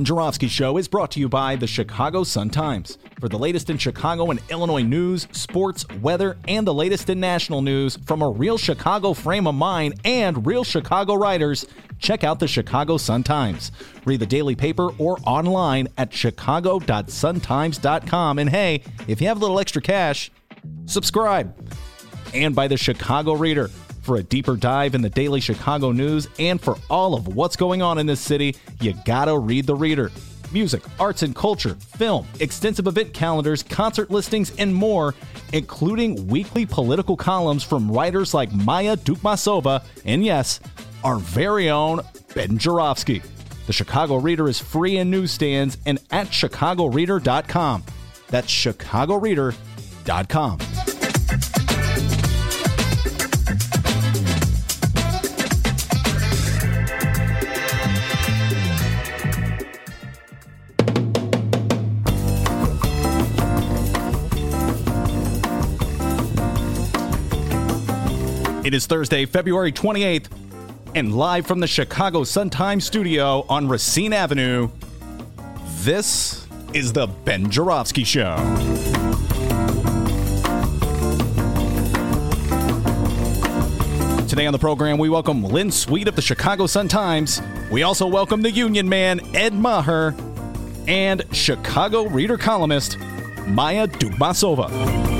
Ben Joravsky Show is brought to you by the Chicago Sun-Times. For the latest in Chicago and Illinois news, sports, weather, and the latest in national news from a real Chicago frame of mind and real Chicago writers, check out the Chicago Sun-Times. Read the daily paper or online at chicago.suntimes.com. And hey, if you have a little extra cash, subscribe. And by the Chicago Reader. For a deeper dive in the daily Chicago news and for all of what's going on in this city, you gotta read the Reader. Music, arts and culture, film, extensive event calendars, concert listings, and more, including weekly political columns from writers like Maya Dukmasova and yes, our very own Ben Joravsky. The Chicago Reader is free in newsstands and at chicagoreader.com. That's chicagoreader.com. It is Thursday, February 28th, and live from the Chicago Sun-Times studio on Racine Avenue, this is the Ben Joravsky Show. Today on the program, we welcome Lynn Sweet of the Chicago Sun-Times. We also welcome the Union Man, Ed Maher, and Chicago Reader columnist, Maya Dukmasova.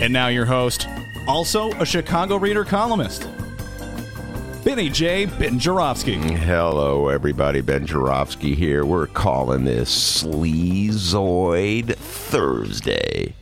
And now your host, also a Chicago Reader columnist, Benny J. Ben Joravsky. Hello, everybody. Ben Joravsky here. We're calling this Sleazoid Thursday.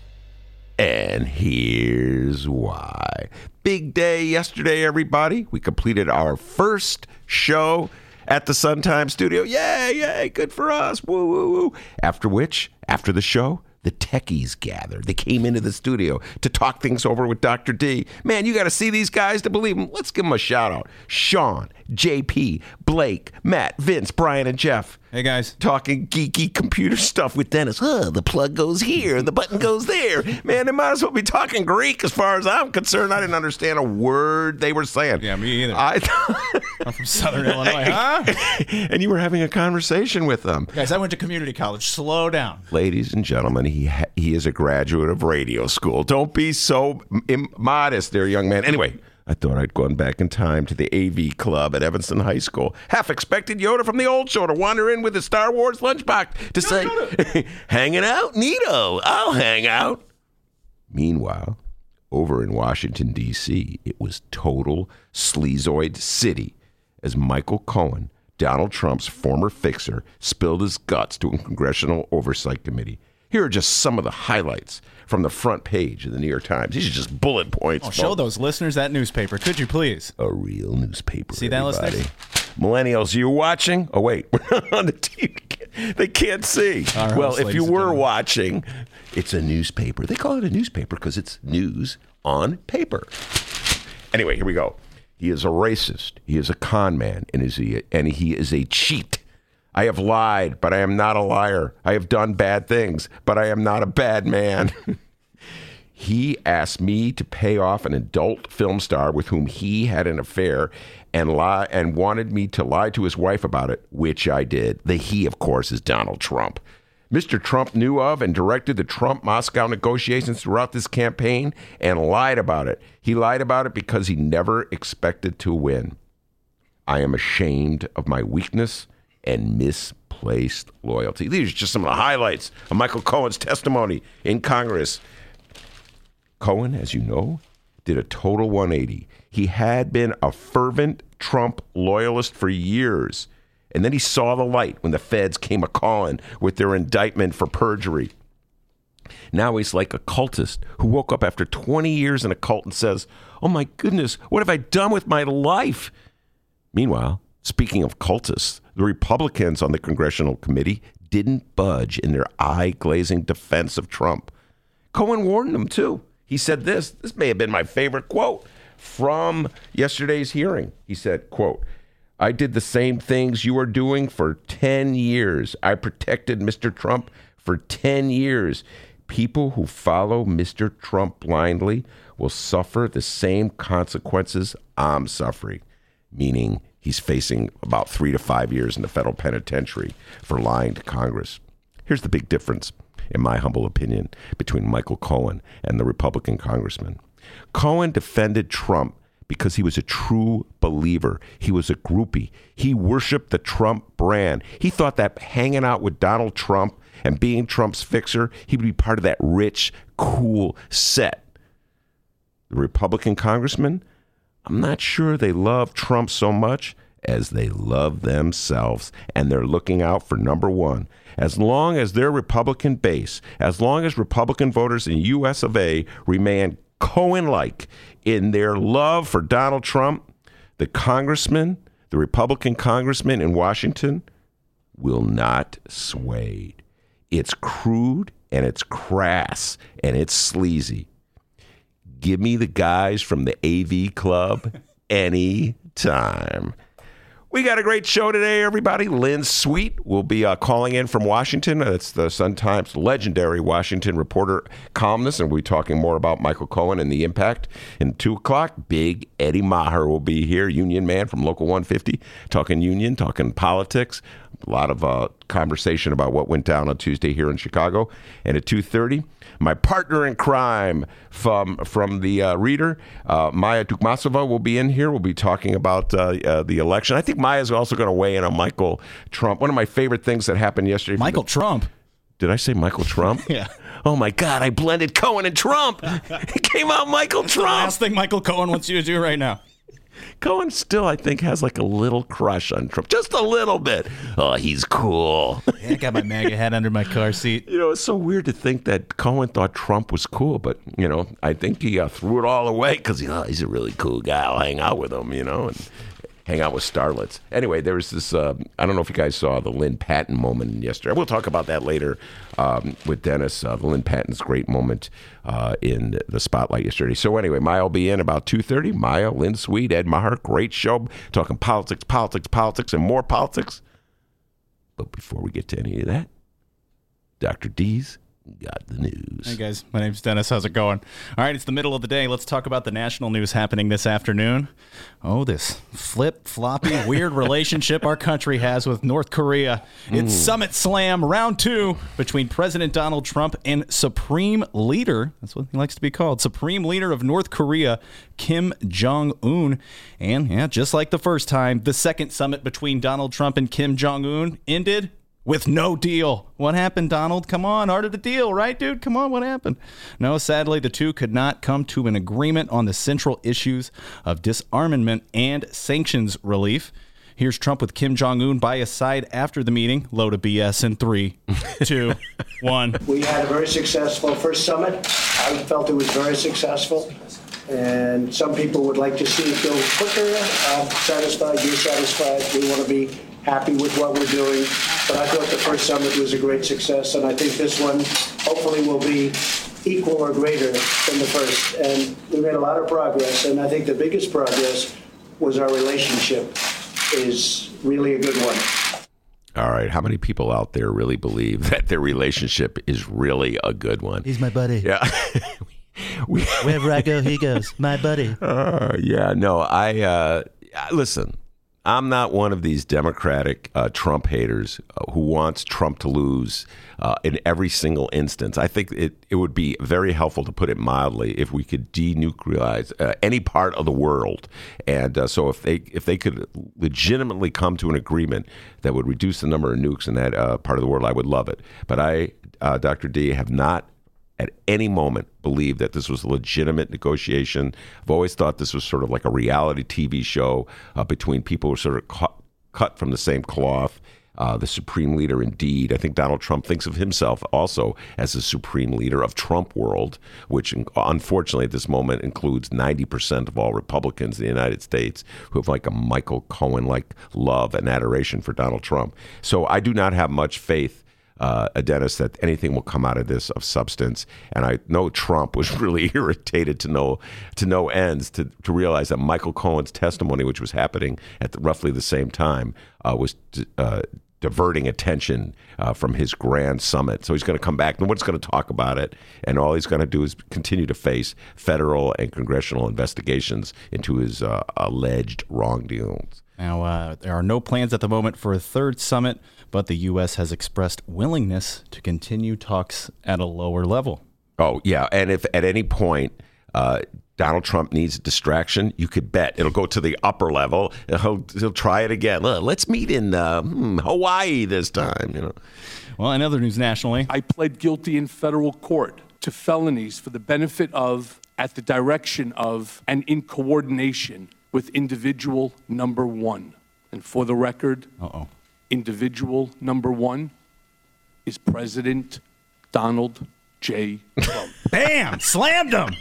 And here's why. Big day yesterday, everybody. We completed our first show at the Sun-Times studio. Yay, yay, good for us. Woo, woo, woo. After which, after the show, the techies gathered. They came into the studio to talk things over with Dr. D. Man, you got to see these guys to believe them. Let's give them a shout out. Sean, JP, Blake, Matt, Vince, Brian, and Jeff. Hey, guys. Talking geeky computer stuff with Dennis. Huh, the plug goes here, the button goes there. Man, they might as well be talking Greek as far as I'm concerned. I didn't understand a word they were saying. Yeah, me either. I I'm from Southern Illinois, huh? and you were having a conversation with them. Guys, I went to community college. Slow down. Ladies and gentlemen, he ha- he is a graduate of radio school. Don't be so Im- modest there, young man. Anyway, I thought I'd gone back in time to the AV club at Evanston High School. Half expected Yoda from the old show to wander in with his Star Wars lunchbox to say, "Hanging out, neato. I'll hang out." Meanwhile, over in Washington D.C., it was total sleazoid city as Michael Cohen, Donald Trump's former fixer, spilled his guts to a congressional oversight committee. Here are just some of the highlights from the front page of the New York Times. These are just bullet points. Oh, show those listeners that newspaper, could you please? a real newspaper. See that, everybody. listeners? Millennials, you watching? Oh wait, we're not on the TV. They can't see. Right, well, if you were watching, it's a newspaper. They call it a newspaper because it's news on paper. Anyway, here we go. He is a racist. He is a con man, and is he and he is a cheat. I have lied, but I am not a liar. I have done bad things, but I am not a bad man. he asked me to pay off an adult film star with whom he had an affair and lie and wanted me to lie to his wife about it, which I did. The he, of course, is Donald Trump. Mr. Trump knew of and directed the Trump Moscow negotiations throughout this campaign and lied about it. He lied about it because he never expected to win. I am ashamed of my weakness and misplaced loyalty. These are just some of the highlights of Michael Cohen's testimony in Congress. Cohen, as you know, did a total 180. He had been a fervent Trump loyalist for years. And then he saw the light when the feds came a calling with their indictment for perjury. Now he's like a cultist who woke up after 20 years in a cult and says, Oh my goodness, what have I done with my life? Meanwhile, speaking of cultists, the Republicans on the congressional committee didn't budge in their eye glazing defense of Trump. Cohen warned them too. He said this, this may have been my favorite quote from yesterday's hearing. He said, quote, I did the same things you are doing for 10 years. I protected Mr. Trump for 10 years. People who follow Mr. Trump blindly will suffer the same consequences I'm suffering, meaning he's facing about three to five years in the federal penitentiary for lying to Congress. Here's the big difference, in my humble opinion, between Michael Cohen and the Republican congressman. Cohen defended Trump because he was a true believer. He was a groupie. He worshiped the Trump brand. He thought that hanging out with Donald Trump and being Trump's fixer, he would be part of that rich, cool set. The Republican congressman, I'm not sure they love Trump so much as they love themselves, and they're looking out for number one. As long as their Republican base, as long as Republican voters in U.S. of A. remain Cohen like in their love for Donald Trump, the congressman, the Republican congressman in Washington, will not sway. It's crude and it's crass and it's sleazy. Give me the guys from the AV Club anytime. We got a great show today, everybody. Lynn Sweet will be uh, calling in from Washington. That's the Sun Times legendary Washington reporter columnist, and we'll be talking more about Michael Cohen and the impact. In 2 o'clock, Big Eddie Maher will be here, union man from Local 150, talking union, talking politics, a lot of uh, conversation about what went down on Tuesday here in Chicago. And at 2.30, my partner in crime from from the uh, reader, uh, Maya Dukmasova, will be in here. We'll be talking about uh, uh the election. I think Maya is also going to weigh in on Michael Trump. One of my favorite things that happened yesterday. Michael the, Trump. Did I say Michael Trump? yeah. Oh my God! I blended Cohen and Trump. it came out Michael Trump. last thing Michael Cohen wants you to do right now. Cohen still, I think, has like a little crush on Trump, just a little bit. Oh, he's cool. yeah, I got my MAGA hat under my car seat. You know, it's so weird to think that Cohen thought Trump was cool, but you know, I think he uh, threw it all away because you know, he's a really cool guy. I'll hang out with him, you know, and hang out with starlets. Anyway, there was this. Uh, I don't know if you guys saw the Lynn Patton moment yesterday. We'll talk about that later um, with Dennis. Uh, Lynn Patton's great moment uh, in the spotlight yesterday. So anyway, Maya will be in about two thirty. Maya, Lynn Sweet, Ed Maher, great show talking politics, politics, politics, and more politics. But before we get to any of that, Dr. D's got the news. Hey guys, my name's Dennis. How's it going? All right, it's the middle of the day. Let's talk about the national news happening this afternoon. Oh, this flip floppy weird relationship our country has with North Korea. It's mm. Summit Slam round two between President Donald Trump and Supreme Leader, that's what he likes to be called, Supreme Leader of North Korea, Kim Jong un. And yeah, just like the first time, the second summit between Donald Trump and Kim Jong un ended with no deal. What happened, Donald? Come on, art of the deal, right, dude? Come on, what happened? No, sadly, the two could not come to an agreement on the central issues of disarmament and sanctions relief. Here's Trump with Kim Jong un by his side after the meeting. Load of BS in three, two, one. We had a very successful first summit. I felt it was very successful. And some people would like to see it go quicker. I'm satisfied, you're satisfied. We want to be happy with what we're doing. But I thought the first summit was a great success, and I think this one hopefully will be equal or greater than the first. And we made a lot of progress, and I think the biggest progress was our relationship is really a good one. All right. How many people out there really believe that their relationship is really a good one? He's my buddy. Yeah. we, Wherever I go, he goes. My buddy. Uh, yeah. No, I, uh, listen, I'm not one of these Democratic uh, Trump haters uh, who wants Trump to lose uh, in every single instance. I think it, it would be very helpful, to put it mildly, if we could denuclearize uh, any part of the world. And uh, so, if they if they could legitimately come to an agreement that would reduce the number of nukes in that uh, part of the world, I would love it. But I, Dr. D, have not at any moment believed that this was a legitimate negotiation. I've always thought this was sort of like a reality TV show uh, between people who are sort of cut, cut from the same cloth. uh, the supreme leader indeed. I think Donald Trump thinks of himself also as the supreme leader of Trump world, which unfortunately at this moment includes 90% of all Republicans in the United States who have like a Michael Cohen like love and adoration for Donald Trump. So I do not have much faith uh, Dennis that anything will come out of this of substance. And I know Trump was really irritated to no to no ends to, to realize that Michael Cohen's testimony, which was happening at the, roughly the same time, uh, was uh, diverting attention uh, from his grand summit. So he's going to come back. No one's going to talk about it, and all he's going to do is continue to face federal and congressional investigations into his uh, alleged wrongdoings. Now, uh, there are no plans at the moment for a third summit, but the U.S. has expressed willingness to continue talks at a lower level. Oh, yeah. And if at any point uh, Donald Trump needs a distraction, you could bet it'll go to the upper level. He'll, he'll try it again. Let's meet in uh, hmm, Hawaii this time. You know. Well, in other news nationally, I pled guilty in federal court to felonies for the benefit of, at the direction of, and in coordination with individual number one. And for the record, Uh-oh. Individual number one is President Donald J. Trump. Bam! Slammed him!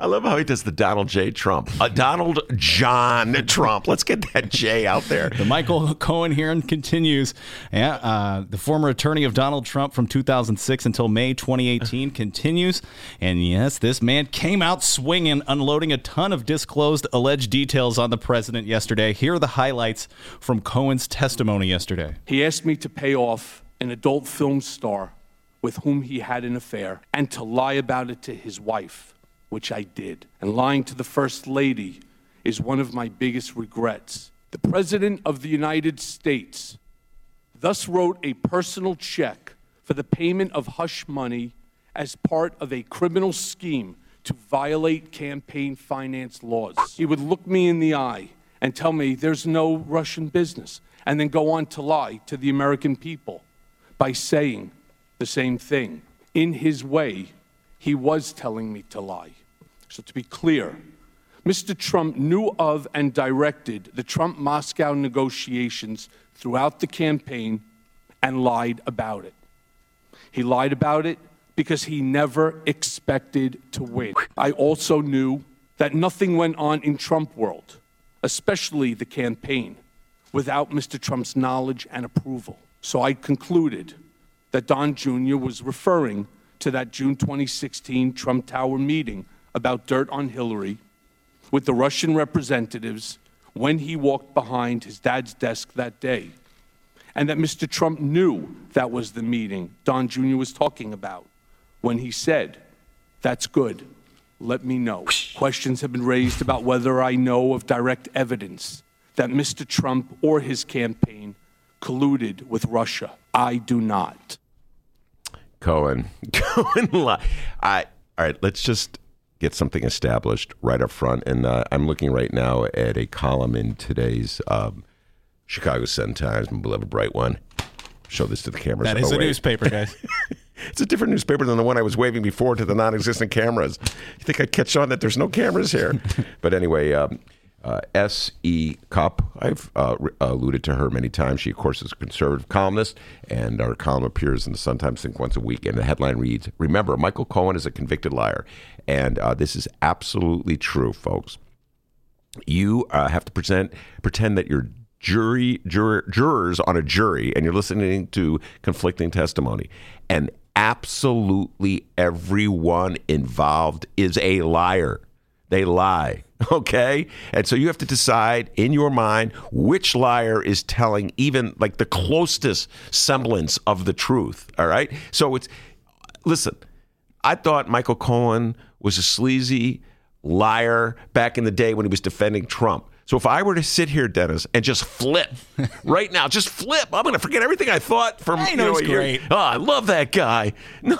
I love how he does the Donald J. Trump. Uh, Donald John Trump. Let's get that J out there. The Michael Cohen hearing continues. Yeah, uh, the former attorney of Donald Trump from 2006 until May 2018 continues. And yes, this man came out swinging, unloading a ton of disclosed alleged details on the president yesterday. Here are the highlights from Cohen's testimony yesterday. He asked me to pay off an adult film star with whom he had an affair and to lie about it to his wife which I did. And lying to the First Lady is one of my biggest regrets. The President of the United States thus wrote a personal check for the payment of hush money as part of a criminal scheme to violate campaign finance laws. He would look me in the eye and tell me there's no Russian business, and then go on to lie to the American people by saying the same thing. In his way, he was telling me to lie. So, to be clear, Mr. Trump knew of and directed the Trump Moscow negotiations throughout the campaign and lied about it. He lied about it because he never expected to win. I also knew that nothing went on in Trump world, especially the campaign, without Mr. Trump's knowledge and approval. So I concluded that Don Jr. was referring to that June 2016 Trump Tower meeting about dirt on Hillary with the Russian representatives when he walked behind his dad's desk that day. And that Mr. Trump knew that was the meeting Don Jr. was talking about when he said, That's good. Let me know. Questions have been raised about whether I know of direct evidence that Mr. Trump or his campaign colluded with Russia. I do not. Cohen. Cohen. I, all right, let's just get something established right up front. And uh, I'm looking right now at a column in today's um, Chicago Sun Times, my beloved bright one. Show this to the cameras. That is oh, a newspaper, guys. it's a different newspaper than the one I was waving before to the non-existent cameras. You think I catch on that there's no cameras here? but anyway, um, uh, S.E. Cupp. I've uh, alluded to her many times. She, of course, is a conservative columnist, and our column appears in the Sun Times Think once a week. And the headline reads Remember, Michael Cohen is a convicted liar. And uh, this is absolutely true, folks. You uh, have to present, pretend that you're jury juror, jurors on a jury and you're listening to conflicting testimony. And absolutely everyone involved is a liar. They lie okay? And so you have to decide in your mind which liar is telling even like the closest semblance of the truth all right? So it's listen i thought michael cohen was a sleazy liar back in the day when he was defending Trump. So if I were to sit here, Dennis, and just flip right now, just flip, I'm going to forget everything I thought from. I know, you know great. Oh, I love that guy. No,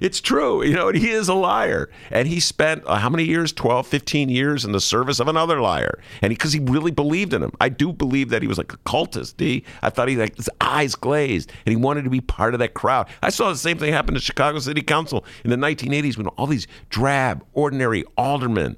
it's true. You know, he is a liar, and he spent uh, how many years? 12, 15 years in the service of another liar, and because he, he, really believed in him. I do believe that he was like a cultist. D. I thought he like his eyes glazed, and he wanted to be part of that crowd. I saw the same thing happen to Chicago City Council in the 1980s when all these drab, ordinary aldermen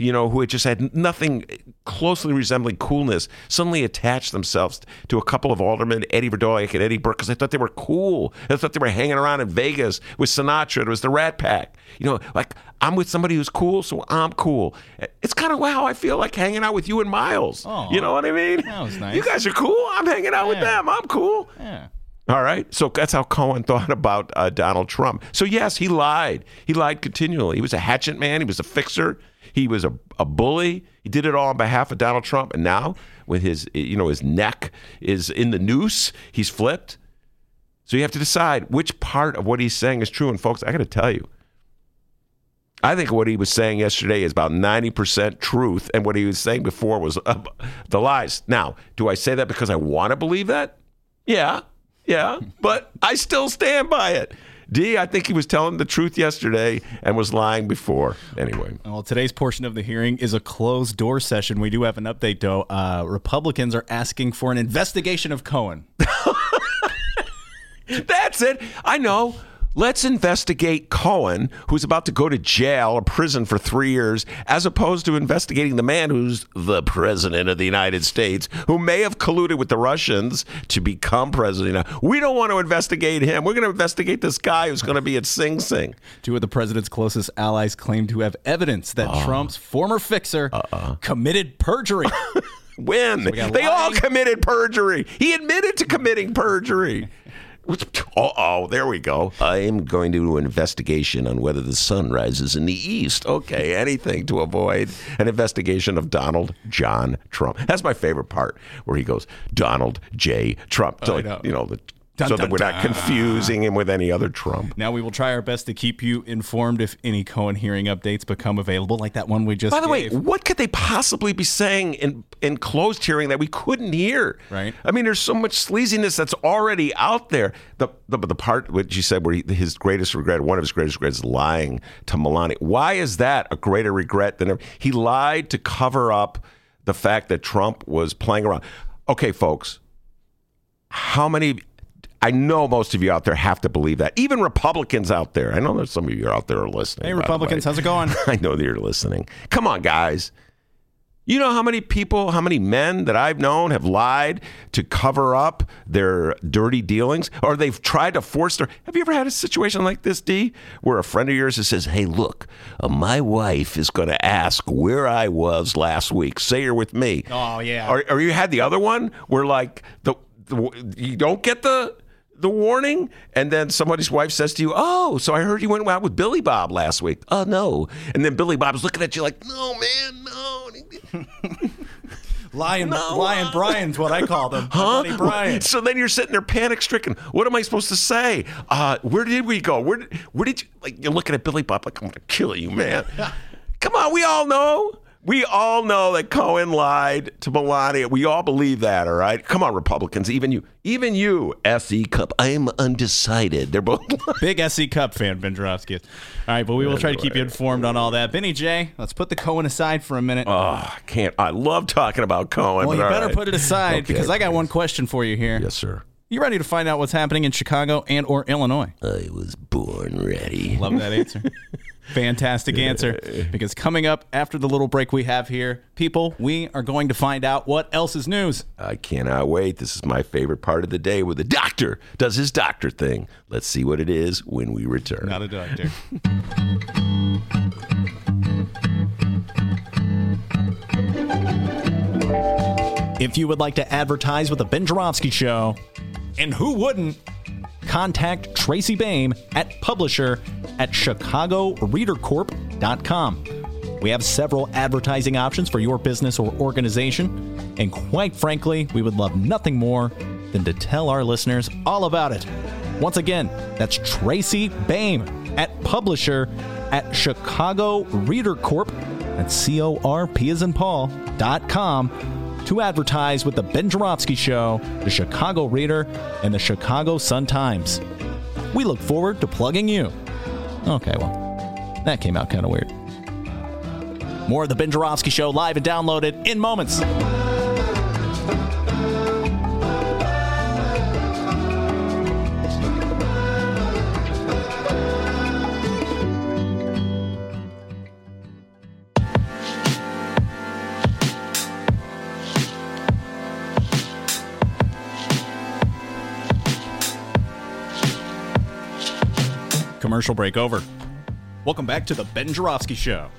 you know, who had just had nothing closely resembling coolness, suddenly attached themselves to a couple of aldermen, Eddie Vrdolyak and Eddie Burke, because I thought they were cool. I thought they were hanging around in Vegas with Sinatra. It was the Rat Pack. You know, like I'm with somebody who's cool, so I'm cool. It's kind of how I feel like hanging out with you and Miles. Aw. you know what I mean? That was nice. You guys are cool. I'm hanging out with them. I'm cool. Yeah. All right. So that's how Cohen thought about uh, Donald Trump. So, yes, he lied. He lied continually. He was a hatchet man. He was a fixer. He was a, a bully. He did it all on behalf of Donald Trump. And now, with his, you know, his neck is in the noose, he's flipped. So you have to decide which part of what he's saying is true. And, folks, I got to tell you, I think what he was saying yesterday is about 90% truth, and what he was saying before was uh, the lies. Now, do I say that because I want to believe that? Yeah, yeah, but I still stand by it. D, I think he was telling the truth yesterday and was lying before. Anyway, Well, today's portion of the hearing is a closed door session. We do have an update, though. Uh, Republicans are asking for an investigation of Cohen. that's it. I know. Let's investigate Cohen, who's about to go to jail or prison for three years, as opposed to investigating the man who's the president of the United States, who may have colluded with the Russians to become president. We don't want to investigate him. We're going to investigate this guy who's going to be at Sing Sing. Two of the president's closest allies claim to have evidence that uh-uh. Trump's former fixer uh-uh. committed perjury. When got they all committed perjury, he admitted to committing perjury. Oh, oh, there we go. I am going to do an investigation on whether the sun rises in the east. Okay, anything to avoid an investigation of Donald John Trump. That's my favorite part, where he goes Donald J. Trump. So, know. you know, the, Dun, so dun, that we're not confusing him with any other Trump. now, we will try our best to keep you informed if any Cohen hearing updates become available, like that one we just By the way, what could they possibly be saying in in closed hearing that we couldn't hear? Right. I mean, there's so much sleaziness that's already out there. The the, the part which you said where he, his greatest regret, one of his greatest regrets, is lying to Melania. Why is that a greater regret than ever? he lied to cover up the fact that Trump was playing around? Okay, folks, how many? I know most of you out there have to believe that. Even Republicans out there. I know there's some of you out there are listening. Hey, Republicans, how's it going? I know that you're listening. Come on, guys. You know how many people, how many men that I've known have lied to cover up their dirty dealings, or they've tried to force their. Have you ever had a situation like this, D, where a friend of yours that says, "Hey, look, uh, my wife is going to ask where I was last week. Say you're with me." Oh, yeah. Or, or you had the other one where like the, the you don't get the the warning, and then somebody's wife says to you, "Oh, so I heard you went out with Billy Bob last week." Oh no, and then Billy Bob's looking at you like, "No, man, no." Lion, No, Lion uh, Brian's what I call them. My buddy Brian. So then you're sitting there panic stricken. What am I supposed to say? Uh, where did we go? Where where did you like? You're looking at Billy Bob like I'm gonna kill you, man. Come on, we all know. We all know that Cohen lied to Melania. We all believe that, all right? Come on, Republicans. Even you, even you, SE Cupp. I am undecided. They're both. Big SE Cupp fan, Ben. All right, but we will try to keep you informed on all that. Benny J, let's put the Cohen aside for a minute. oh, I can't. I love talking about Cohen. well, you better right. put it aside Okay, because I got one question for you here. Yes, sir. You ready to find out what's happening in Chicago and or Illinois? I was born ready. Love that answer. Fantastic answer. Because coming up after the little break we have here, people, we are going to find out what else is news. I cannot wait. This is my favorite part of the day where the doctor does his doctor thing. Let's see what it is when we return. Not a doctor. If you would like to advertise with the Ben Joravsky Show, and who wouldn't, contact Tracy Baim at publisher at chicagoreadercorp.com. We have several advertising options for your business or organization, and quite frankly, we would love nothing more than to tell our listeners all about it. Once again, that's Tracy Baim at publisher at Chicago Reader Corp. That's C O R P as in Paul dot com to advertise with the Ben Joravsky Show, the Chicago Reader, and the Chicago Sun Times. We look forward to plugging you. Okay, well, that came out kind of weird. More of the Ben Joravsky Show live and downloaded in moments. Commercial break over. Welcome back to the Ben Joravsky Show.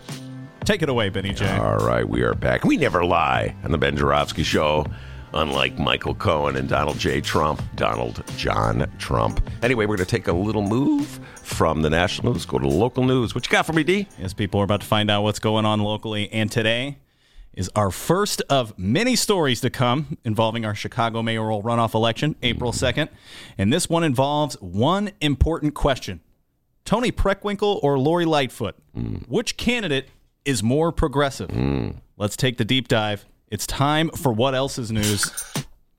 Take it away, Benny J. All right, we are back. We never lie on the Ben Joravsky Show, unlike Michael Cohen and Donald J. Trump, Donald John Trump. Anyway, we're going to take a little move from the national news, go to the local news. What you got for me, D? Yes, people are about to find out what's going on locally, and today is our first of many stories to come involving our Chicago mayoral runoff election, April 2nd. And this one involves one important question Toni Preckwinkle or Lori Lightfoot? Hmm. Which candidate is more progressive? Hmm. Let's take the deep dive. It's time for what else is news.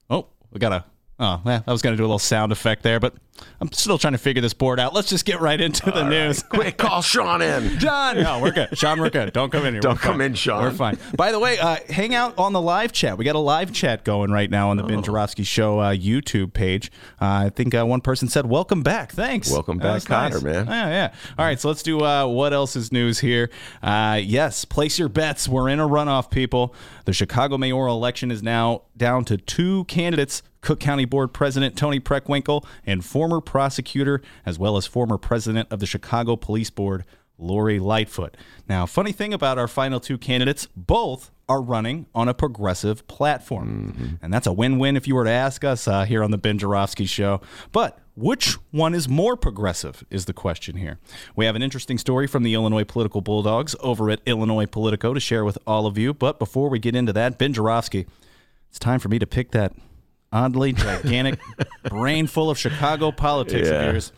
Oh, we got a. Oh, well, I was going to do a little sound effect there, but I'm still trying to figure this board out. Let's just get right into the news. Quick, call Sean in. John, no, we're good. Sean, we're good. Don't come in here. Don't We're come fine. in, Sean. We're fine. By the way, uh, hang out on the live chat. We got a live chat going right now on the Ben Oh. Joravsky Show uh, YouTube page. Uh, I think uh, one person said, "Welcome back." Thanks. Welcome back, Connor, nice. man. Yeah, yeah. All right, so let's do uh, what else is news here. Uh, yes, place your bets. We're in a runoff, people. The Chicago mayoral election is now down to two candidates. Cook County Board President Toni Preckwinkle and former prosecutor, as well as former president of the Chicago Police Board, Lori Lightfoot. Now, funny thing about our final two candidates, both are running on a progressive platform. And that's a win win if you were to ask us uh, here on the Ben Joravsky Show. But which one is more progressive is the question here. We have an interesting story from the Illinois Political Bulldogs over at Illinois Politico to share with all of you. But before we get into that, Ben Joravsky, it's time for me to pick that oddly gigantic brain full of Chicago politics Yeah. of yours.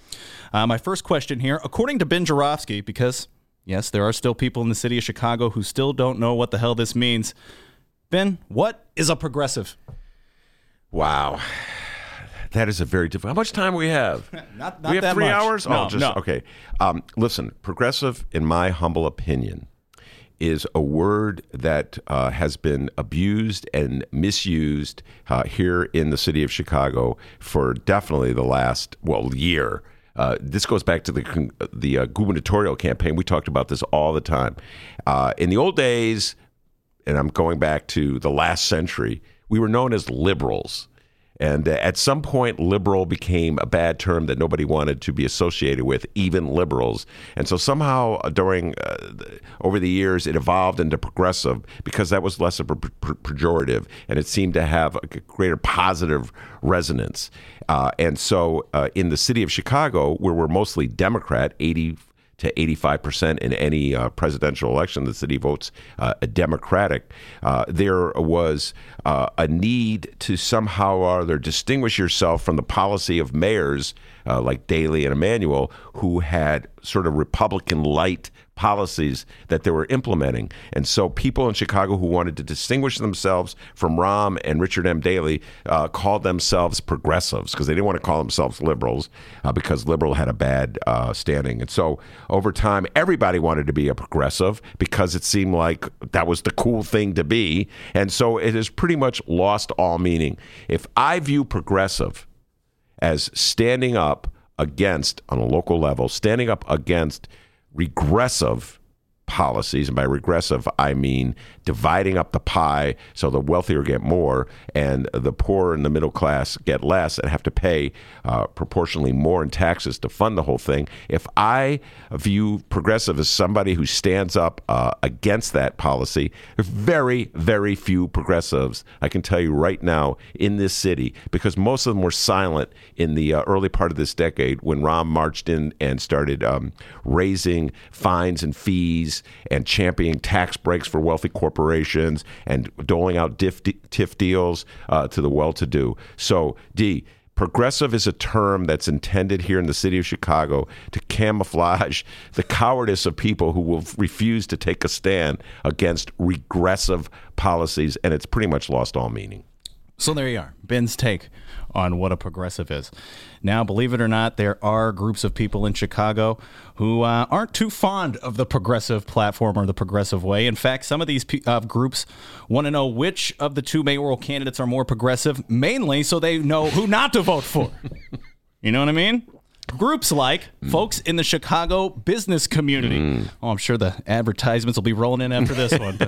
Uh, my first question here, according to Ben Joravsky, because yes, there are still people in the city of Chicago who still don't know what the hell this means. Ben, what is a progressive? Wow. That is a very difficult. How much time we have? Not- we have three much. hours. No, oh, just no. okay. Um, listen, progressive, in my humble opinion, is a word that uh, has been abused and misused uh, here in the city of Chicago for definitely the last well year. Uh, this goes back to the the uh, gubernatorial campaign. We talked about this all the time. Uh, in the old days, and I'm going back to the last century, we were known as liberals. And uh, at some point, liberal became a bad term that nobody wanted to be associated with, even liberals. And so somehow, uh, during uh, over the years, it evolved into progressive because that was less of a pejorative, and it seemed to have a greater positive resonance. Uh, and so, uh, in the city of Chicago, where we're mostly Democrat, eighty to 85% in any uh, presidential election. The city votes uh, Democratic. Uh, there was uh, a need to somehow or other distinguish yourself from the policy of mayors uh, like Daley and Emanuel, who had sort of Republican light policies that they were implementing. And so people in Chicago who wanted to distinguish themselves from Rahm and Richard M. Daley uh, called themselves progressives because they didn't want to call themselves liberals uh, because liberal had a bad uh, standing. And so over time, everybody wanted to be a progressive because it seemed like that was the cool thing to be. And so it has pretty much lost all meaning. If I view progressive as standing up against, on a local level, standing up against regressive policies. And by regressive, I mean dividing up the pie so the wealthier get more and the poor and the middle class get less and have to pay uh, proportionally more in taxes to fund the whole thing. If I view progressive as somebody who stands up uh, against that policy, very, very few progressives, I can tell you right now, in this city, because most of them were silent in the uh, early part of this decade when Rahm marched in and started um, raising fines and fees and championing tax breaks for wealthy corporations and doling out diff, TIF deals uh, to the well-to-do. So, D. Progressive is a term that's intended here in the city of Chicago to camouflage the cowardice of people who will refuse to take a stand against regressive policies, and it's pretty much lost all meaning. So there you are, Ben's take on what a progressive is. Now, believe it or not, there are groups of people in Chicago who uh, aren't too fond of the progressive platform or the progressive way. In fact, some of these uh, groups want to know which of the two mayoral candidates are more progressive, mainly so they know who not to vote for. you know what I mean? Groups like folks in the Chicago business community. Oh, I'm sure the advertisements will be rolling in after this one.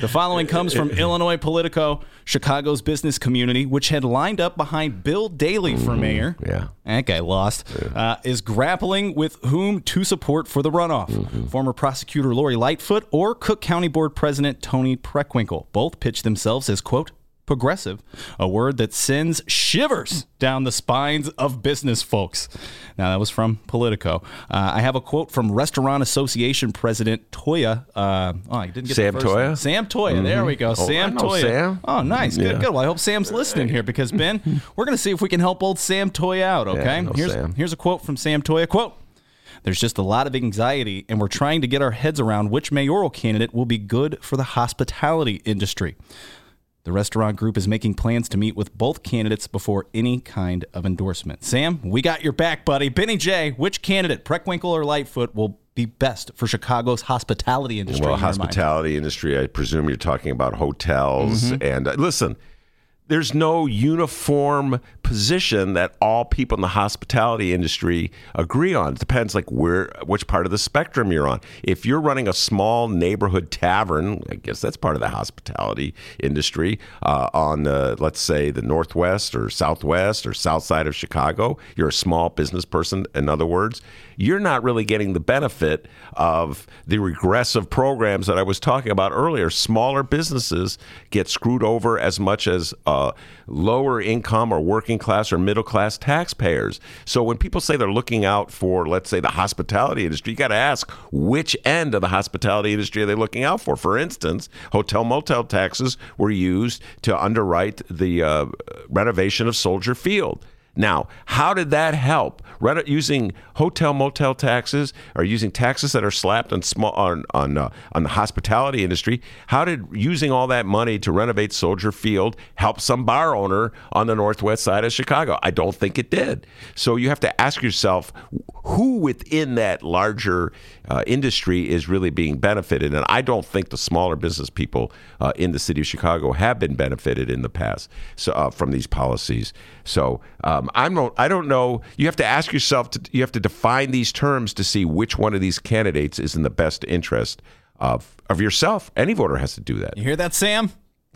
The following comes from Illinois Politico. Chicago's business community, which had lined up behind Bill Daley for mayor, yeah. that guy lost, uh, is grappling with whom to support for the runoff. Former prosecutor Lori Lightfoot or Cook County Board President Toni Preckwinkle both pitched themselves as, quote, progressive, a word that sends shivers down the spines of business folks. Now, that was from Politico. Uh, I have a quote from Restaurant Association President Toia. Uh, oh, I didn't get Sam the first Toia? name. Sam Toia. There we go. Oh, Sam Toia. Sam. Oh, nice. Good, Yeah. good. Well, I hope Sam's listening here because, Ben, we're going to see if we can help old Sam Toia out, okay? Know here's, Sam. here's a quote from Sam Toia. Quote, there's just a lot of anxiety, and we're trying to get our heads around which mayoral candidate will be good for the hospitality industry. The restaurant group is making plans to meet with both candidates before any kind of endorsement. Sam, we got your back, buddy. Benny J, which candidate, Preckwinkle or Lightfoot, will be best for Chicago's hospitality industry? Well, in mind? hospitality industry, I presume you're talking about hotels. Mm-hmm. And uh, listen, there's no uniform position that all people in the hospitality industry agree on. It depends like where which part of the spectrum you're on. If you're running a small neighborhood tavern, I guess that's part of the hospitality industry uh, on the let's say the northwest or southwest or south side of Chicago. You're a small business person. In other words, you're not really getting the benefit of the regressive programs that I was talking about earlier. Smaller businesses get screwed over as much as uh, lower income or working class or middle class taxpayers. So when people say they're looking out for, let's say, the hospitality industry, you got to ask which end of the hospitality industry are they looking out for? For instance, hotel motel taxes were used to underwrite the uh, renovation of Soldier Field. Now, how did that help? Reno- using hotel motel taxes or using taxes that are slapped on small on on, uh, on the hospitality industry? How did using all that money to renovate Soldier Field help some bar owner on the northwest side of Chicago? I don't think it did. So you have to ask yourself who within that larger uh, industry is really being benefited, and I don't think the smaller business people uh, in the city of Chicago have been benefited in the past so, uh, from these policies. So um, I'm not, I don't know. You have to ask yourself. To, you have to define these terms to see which one of these candidates is in the best interest of of yourself. Any voter has to do that. You hear that, Sam?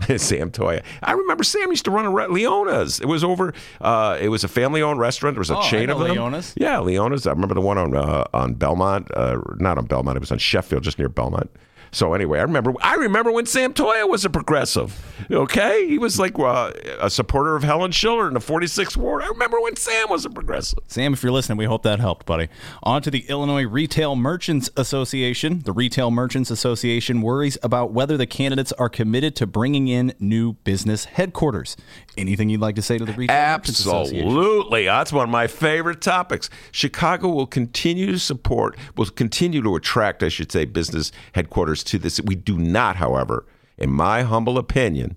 Sam Toia. I remember Sam used to run a re- Leona's. It was over. Uh, it was a family-owned restaurant. There was a Oh, chain of them. Leona's. Yeah, Leona's. I remember the one on uh, on Belmont. Uh, not on Belmont. It was on Sheffield, just near Belmont. So anyway, I remember. I remember when Sam Toia was a progressive. Okay, he was like uh, a supporter of Helen Shiller in the 46th ward. I remember when Sam was a progressive. Sam, if you're listening, we hope that helped, buddy. On to the Illinois Retail Merchants Association. The Retail Merchants Association worries about whether the candidates are committed to bringing in new business headquarters. Anything you'd like to say to the Retail Absolutely. That's one of my favorite topics. Chicago will continue to support, will continue to attract, I should say, business headquarters to this. We do not, however, in my humble opinion,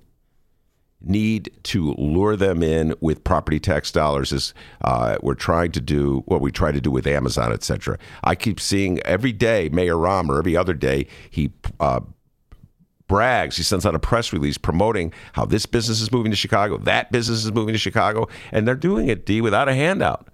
need to lure them in with property tax dollars as uh, we're trying to do what we try to do with Amazon, et cetera. I keep seeing every day, Mayor Rahm or every other day, he uh, brags. He sends out a press release promoting how this business is moving to Chicago, that business is moving to Chicago, and they're doing it, D, without a handout.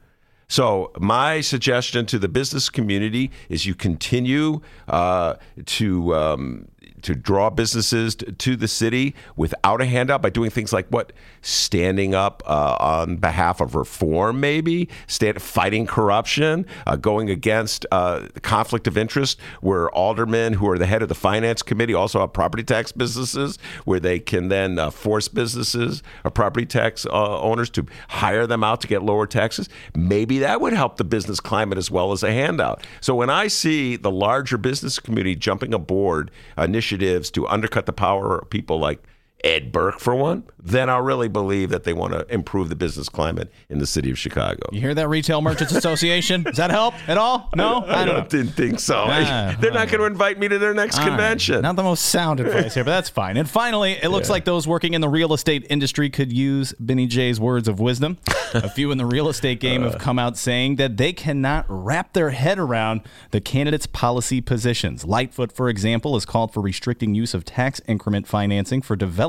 So my suggestion to the business community is you continue uh, to um, to draw businesses t- to the city without a handout by doing things like what standing up uh, on behalf of reform, maybe stand, fighting corruption, uh, going against uh, conflict of interest, where aldermen who are the head of the finance committee also have property tax businesses, where they can then uh, force businesses or property tax uh, owners to hire them out to get lower taxes. Maybe that would help the business climate as well as a handout. So when I see the larger business community jumping aboard initiatives to undercut the power of people like Ed Burke, for one, then I'll really believe that they want to improve the business climate in the city of Chicago. You hear that, Retail Merchants Association? Does that help at all? No, I don't know. didn't think so. Ah, They're not going to invite me to their next All right. convention. Not the most sound advice here, but that's fine. And finally, it looks like those working in the real estate industry could use Benny J's words of wisdom. A few in the real estate game have come out saying that they cannot wrap their head around the candidates' policy positions. Lightfoot, for example, has called for restricting use of tax increment financing for development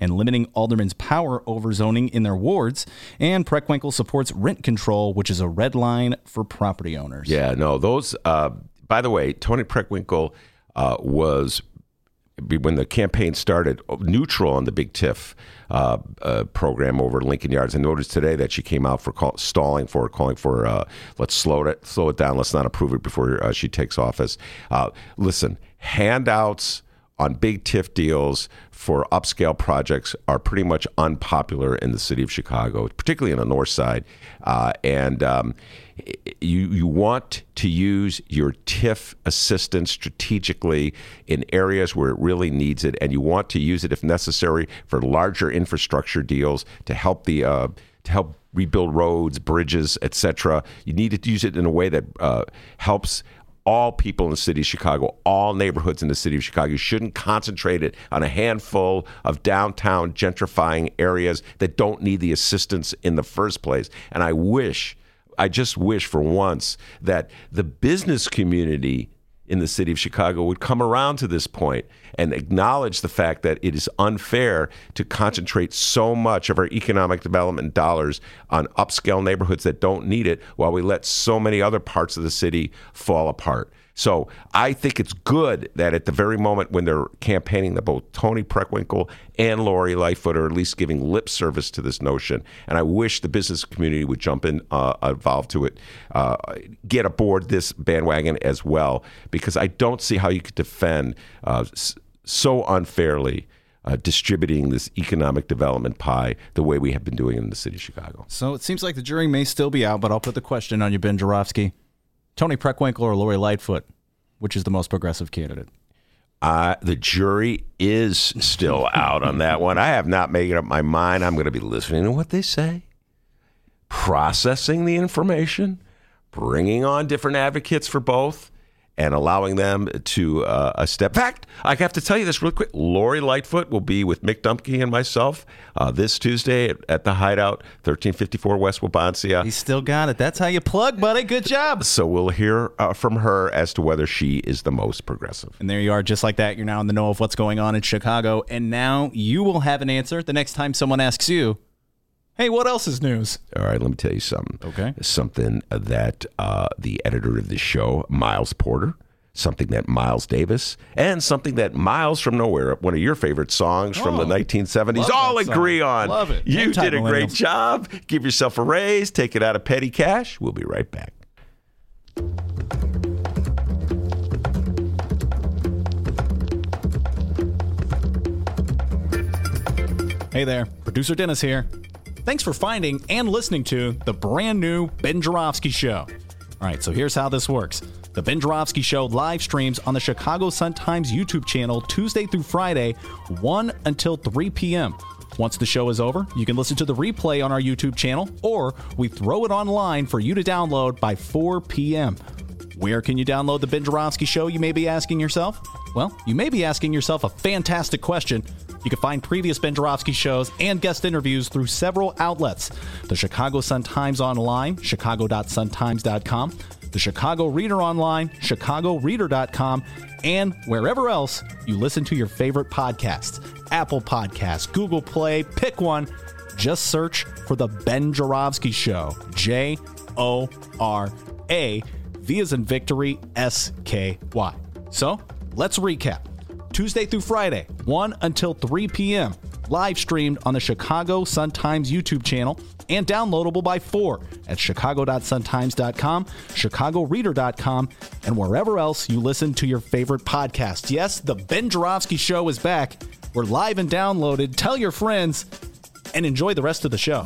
and limiting aldermen's power over zoning in their wards. And Preckwinkle supports rent control, which is a red line for property owners. Yeah, no, those. Uh, by the way, Toni Preckwinkle uh, was when the campaign started, neutral on the Big TIF uh, uh, program over Lincoln Yards. And noticed today that she came out for call, stalling for calling for uh, let's slow it slow it down. Let's not approve it before uh, she takes office. Uh, listen, handouts on big TIF deals for upscale projects are pretty much unpopular in the city of Chicago, particularly in the north side. Uh, and um, you you want to use your TIF assistance strategically in areas where it really needs it, and you want to use it if necessary for larger infrastructure deals to help the uh, to help rebuild roads, bridges, etc. You need to use it in a way that uh, helps all people in the city of Chicago, all neighborhoods in the city of Chicago. You shouldn't concentrate it on a handful of downtown gentrifying areas that don't need the assistance in the first place. And I wish, I just wish for once that the business community in the city of Chicago would come around to this point and acknowledge the fact that it is unfair to concentrate so much of our economic development dollars on upscale neighborhoods that don't need it while we let so many other parts of the city fall apart. So I think it's good that at the very moment when they're campaigning, that both Toni Preckwinkle and Lori Lightfoot are at least giving lip service to this notion. And I wish the business community would jump in, uh, to it, uh, get aboard this bandwagon as well, because I don't see how you could defend uh, so unfairly. Uh, distributing this economic development pie the way we have been doing in the city of Chicago. So it seems like the jury may still be out, but I'll put the question on you, Ben Joravsky. Toni Preckwinkle or Lori Lightfoot, which is the most progressive candidate? Uh, the jury is still out on that one. I have not made up my mind. I'm going to be listening to what they say, processing the information, bringing on different advocates for both, and allowing them to uh, a step. In fact, I have to tell you this real quick. Lori Lightfoot will be with Mick Dumke and myself uh, this Tuesday at, at, the Hideout, 1354 West Wabansia. He still got it. That's how you plug, buddy. Good job. So we'll hear uh, from her as to whether she is the most progressive. And there you are, just like that. You're now in the know of what's going on in Chicago. And now you will have an answer the next time someone asks you, Hey, what else is news? All right, let me tell you something. Okay. Something that uh, the editor of the show, Miles Porter, something that Miles Davis, and something that Miles from Nowhere, one of your favorite songs oh, from the 1970s, all agree song. on. Love it. You did a great job. Give yourself a raise. Take it out of petty cash. We'll be right back. Hey there, producer Dennis here. Thanks for finding and listening to the brand new Ben Joravsky Show. All right, so here's how this works. The Ben Joravsky Show live streams on the Chicago Sun-Times YouTube channel Tuesday through Friday, 1 until 3 p.m. Once the show is over, you can listen to the replay on our YouTube channel, or we throw it online for you to download by 4 p.m. Where can you download the Ben Joravsky Show, you may be asking yourself? Well, you may be asking yourself a fantastic question. You can find previous Ben Joravsky shows and guest interviews through several outlets the Chicago Sun Times Online, chicago.suntimes.com, the Chicago Reader Online, chicagoreader.com, and wherever else you listen to your favorite podcasts Apple Podcasts, Google Play, pick one. Just search for The Ben Joravsky Show. J O R A, V as in victory, S K Y. So let's recap. Tuesday through Friday, 1 until 3 p.m. Live streamed on the Chicago Sun-Times YouTube channel and downloadable by 4 at chicago.suntimes.com, chicagoreader.com, and wherever else you listen to your favorite podcast. Yes, the Ben Joravsky Show is back. We're live and downloaded. Tell your friends and enjoy the rest of the show.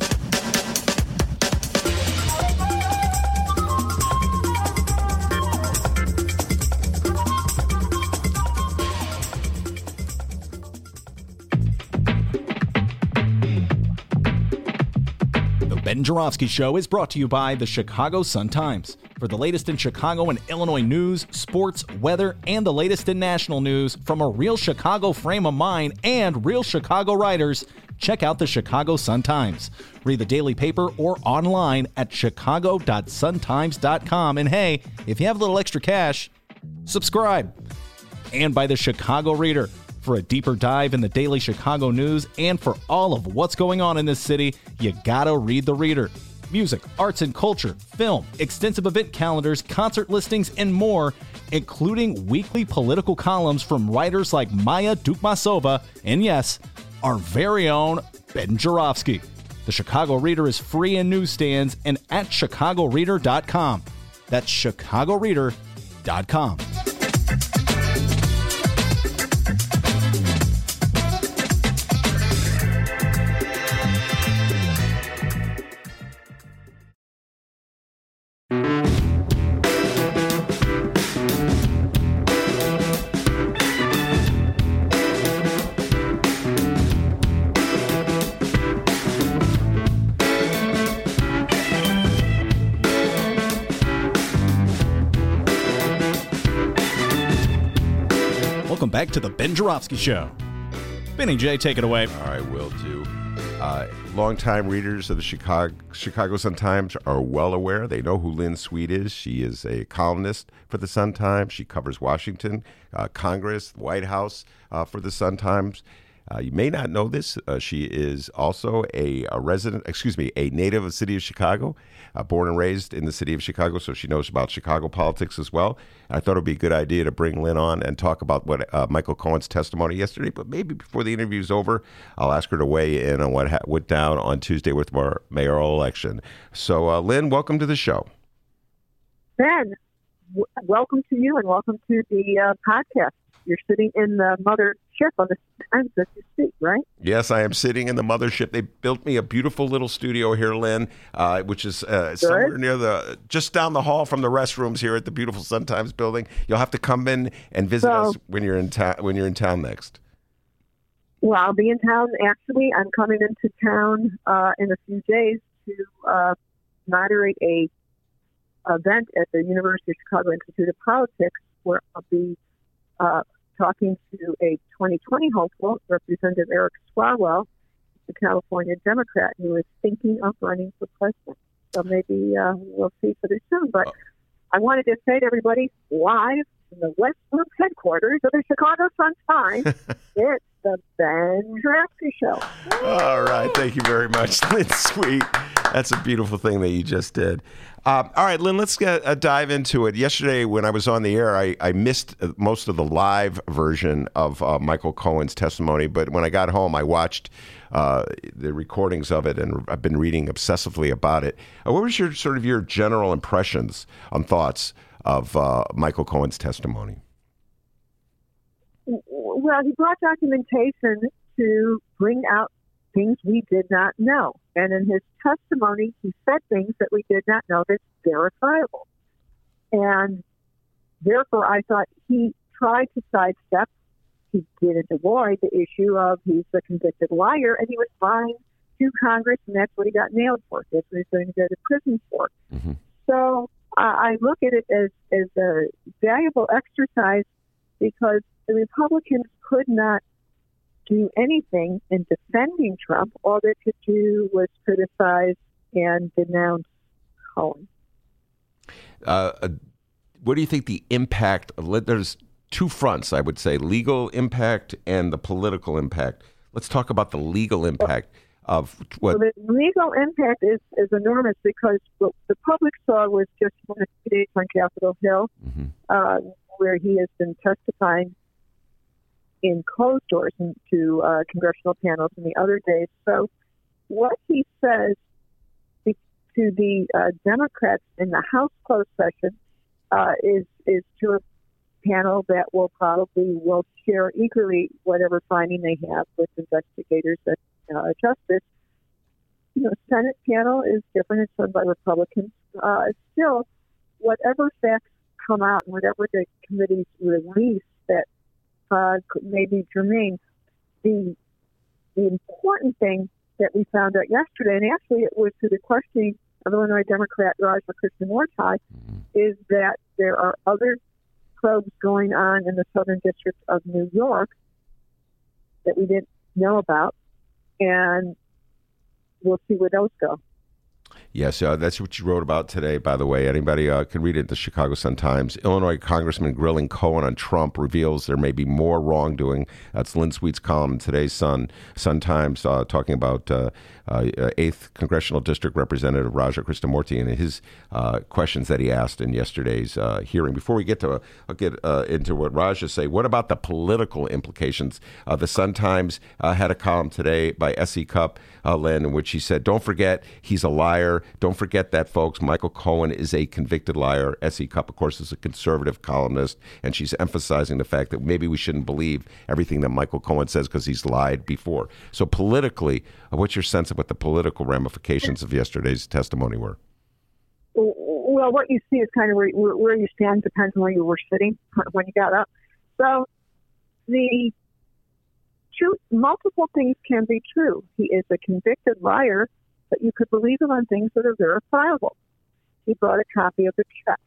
Ben Joravsky Show is brought to you by the Chicago Sun-Times. For the latest in Chicago and Illinois news, sports, weather, and the latest in national news from a real Chicago frame of mind and real Chicago writers, check out the Chicago Sun-Times. Read the daily paper or online at chicago.suntimes.com. And hey, if you have a little extra cash, subscribe. And by the Chicago Reader for a deeper dive in the daily Chicago news and for all of what's going on in this city, you gotta read The Reader. Music, arts and culture, film, extensive event calendars, concert listings, and more including weekly political columns from writers like Maya Dukmasova and, yes, our very own Ben Joravsky. The Chicago Reader is free in newsstands and at chicagoreader.com. That's chicagoreader.com. back to the Ben Joravsky Show. Benny J, take it away. I will do. Uh, longtime readers of the Chicago, Chicago Sun Times are well aware. They know who Lynn Sweet is. She is a columnist for the Sun Times. She covers Washington, uh, Congress, White House uh, for the Sun Times. Uh, you may not know this. Uh, she is also a, a, resident, excuse me, a native of the city of Chicago, uh, born and raised in the city of Chicago, so she knows about Chicago politics as well. I thought it would be a good idea to bring Lynn on and talk about what uh, Michael Cohen's testimony yesterday. But maybe before the interview is over, I'll ask her to weigh in on what ha- went down on Tuesday with our mayoral election. So, uh, Lynn, welcome to the show. Ben, w- welcome to you and welcome to the uh, podcast. You're sitting in the on the times that you speak, right? Yes, I am sitting in the mothership. They built me a beautiful little studio here, Lynn, uh, which is uh, somewhere near the just down the hall from the restrooms here at the beautiful Sun Times building. You'll have to come in and visit So- us when you're in town. When you're in town next. Well, I'll be in town. Actually, I'm coming into town uh, in a few days to uh, moderate a event at the University of Chicago Institute of Politics, where I'll be uh, talking to a 2020 hopeful, Representative Eric Swalwell, the California Democrat, who is thinking of running for president. So maybe uh, we'll see pretty soon. But I wanted to say to everybody, live from the West Loop headquarters of the Chicago Sun Times, it's the Ben Joravsky Show. All right, thank you very much, Lynn Sweet. That's a beautiful thing that you just did. Um, all right, Lynn, let's get uh, dive into it. Yesterday, when I was on the air, I, I missed uh, most of the live version of uh, Michael Cohen's testimony, but when I got home, I watched uh, the recordings of it, and I've been reading obsessively about it. Uh, what was your sort of your general impressions and thoughts of uh, Michael Cohen's testimony? Well, he brought documentation to bring out things we did not know. And in his testimony, he said things that we did not know that's verifiable. And therefore, I thought he tried to sidestep. He didn't avoid the issue of he's a convicted liar, and he was lying to Congress, and that's what he got nailed for. That's what he's going to go to prison for. So uh, I look at it as, as a valuable exercise because the Republicans could not do anything in defending Trump. All they could do was criticize and denounce Cohen. uh, uh, what do you think the impact there's two fronts i would say legal impact and the political impact let's talk about the legal impact of what So the legal impact is, is enormous because what the public saw was just one of the days on Capitol Hill, uh, where he has been testifying in closed doors and to uh, congressional panels in the other days. So what he says to the uh, Democrats in the House closed session uh, is is to a panel that will probably will share equally whatever finding they have with investigators and uh, justice. You know, Senate panel is different. It's run by Republicans. Uh, still, whatever facts come out whatever the committees release that uh, may be germane, the the important thing that we found out yesterday, and actually it was to the questioning of Illinois Democrat Raj Krishnamoorthi, is that there are other probes going on in the Southern District of New York that we didn't know about, and we'll see where those go. Yes, uh, that's what you wrote about today, by the way. Anybody uh, can read it the Chicago Sun-Times. Illinois Congressman grilling Cohen on Trump reveals there may be more wrongdoing. That's Lynn Sweet's column in today's Sun, Sun-Times uh, talking about uh, uh, 8th Congressional District Representative Raja Krishnamoorthi and his uh, questions that he asked in yesterday's hearing. Before we get to get into what Raja say, what about the political implications? the Sun-Times had a column today by S.E. Cupp, Lynn, in which he said, don't forget, he's a liar. Don't forget that, folks. Michael Cohen is a convicted liar. S.E. Cupp, of course, is a conservative columnist, and she's emphasizing the fact that maybe we shouldn't believe everything that Michael Cohen says because he's lied before. So, politically, what's your sense of what the political ramifications of yesterday's testimony were? Well, what you see is kind of where, where you stand depends on where you were sitting when you got up. So, the truth, multiple things can be true. He is a convicted liar but you could believe him on things that are verifiable. He brought a copy of the check.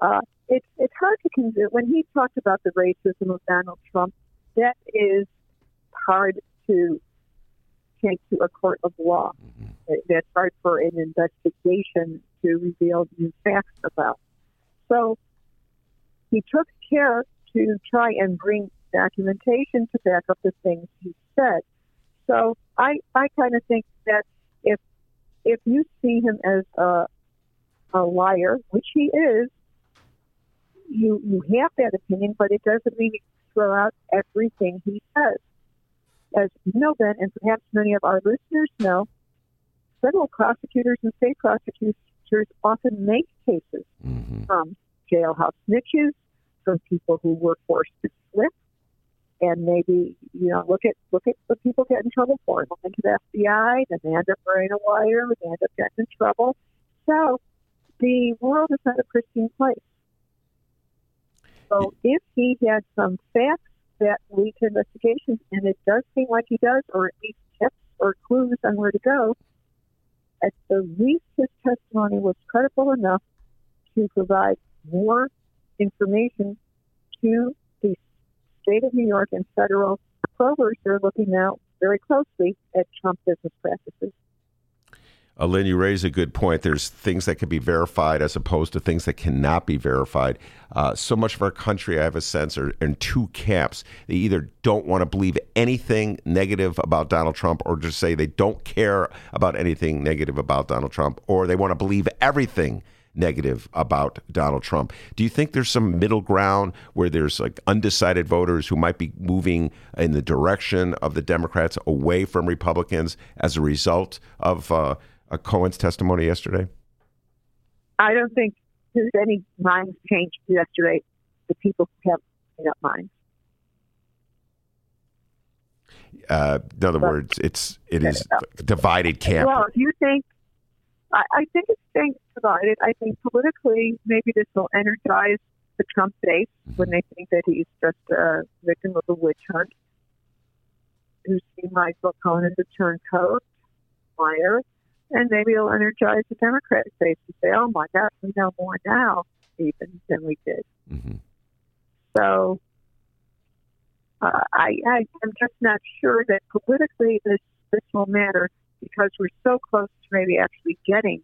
Uh, it's it's hard to convince when he talked about the racism of Donald Trump. That is hard to take to a court of law. Mm-hmm. That's hard for an investigation to reveal new facts about. So he took care to try and bring documentation to back up the things he said. So I I kind of think that if if you see him as a, a liar, which he is, you you have that opinion, but it doesn't mean you throw out everything he says. As you know, Ben, and perhaps many of our listeners know, federal prosecutors and state prosecutors often make cases mm-hmm. from jailhouse snitches, from people who were forced to slip, and maybe you know look at look at what people get in trouble for. Look into the FBI, then they end up wearing a wire, they end up getting in trouble. So the world is not a pristine place. So if he had some facts that lead to investigations, and it does seem like he does, or at least tips or clues on where to go, at the least his testimony was credible enough to provide more information to state of New York and federal probers are looking now very closely at Trump business practices. Uh, Lynn, you raise a good point. There's things that can be verified as opposed to things that cannot be verified. Uh, so much of our country, I have a sense, are in two camps. They either don't want to believe anything negative about Donald Trump, or just say they don't care about anything negative about Donald Trump, or they want to believe everything negative about Donald Trump. Do you think there's some middle ground where there's like undecided voters who might be moving in the direction of the Democrats away from Republicans as a result of uh, Cohen's testimony yesterday? I don't think there's any minds changed yesterday. The people who have made up minds. Uh, in other but, words, it's it is divided camp. Well, if you think I, I think it's staying divided. I think politically, maybe this will energize the Trump base mm-hmm. when they think that he's just a victim of a witch hunt, who see Michael Cohen as a turncoat, liar, and maybe it'll energize the Democratic base to say, "Oh my God, we know more now even than we did." Mm-hmm. So uh, I, I am just not sure that politically this this will matter because we're so close to maybe actually getting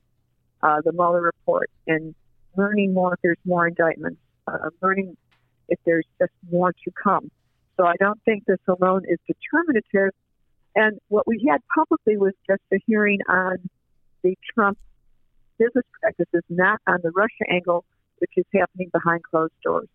uh, the Mueller report and learning more if there's more indictments, uh, learning if there's just more to come. So I don't think this alone is determinative. And what we had publicly was just a hearing on the Trump business practices, not on the Russia angle, which is happening behind closed doors.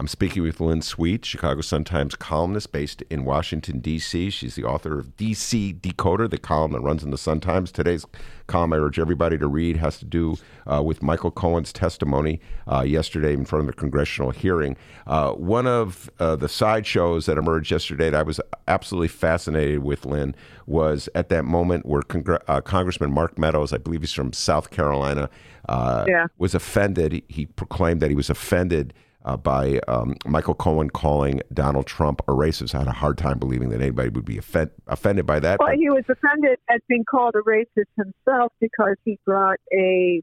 I'm speaking with Lynn Sweet, Chicago Sun-Times columnist based in Washington, D.C. She's the author of D.C. Decoder, the column that runs in the Sun-Times. Today's column I urge everybody to read has to do uh, with Michael Cohen's testimony uh, yesterday in front of the congressional hearing. Uh, one of uh, the sideshows that emerged yesterday that I was absolutely fascinated with, Lynn, was at that moment where Congre- uh, Congressman Mark Meadows, I believe he's from South Carolina, uh, yeah. was offended. He proclaimed that he was offended – uh, by um, Michael Cohen calling Donald Trump a racist. I had a hard time believing that anybody would be offend- offended by that. Well, he was offended at being called a racist himself because he brought a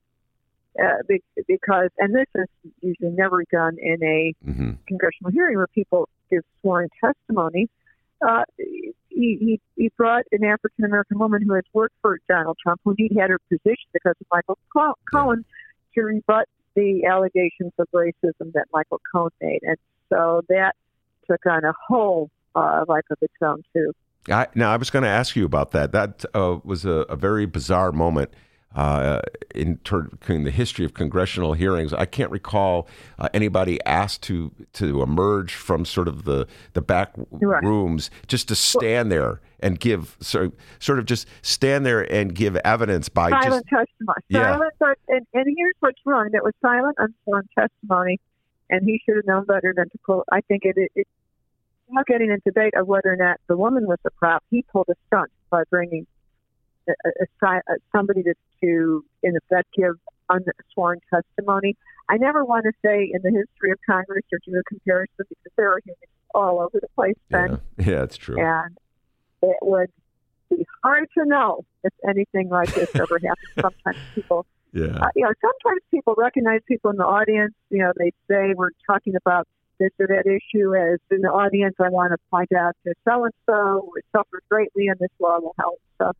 uh, because, and this is usually never done in a mm-hmm. congressional hearing where people give sworn testimony. Uh, he, he, he brought an African American woman who has worked for Donald Trump, who he had her position because of Michael Cohen, to rebut the allegations of racism that Michael Cohen made. And so that took on a whole uh, life of its own, too. I, now, I was going to ask you about that. That uh, was a, a, very bizarre moment uh, in, ter- in, the history of congressional hearings. I can't recall uh, anybody asked to to emerge from sort of the the back right. rooms just to stand there and give sort sort of just stand there and give evidence by silent just, testimony. Yeah. Silent, and, and here's what's wrong: it was silent, unsworn testimony, and he should have known better than to pull. I think it, it, it not getting into debate of whether or not the woman was a prop. He pulled a stunt by bringing a, a, a, somebody to, to, in effect, give unsworn testimony. I never want to say in the history of Congress or do a comparison because there are humans all over the place. Then. Yeah, yeah, it's true. And it would be hard to know if anything like this ever happens. Sometimes people, yeah, uh, you know, sometimes people recognize people in the audience. You know, they say we're talking about this or that issue as in the audience. I want to point out to so and so who suffered greatly, and this law will help. So,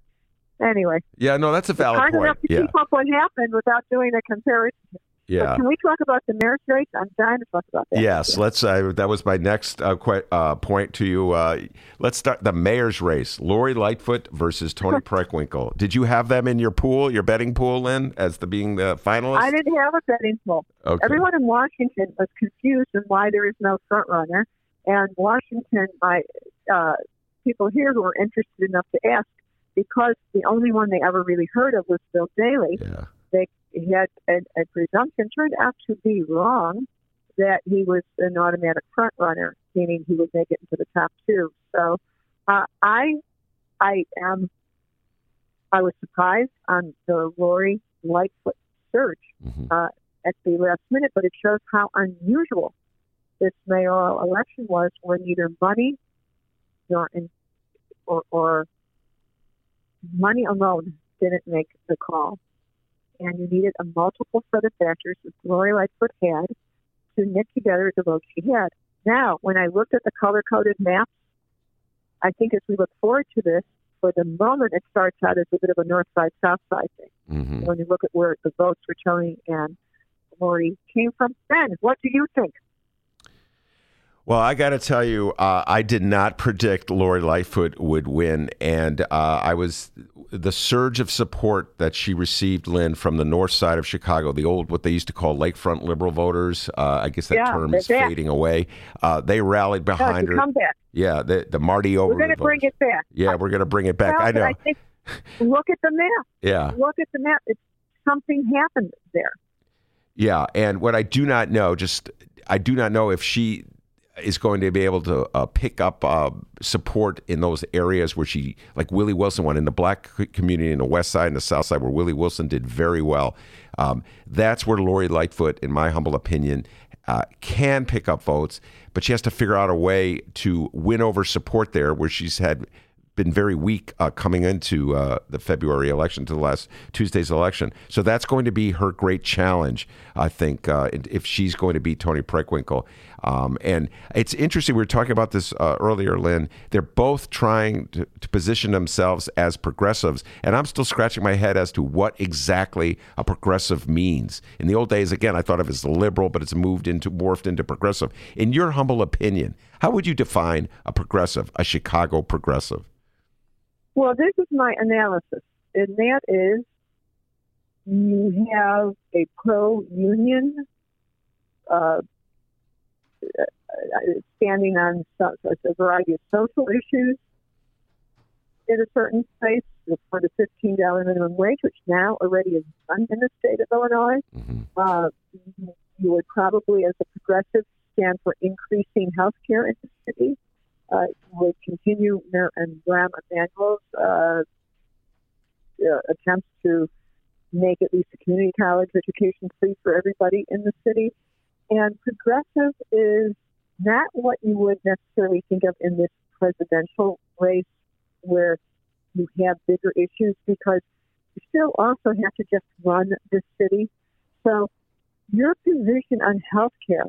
anyway. Yeah, no, that's a valid it's hard point. enough to yeah. keep up what happened without doing a comparison. Yeah. But can we talk about the mayor's race? I'm dying to talk about that. Yes, let's. Uh, that was my next uh, qu- uh, point to you. Uh, let's start the mayor's race: Lori Lightfoot versus Toni Preckwinkle. Did you have them in your pool, your betting pool, Lynn, as the being the finalist? I didn't have a betting pool. Okay. Everyone in Washington was confused on why there is no front runner, and Washington, my uh, people here who were interested enough to ask, because the only one they ever really heard of was Bill Daley. Yeah they he had a, a presumption turned out to be wrong that he was an automatic front runner, meaning he would make it into the top two. So uh, I I am I was surprised on the Lori Lightfoot search mm-hmm. uh, at the last minute, but it shows how unusual this mayoral election was, where neither money nor in, or, or money alone didn't make the call and you needed a multiple set of factors that Lori Lightfoot had to knit together the vote she had. Now, when I looked at the color coded maps, I think as we look forward to this, for the moment it starts out as a bit of a north side south side thing. Mm-hmm. When you look at where the votes for Toni and Lori came from, Ben, what do you think? Well, I got to tell you, uh, I did not predict Lori Lightfoot would win, and uh, I was the surge of support that she received, Lynn, from the north side of Chicago, the old what they used to call lakefront liberal voters. Uh, I guess that yeah, term is fading away. Uh, they rallied behind her. Come back. Yeah, the the Marty over. We're going to bring it back. Yeah, we're going to bring it back. Well, I know. I think, look at the map. Yeah. Look at the map. It's something happened there. Yeah, and what I do not know, just I do not know if she is going to be able to uh, pick up uh, support in those areas where she, like Willie Wilson won in the black community in the west side and the south side, where Willie Wilson did very well. Um, that's where Lori Lightfoot, in my humble opinion, uh, can pick up votes, but she has to figure out a way to win over support there, where she's had been very weak uh, coming into uh, the February election, to the last Tuesday's election. So that's going to be her great challenge, I think, uh, if she's going to beat Toni Preckwinkle. Um, and it's interesting. We were talking about this uh, earlier, Lynn. They're both trying to, to, position themselves as progressives, and I'm still scratching my head as to what exactly a progressive means. In the old days, again, I thought of it as liberal, but it's moved into morphed into progressive. In your humble opinion, how would you define a progressive, a Chicago progressive? Well, this is my analysis, and that is you have a pro union uh, standing on a variety of social issues in a certain place for the $15 minimum wage, which now already is done in the state of Illinois. Mm-hmm. Uh, you would probably, as a progressive, stand for increasing health care in the city uh, would continue Mayor and Rahm Emanuel's uh, uh, attempts to make at least a community college education free for everybody in the city. And progressive is not what you would necessarily think of in this presidential race where you have bigger issues because you still also have to just run the city. So your position on health care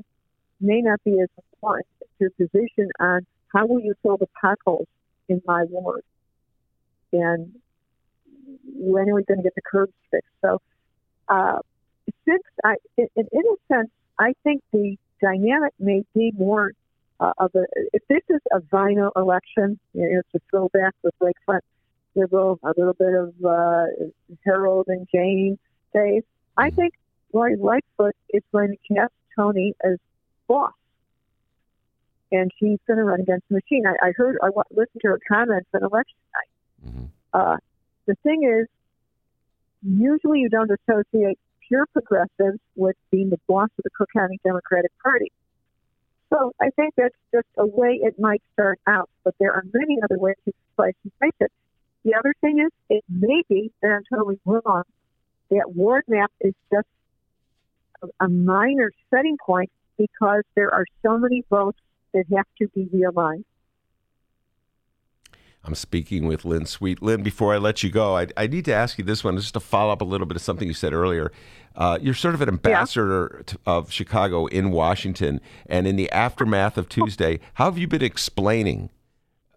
may not be as important as your position on how will you fill the potholes in my ward, and when are we going to get the curbs fixed? So, uh, since I, in, in a sense, I think the dynamic may be more uh, of a. If this is a vinyl election, you know, it's a throwback with Lakefront Liberal, a little bit of uh, Harold and Jane days. I think Lori Lightfoot is going to cast Toni as boss and she's going to run against the machine. I, I heard, I listened to her comments on election night. Mm-hmm. Uh, the thing is, usually you don't associate pure progressives with being the boss of the Cook County Democratic Party. So I think that's just a way it might start out, but there are many other ways to slice and dice it. The other thing is, it may be that I'm totally wrong. That ward map is just a minor setting point because there are so many votes that have to be realigned. I'm speaking with Lynn Sweet. Lynn, before I let you go, I, I, need to ask you this one just to follow up a little bit of something you said earlier. Uh, you're sort of an ambassador yeah. of Chicago in Washington, and in the aftermath of Tuesday, how have you been explaining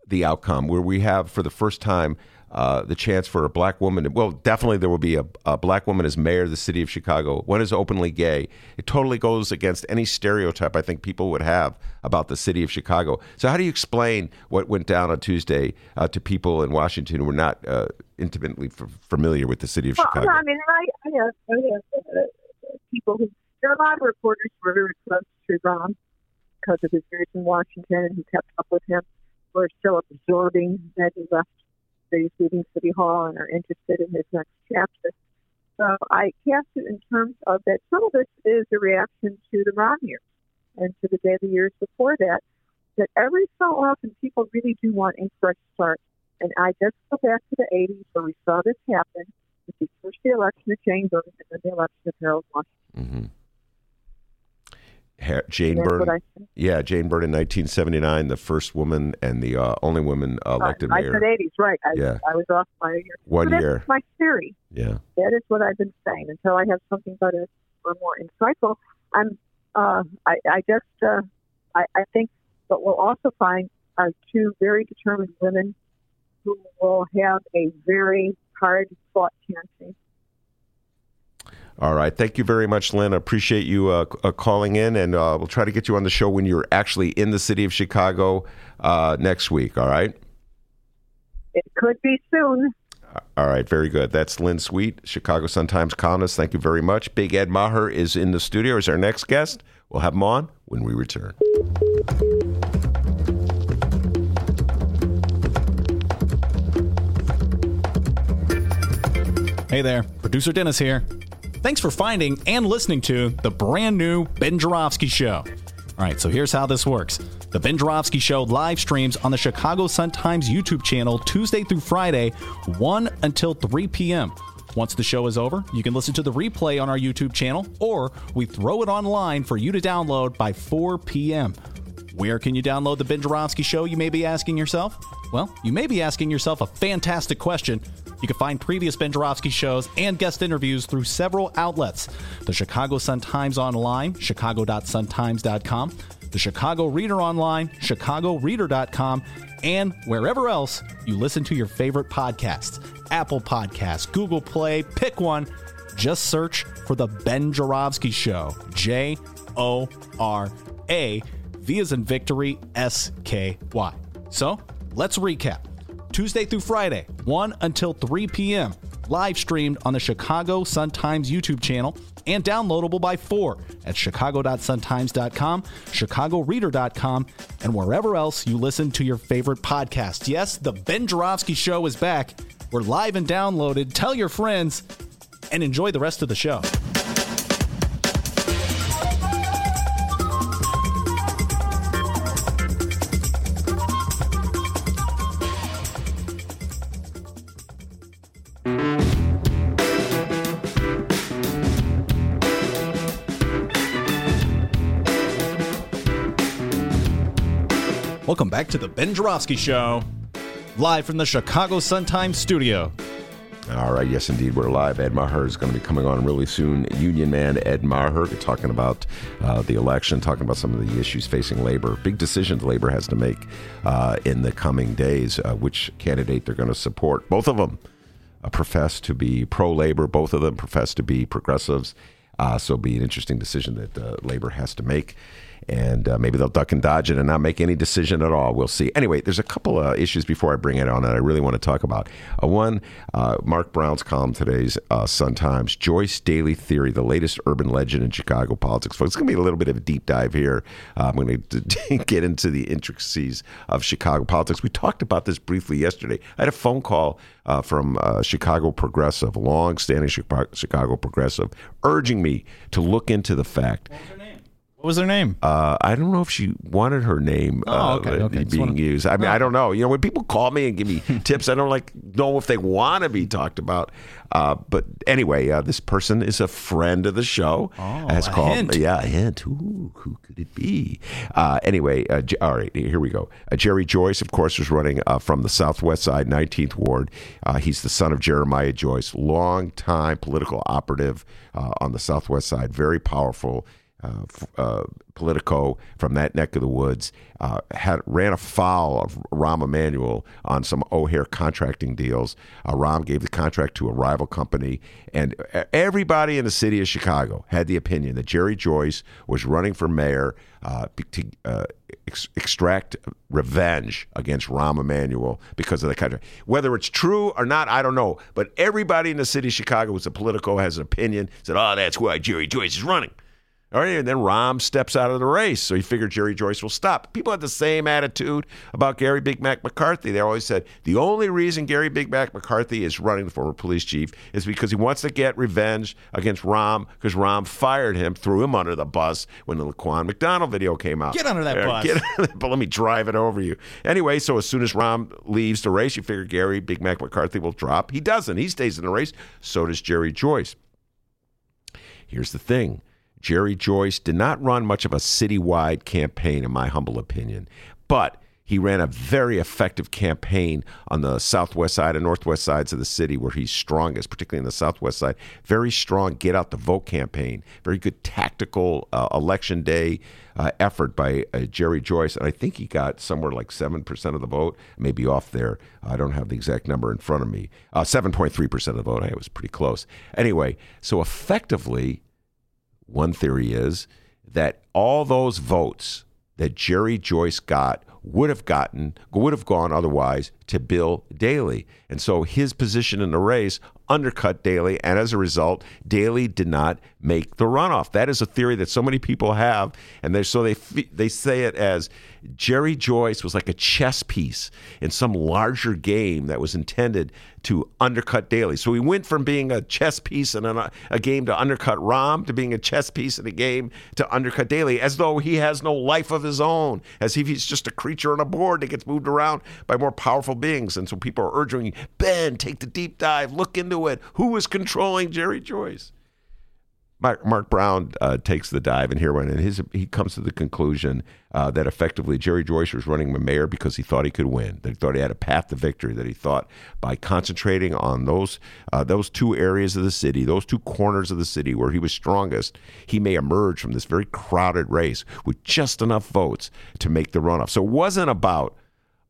the outcome where we have, for the first time, uh, the chance for a black woman. Well, definitely there will be a, a, black woman as mayor of the city of Chicago. One is openly gay. It totally goes against any stereotype I think people would have about the city of Chicago. So, how do you explain what went down on Tuesday uh, to people in Washington who are not uh, intimately f- familiar with the city of well, Chicago? I mean, I, I have, I have uh, people who, there are a lot of reporters who are very close to Rahm because of his years in Washington and who kept up with him. We're still absorbing that he left that he's leaving City Hall and are interested in his next chapter. So I cast it in terms of that some of this is a reaction to the Rahm years and to the day the years before that, that every so often people really do want a fresh start. And I just go back to the 80s where we saw this happen with the first election of Jane and then the election of Harold Washington. Mm-hmm. Jane Byrne. Yeah, Jane Byrne in 1979, the first woman and the uh, only woman uh, elected right. mayor. I said 80s, right? I, yeah. I was off by a year. One so year. my theory. Yeah. That is what I've been saying until I have something better or more insightful. I'm. Uh, I, I just. Uh, I, I think what we'll also find are two very determined women who will have a very hard fought campaign. All right. Thank you very much, Lynn. I appreciate you uh, uh, calling in, and uh, we'll try to get you on the show when you're actually in the city of Chicago uh, next week. All right. It could be soon. All right, very good. That's Lynn Sweet, Chicago Sun Times columnist. Thank you very much. Big Ed Maher is in the studio as our next guest. We'll have him on when we return. Hey there, producer Dennis here. Thanks for finding and listening to the brand new Ben Joravsky Show. All right, so here's how this works. The Ben Joravsky Show live streams on the Chicago Sun-Times YouTube channel Tuesday through Friday, 1 until 3 p.m. Once the show is over, you can listen to the replay on our YouTube channel, or we throw it online for you to download by 4 p.m. Where can you download the Ben Joravsky Show, you may be asking yourself? Well, you may be asking yourself a fantastic question you can find previous Ben Joravsky shows and guest interviews through several outlets the Chicago Sun-Times Online, chicago.suntimes.com, the Chicago Reader Online, chicagoreader.com, and wherever else you listen to your favorite podcasts Apple Podcasts, Google Play, pick one. Just search for The Ben Joravsky Show. J O R A, V as in victory, S K Y. So let's recap. Tuesday through Friday, 1 until 3 p.m. Live streamed on the Chicago Sun-Times YouTube channel and downloadable by 4 at chicago.suntimes.com, chicagoreader.com, and wherever else you listen to your favorite podcast. Yes, the Ben Joravsky Show is back. We're live and downloaded. Tell your friends and enjoy the rest of the show. Welcome back to the Ben Joravsky Show, live from the Chicago Sun-Times studio. All right, yes, indeed, we're live. Ed Maher is going to be coming on really soon. Union man Ed Maher talking about uh, the election, talking about some of the issues facing labor, big decisions labor has to make uh, in the coming days, uh, which candidate they're going to support. Both of them uh, profess to be pro labor, both of them profess to be progressives. Uh, so it'll be an interesting decision that uh, labor has to make and uh, maybe they'll duck and dodge it and not make any decision at all. We'll see. Anyway, there's a couple of issues before I bring it on that I really want to talk about. Uh, one, uh, Mark Brown's column today's uh, Sun Times, Joyce Daly Theory, the latest urban legend in Chicago politics. Folks, it's going to be a little bit of a deep dive here. Uh, I'm going to get into the intricacies of Chicago politics. We talked about this briefly yesterday. I had a phone call uh, from Chicago Progressive, long-standing Chicago Progressive, urging me to look into the fact what was her name? Uh, I don't know if she wanted her name Oh, uh, okay, okay. Being wanna- used. I mean, I don't know. You know, when people call me and give me tips, I don't like know if they want to be talked about. Uh, but anyway, uh, this person is a friend of the show. Oh, called. hint. Yeah, a hint. Ooh, who could it be? Uh, anyway, uh, all right, here we go. Uh, Jerry Joyce, of course, was running uh, from the Southwest Side, 19th Ward. Uh, he's the son of Jeremiah Joyce, long-time political operative uh, on the Southwest Side, very powerful uh, uh, Politico from that neck of the woods uh, had ran afoul of Rahm Emanuel on some O'Hare contracting deals. Uh, Rahm gave the contract to a rival company, and everybody in the city of Chicago had the opinion that Jerry Joyce was running for mayor uh, to uh, ex- extract revenge against Rahm Emanuel because of the contract. Whether it's true or not, I don't know. But everybody in the city of Chicago was a Politico has an opinion. Said, "Oh, that's why Jerry Joyce is running." All right, and then Rahm steps out of the race, so he figured Jerry Joyce will stop. People had the same attitude about Gary Big Mac McCarthy. They always said the only reason Gary Big Mac McCarthy is running, the former police chief, is because he wants to get revenge against Rahm because Rahm fired him, threw him under the bus when the Laquan McDonald video came out. Get under that Uh, bus. Get but let me drive it over you. Anyway, so as soon as Rahm leaves the race, you figure Gary Big Mac McCarthy will drop. He doesn't. He stays in the race. So does Jerry Joyce. Here's the thing Jerry Joyce did not run much of a citywide campaign, in my humble opinion, but he ran a very effective campaign on the southwest side and northwest sides of the city where he's strongest, particularly in the southwest side. Very strong get out the vote campaign. Very good tactical uh, election day uh, effort by uh, Jerry Joyce. And I think he got somewhere like 7% of the vote, maybe off there. I don't have the exact number in front of me. Uh, 7.3% of the vote. I was pretty close. Anyway, so effectively, one theory is that all those votes that Jerry Joyce got would have gotten would have gone otherwise to Bill Daley. And so his position in the race undercut Daley and as a result Daley did not make the runoff. That is a theory that so many people have and so they they say it as Jerry Joyce was like a chess piece in some larger game that was intended to undercut Daley. So he went from being a chess piece in a, a game to undercut Rahm to being a chess piece in a game to undercut Daley, as though he has no life of his own, as if he's just a creature on a board that gets moved around by more powerful beings. And so people are urging Ben, take the deep dive, look into it. was controlling Jerry Joyce? Mark, Brown uh, takes the dive in here and his he comes to the conclusion uh, that effectively Jerry Joyce was running the mayor because he thought he could win, that he thought he had a path to victory, that he thought by concentrating on those uh, those two areas of the city, those two corners of the city where he was strongest, he may emerge from this very crowded race with just enough votes to make the runoff. So it wasn't about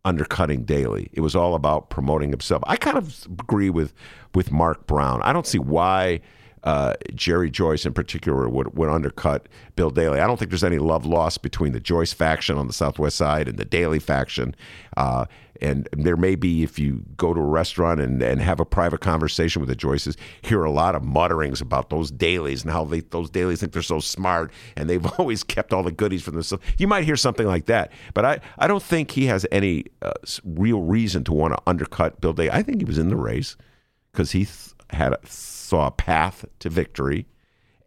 undercutting Daley. It was all about promoting himself. I kind of agree with with Mark Brown. I don't see why uh, Jerry Joyce in particular would, would undercut Bill Daley. I don't think there's any love lost between the Joyce faction on the Southwest side and the Daley faction. Uh, and there may be, if you go to a restaurant and, and have a private conversation with the Joyces, hear a lot of mutterings about those Daleys and how they those Daleys think they're so smart and they've always kept all the goodies for themselves. You might hear something like that, but I, I don't think he has any uh, real reason to want to undercut Bill Day. I think he was in the race because he th- had a, saw a path to victory,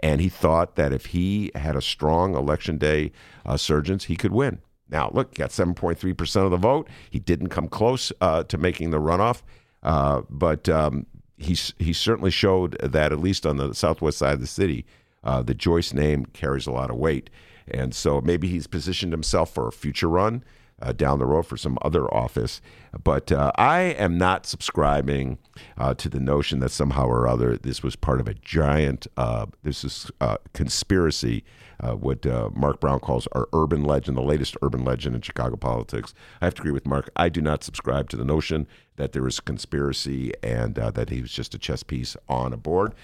and he thought that if he had a strong election day uh, surgeons, he could win. Now, look, he got 7.3% of the vote. He didn't come close uh, to making the runoff, uh, but um, he, he certainly showed that, at least on the southwest side of the city, uh, the Joyce name carries a lot of weight. And so maybe he's positioned himself for a future run. uh, down the road for some other office. But uh, I am not subscribing uh, to the notion that somehow or other this was part of a giant, uh, this is uh, conspiracy, uh, what uh, Mark Brown calls our urban legend, the latest urban legend in Chicago politics. I have to agree with Mark. I do not subscribe to the notion that there is conspiracy and uh, that he was just a chess piece on a board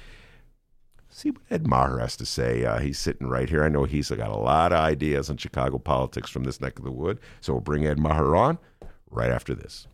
see what Ed Maher has to say. Uh, he's sitting right here. I know he's got a lot of ideas on Chicago politics from this neck of the wood. So we'll bring Ed Maher on right after this.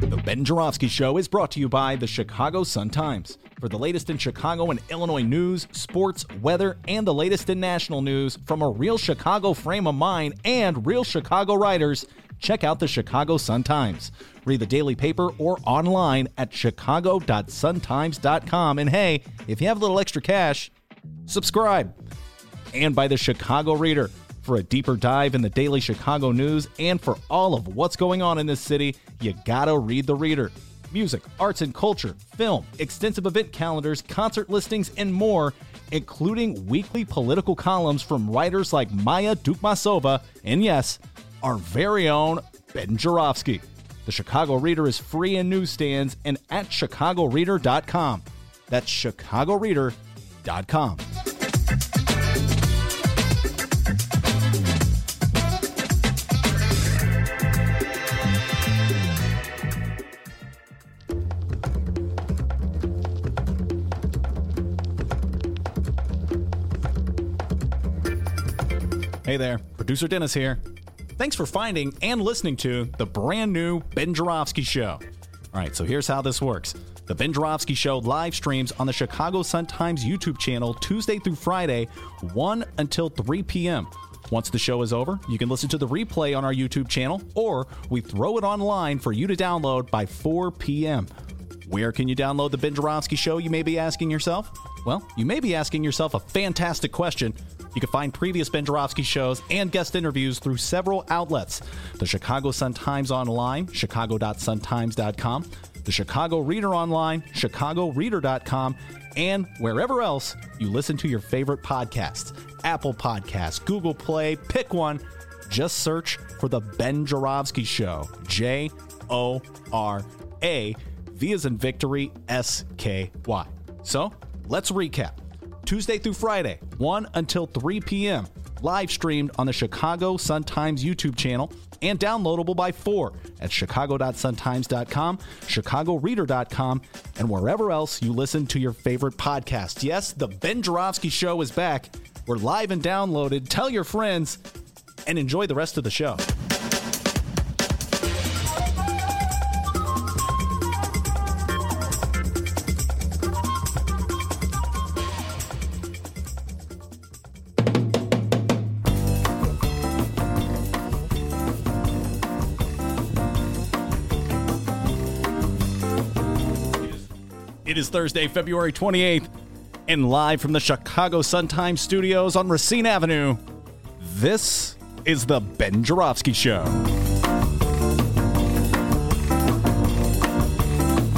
The Ben Joravsky Show is brought to you by the Chicago Sun-Times. For the latest in Chicago and Illinois news, sports, weather, and the latest in national news from a real Chicago frame of mind and real Chicago writers, check out the Chicago Sun-Times. Read the daily paper or online at chicago.suntimes.com. And hey, if you have a little extra cash, subscribe. And by the Chicago Reader for a deeper dive in the daily Chicago news and for all of what's going on in this city, you gotta read the Reader. Music, arts and culture, film, extensive event calendars, concert listings, and more, including weekly political columns from writers like Maya Dukmasova and yes, our very own Ben Joravsky. The Chicago Reader is free in newsstands and at chicagoreader.com. That's chicagoreader.com. Hey there, producer Dennis here. Thanks for finding and listening to the brand new Ben Joravsky Show. All right, so here's how this works. The Ben Joravsky Show live streams on the Chicago Sun-Times YouTube channel Tuesday through Friday, 1 until 3 p.m. Once the show is over, you can listen to the replay on our YouTube channel, or we throw it online for you to download by 4 p.m. Where can you download the Ben Joravsky Show, you may be asking yourself? Well, you may be asking yourself a fantastic question. You can find previous Ben Joravsky shows and guest interviews through several outlets the Chicago Sun-Times Online, chicago.suntimes.com, the Chicago Reader Online, chicagoreader.com, and wherever else you listen to your favorite podcasts Apple Podcasts, Google Play, pick one. Just search for The Ben Joravsky Show. J O R A, As in victory, S K Y. So let's recap. Tuesday through Friday, 1 until 3 p.m. Live streamed on the Chicago Sun-Times YouTube channel and downloadable by 4 at chicago.suntimes.com, chicagoreader.com, and wherever else you listen to your favorite podcast. Yes, the Ben Joravsky Show is back. We're live and downloaded. Tell your friends and enjoy the rest of the show. It is Thursday, February 28th, and live from the Chicago Sun-Times studios on Racine Avenue, this is the Ben Joravsky Show.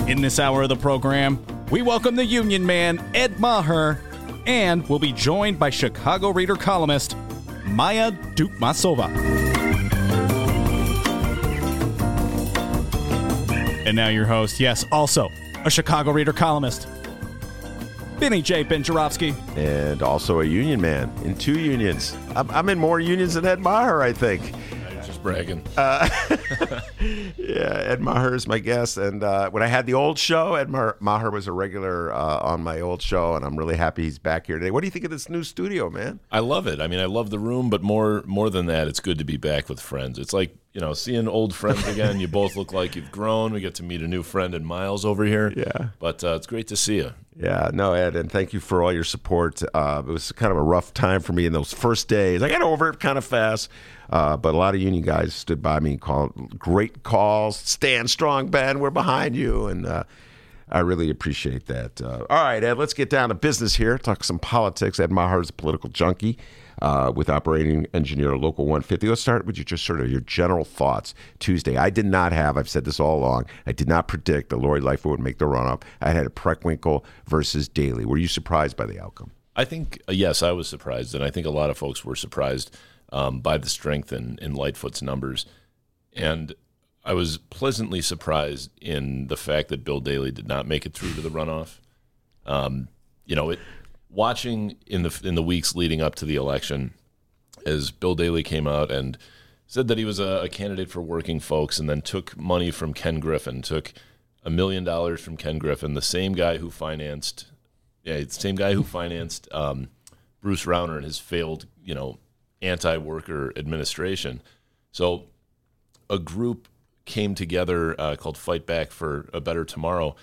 In this hour of the program, we welcome the Union Man, Ed Maher, and we'll be joined by Chicago Reader columnist Maya Dukmasova. And now your host, yes, also a Chicago Reader columnist, Benny J. Ben Joravsky. And also a union man in two unions. I'm, I'm in more unions than Ed Maher, I think. Just bragging. Yeah, Ed Maher is my guest. And uh, when I had the old show, Ed Maher, Maher was a regular uh, on my old show, and I'm really happy he's back here today. What do you think of this new studio, man? I love it. I mean, I love the room, but more more than that, it's good to be back with friends. It's like you know, seeing old friends again. you both look like you've grown. We get to meet a new friend in Miles over here. Yeah. but uh, it's great to see you. Yeah, no, Ed, and thank you for all your support. Uh, it was kind of a rough time for me in those first days. I got over it kind of fast, uh, but a lot of union guys stood by me, called great calls. Stand strong, Ben. We're behind you, and uh, I really appreciate that. Uh, all right, Ed, let's get down to business here. Talk some politics. Ed Maher is a political junkie. Uh, with operating engineer local 150 let's start with your just sort of your general thoughts tuesday. I did not have i've said this all along i did not predict that lori lightfoot would make the run-up. I had a preckwinkle versus Daley. Were you surprised by the outcome? I think uh, yes, I was surprised, and I think a lot of folks were surprised um, by the strength in, in Lightfoot's numbers, and I was pleasantly surprised in the fact that Bill Daley did not make it through to the runoff. Um, you know, it, watching in the in the weeks leading up to the election, as Bill Daley came out and said that he was a, a candidate for working folks, and then took money from Ken Griffin, took a million dollars from Ken Griffin, the same guy who financed, yeah, the same guy who financed um, Bruce Rauner and his failed, you know, anti-worker administration. So, a group came together uh, called Fight Back for a Better Tomorrow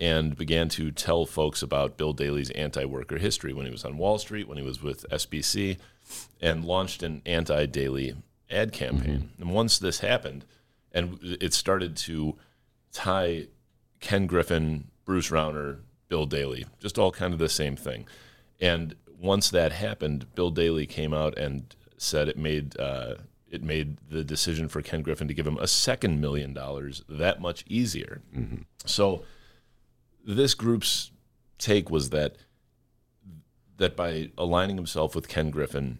and began to tell folks about Bill Daley's anti-worker history when he was on Wall Street, when he was with SBC, and launched an anti-Daley ad campaign. And once this happened, and it started to tie Ken Griffin, Bruce Rauner, Bill Daley, just all kind of the same thing. And once that happened, Bill Daley came out and said it made uh, it made the decision for Ken Griffin to give him a second million dollars that much easier. So this group's take was that that by aligning himself with Ken Griffin,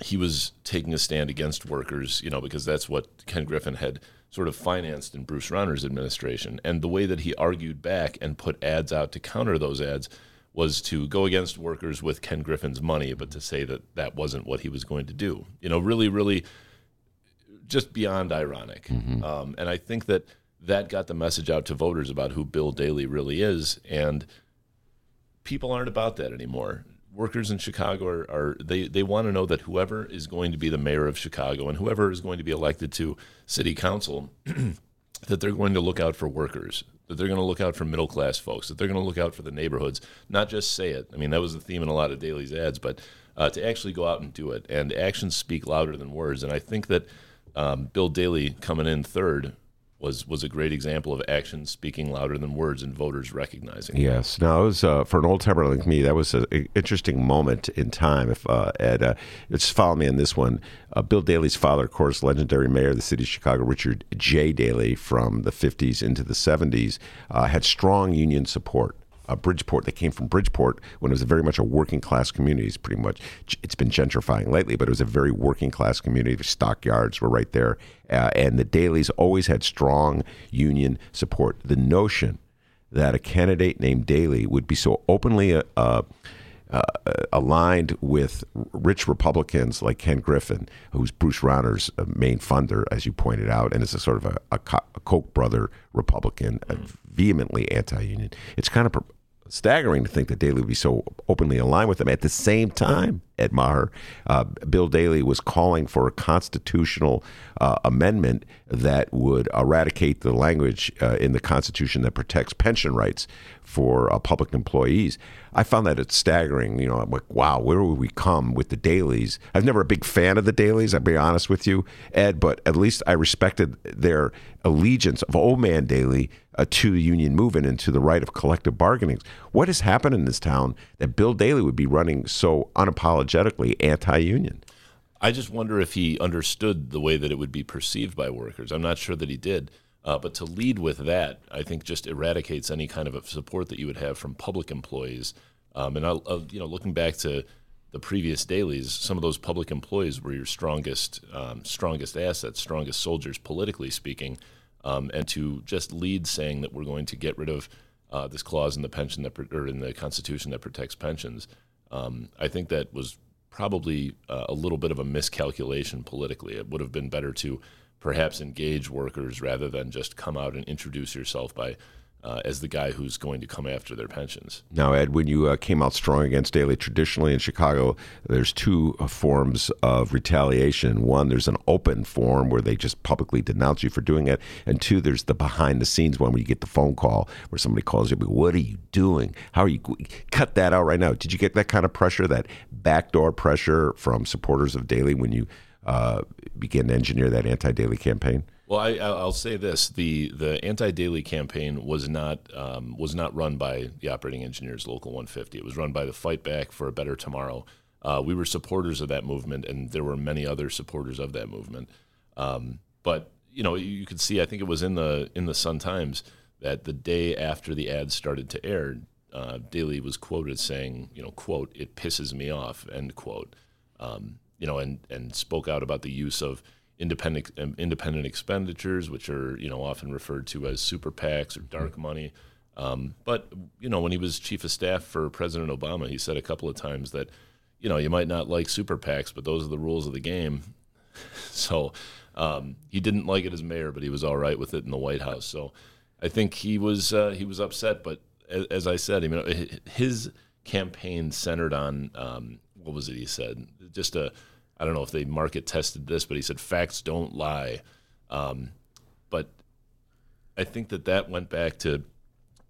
he was taking a stand against workers, you know, because that's what Ken Griffin had sort of financed in Bruce Rauner's administration. And the way that he argued back and put ads out to counter those ads was to go against workers with Ken Griffin's money, but to say that that wasn't what he was going to do. You know, really, really just beyond ironic. Um, and I think that that got the message out to voters about who Bill Daley really is. And people aren't about that anymore. Workers in Chicago are, are they, they want to know that whoever is going to be the mayor of Chicago and whoever is going to be elected to city council, that they're going to look out for workers, that they're going to look out for middle class folks, that they're going to look out for the neighborhoods, not just say it. I mean, that was the theme in a lot of Daley's ads, but uh, to actually go out and do it. And actions speak louder than words. And I think that um, Bill Daley coming in third was was a great example of actions speaking louder than words and voters recognizing. Yes. Now, it was uh, for an old timer like me. That was an interesting moment in time. If uh, Ed, uh, just follow me on this one. Uh, Bill Daley's father, of course, legendary mayor of the city of Chicago, Richard J. Daley, from the '50s into the '70s, uh, had strong union support. Uh, Bridgeport, they came from Bridgeport when it was very much a working class community. It's pretty much it's been gentrifying lately, but it was a very working class community. The stockyards were right there, uh, and the Daleys always had strong union support. The notion that a candidate named Daley would be so openly uh, uh, uh, aligned with rich Republicans like Ken Griffin, who's Bruce Rauner's uh, main funder, as you pointed out, and is a sort of a, a, a Koch brother Republican, uh, vehemently anti-union. It's kind of staggering to think that Daley would be so openly aligned with them. At the same time, Ed Maher, uh, Bill Daley was calling for a constitutional uh, amendment that would eradicate the language uh, in the Constitution that protects pension rights for uh, public employees. I found that it's staggering. You know, I'm like, wow, where would we come with the Daleys? I've never a big fan of the Daleys, I'll be honest with you, Ed, but at least I respected their allegiance of old man Daley uh, to the union movement and to the right of collective bargaining. What has happened in this town that Bill Daley would be running so unapologetically anti-union? I just wonder if he understood the way that it would be perceived by workers. I'm not sure that he did. Uh, but to lead with that, I think just eradicates any kind of support that you would have from public employees. Um, and I'll, I'll, you know, looking back to the previous Daleys, some of those public employees were your strongest, um, strongest assets, strongest soldiers, politically speaking. Um, and to just lead saying that we're going to get rid of uh, this clause in the pension that, or in the Constitution that protects pensions, um, I think that was probably uh, a little bit of a miscalculation politically. It would have been better to perhaps engage workers rather than just come out and introduce yourself by uh, as the guy who's going to come after their pensions. Now, Ed, when you uh, came out strong against Daley, traditionally in Chicago, there's two uh, forms of retaliation. One, there's an open form where they just publicly denounce you for doing it, and two, there's the behind the scenes one where you get the phone call where somebody calls you, "What are you doing? How are you?" Cut that out right now. Did you get that kind of pressure, that backdoor pressure from supporters of Daley when you uh, began to engineer that anti-Daley campaign? Well, I, I'll say this: the the anti Daley campaign was not um, was not run by the operating engineers local 150. It was run by the Fight Back for a Better Tomorrow. Uh, we were supporters of that movement, and there were many other supporters of that movement. Um, but you know, you could see. I think it was in the in the Sun Times that the day after the ads started to air, uh, Daley was quoted saying, you know, quote, "It pisses me off," end quote. Um, you know, and and spoke out about the use of independent um, independent expenditures, which are you know often referred to as super PACs or dark money. Um, but you know, when he was chief of staff for President Obama, he said a couple of times that you know you might not like super PACs, but those are the rules of the game. so um, he didn't like it as mayor, but he was all right with it in the White House. So I think he was uh, he was upset. But as, as, I said, I mean, his campaign centered on um, what was it? He said just a I don't know if they market tested this, but he said facts don't lie. Um, but I think that that went back to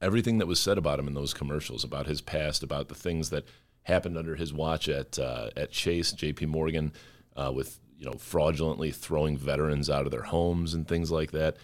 everything that was said about him in those commercials, about his past, about the things that happened under his watch at uh, at Chase, J.P. Morgan, uh, with you know fraudulently throwing veterans out of their homes and things like that.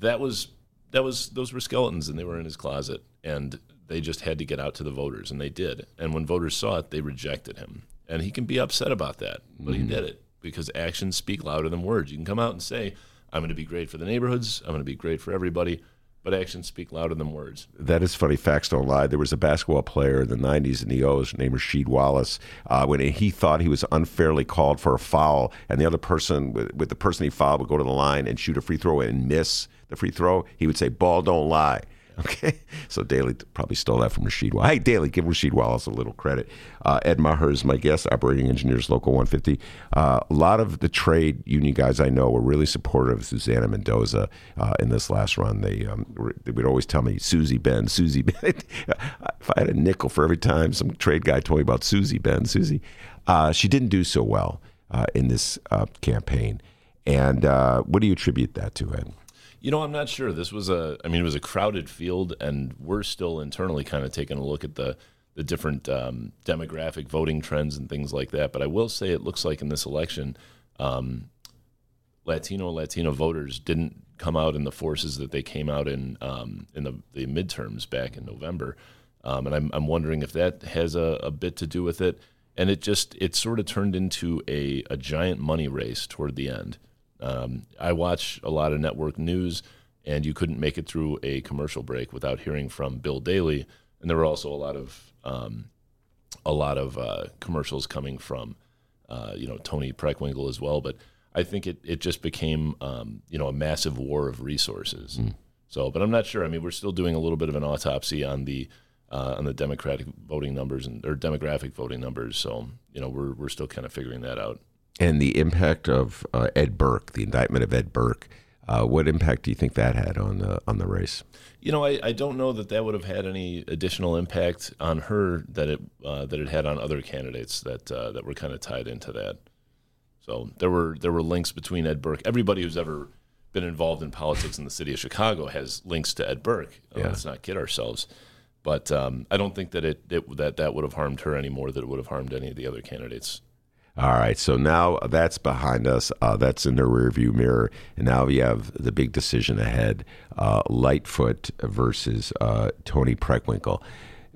That was that was those were skeletons and they were in his closet and they just had to get out to the voters and they did. And when voters saw it, they rejected him. And he can be upset about that, but mm-hmm. he did it because actions speak louder than words. You can come out and say, I'm going to be great for the neighborhoods, I'm going to be great for everybody, but actions speak louder than words. That is funny. Facts don't lie. There was a basketball player in the 90s in the O's named Rasheed Wallace. Uh, when he thought he was unfairly called for a foul, and the other person, with, with the person he fouled, would go to the line and shoot a free throw and miss the free throw, he would say, Ball don't lie. Okay, so Daley probably stole that from Rasheed Wallace. Hey, Daley, give Rasheed Wallace a little credit. Uh, Ed Maher is my guest, operating engineers, Local 150. Uh, a lot of the trade union guys I know were really supportive of Susana Mendoza uh, in this last run. They, um, they would always tell me, Susie Ben, Susie Ben. if I had a nickel for every time some trade guy told me about Susie Ben, Susie, uh, she didn't do so well uh, in this uh, campaign. And what do you attribute that to, Ed? You know, I'm not sure. This was a, I mean, it was a crowded field, and we're still internally kind of taking a look at the the different um, demographic voting trends and things like that. But I will say, it looks like in this election, um, Latino Latino voters didn't come out in the forces that they came out in um, in the, the midterms back in November, um, and I'm I'm wondering if that has a, a bit to do with it. And it just it sort of turned into a, a giant money race toward the end. Um, I watch a lot of network news, and you couldn't make it through a commercial break without hearing from Bill Daley. And there were also a lot of um, a lot of uh, commercials coming from uh, you know Toni Preckwinkle as well. But I think it it just became um, you know a massive war of resources. Mm. So, but I'm not sure. I mean, we're still doing a little bit of an autopsy on the uh, on the Democratic voting numbers and or demographic voting numbers. So, you know, we're we're still kind of figuring that out and the impact of uh, Ed Burke, the indictment of Ed Burke. Uh, what impact do you think that had on the on the race? You know, I, I don't know that that would have had any additional impact on her that it uh, that it had on other candidates that uh, that were kind of tied into that. So there were there were links between Ed Burke. Everybody who's ever been involved in politics in the city of Chicago has links to Ed Burke. Uh, yeah. Let's not kid ourselves. But um, I don't think that it, it that that would have harmed her any more than it would have harmed any of the other candidates. All right, so now that's behind us. Uh, that's in the rearview mirror, and now we have the big decision ahead: uh, Lightfoot versus uh, Toni Preckwinkle.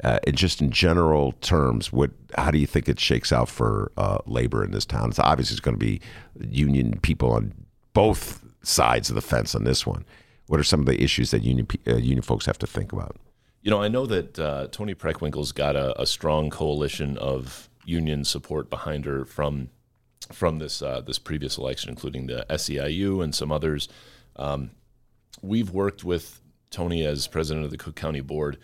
Uh, and just in general terms, what how do you think it shakes out for uh, labor in this town? It's obviously it's going to be union people on both sides of the fence on this one. What are some of the issues that union uh, union folks have to think about? You know, I know that Toni Preckwinkle's got a, a strong coalition of union support behind her from from this uh, this previous election, including the SEIU and some others. Um, we've worked with Toni as president of the Cook County Board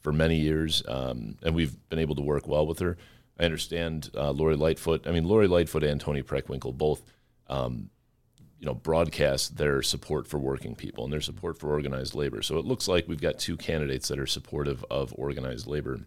for many years, um, and we've been able to work well with her. I understand uh, Lori Lightfoot. I mean, Lori Lightfoot and Toni Preckwinkle both, um, you know, broadcast their support for working people and their support for organized labor. So it looks like we've got two candidates that are supportive of organized labor.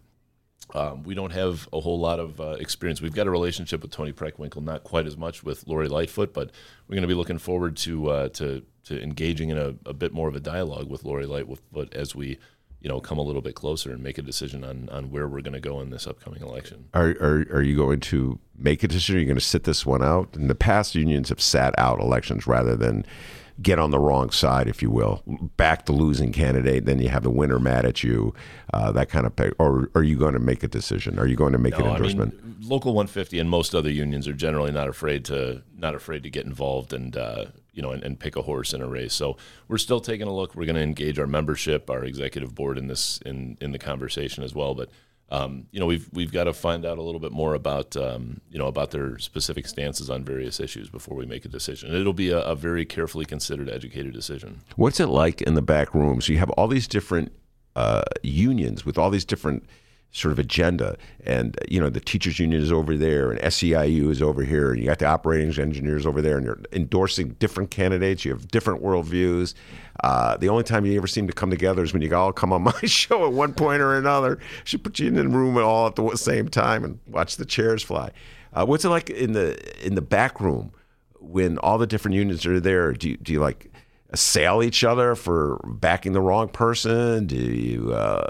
Um, we don't have a whole lot of uh, experience. We've got a relationship with Toni Preckwinkle, not quite as much with Lori Lightfoot, but we're going to be looking forward to uh, to to engaging in a, a, bit more of a dialogue with Lori Lightfoot as we, you know, come a little bit closer and make a decision on on where we're going to go in this upcoming election. Are, are are you going to make a decision? Are you going to sit this one out? In the past, unions have sat out elections rather than get on the wrong side, if you will, back the losing candidate, then you have the winner mad at you, uh, that kind of. Pay, or are you going to make a decision? Are you going to make No, an I endorsement? mean, Local 150 and most other unions are generally not afraid to not afraid to get involved and uh, you know and, and pick a horse in a race. So we're still taking a look. We're going to engage our membership, our executive board in this in in the conversation as well. But um, you know we've we've got to find out a little bit more about um, you know about their specific stances on various issues before we make a decision. It'll be a, a very carefully considered, educated decision. What's it like in the back rooms? You have all these different uh, unions with all these different sort of agenda, and you know the teachers union is over there, and SEIU is over here, and you got the operating engineers over there, and you're endorsing different candidates. You have different worldviews. Uh, the only time you ever seem to come together is when you all come on my show at one point or another. Should put you in a room all at the same time and watch the chairs fly. Uh, what's it like in the in the back room when all the different unions are there? Do you, do you like assail each other for backing the wrong person? Do you? Uh,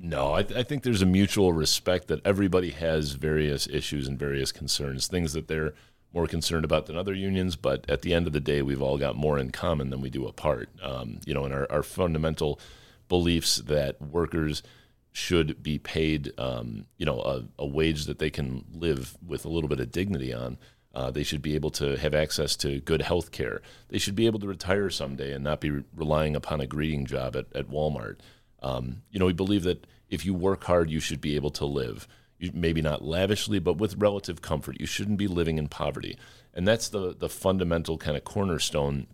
No, I, I think there's a mutual respect that everybody has various issues and various concerns, things that they're more concerned about than other unions. But at the end of the day, we've all got more in common than we do apart. Um, you know, and our, our fundamental beliefs that workers should be paid, um, you know, a, a wage that they can live with a little bit of dignity on. Uh, they should be able to have access to good health care. They should be able to retire someday and not be re- relying upon a greeting job at, at Walmart. Um, you know, we believe that if you work hard, you should be able to live. You, maybe not lavishly, but with relative comfort. You shouldn't be living in poverty. And that's the, the fundamental kind of cornerstone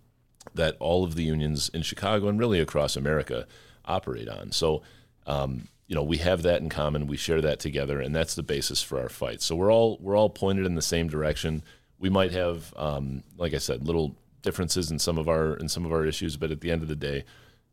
that all of the unions in Chicago and really across America operate on. So, um, you know, we have that in common. We share that together, and that's the basis for our fight. So we're all we're all pointed in the same direction. We might have, um, like I said, little differences in some of our in some of our issues, but at the end of the day,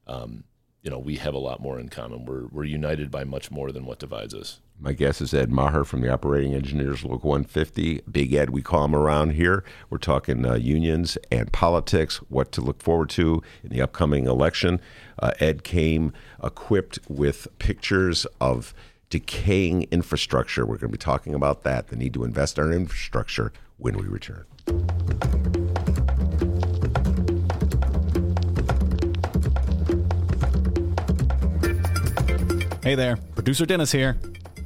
um, you know, we have a lot more in common. We're we're united by much more than what divides us. My guest is Ed Maher from the Operating Engineers Local 150. Big Ed, we call him around here. We're talking uh, unions and politics, what to look forward to in the upcoming election. Uh, Ed came equipped with pictures of decaying infrastructure. We're going to be talking about that, the need to invest in our infrastructure when we return. Hey there, producer Dennis here.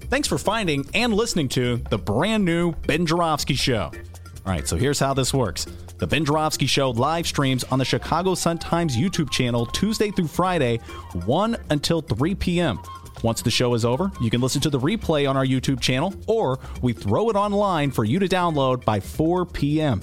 Thanks for finding and listening to the brand new Ben Joravsky Show. All right, so here's how this works. The Ben Joravsky Show live streams on the Chicago Sun-Times YouTube channel Tuesday through Friday, 1 until 3 p.m. Once the show is over, you can listen to the replay on our YouTube channel, or we throw it online for you to download by 4 p.m.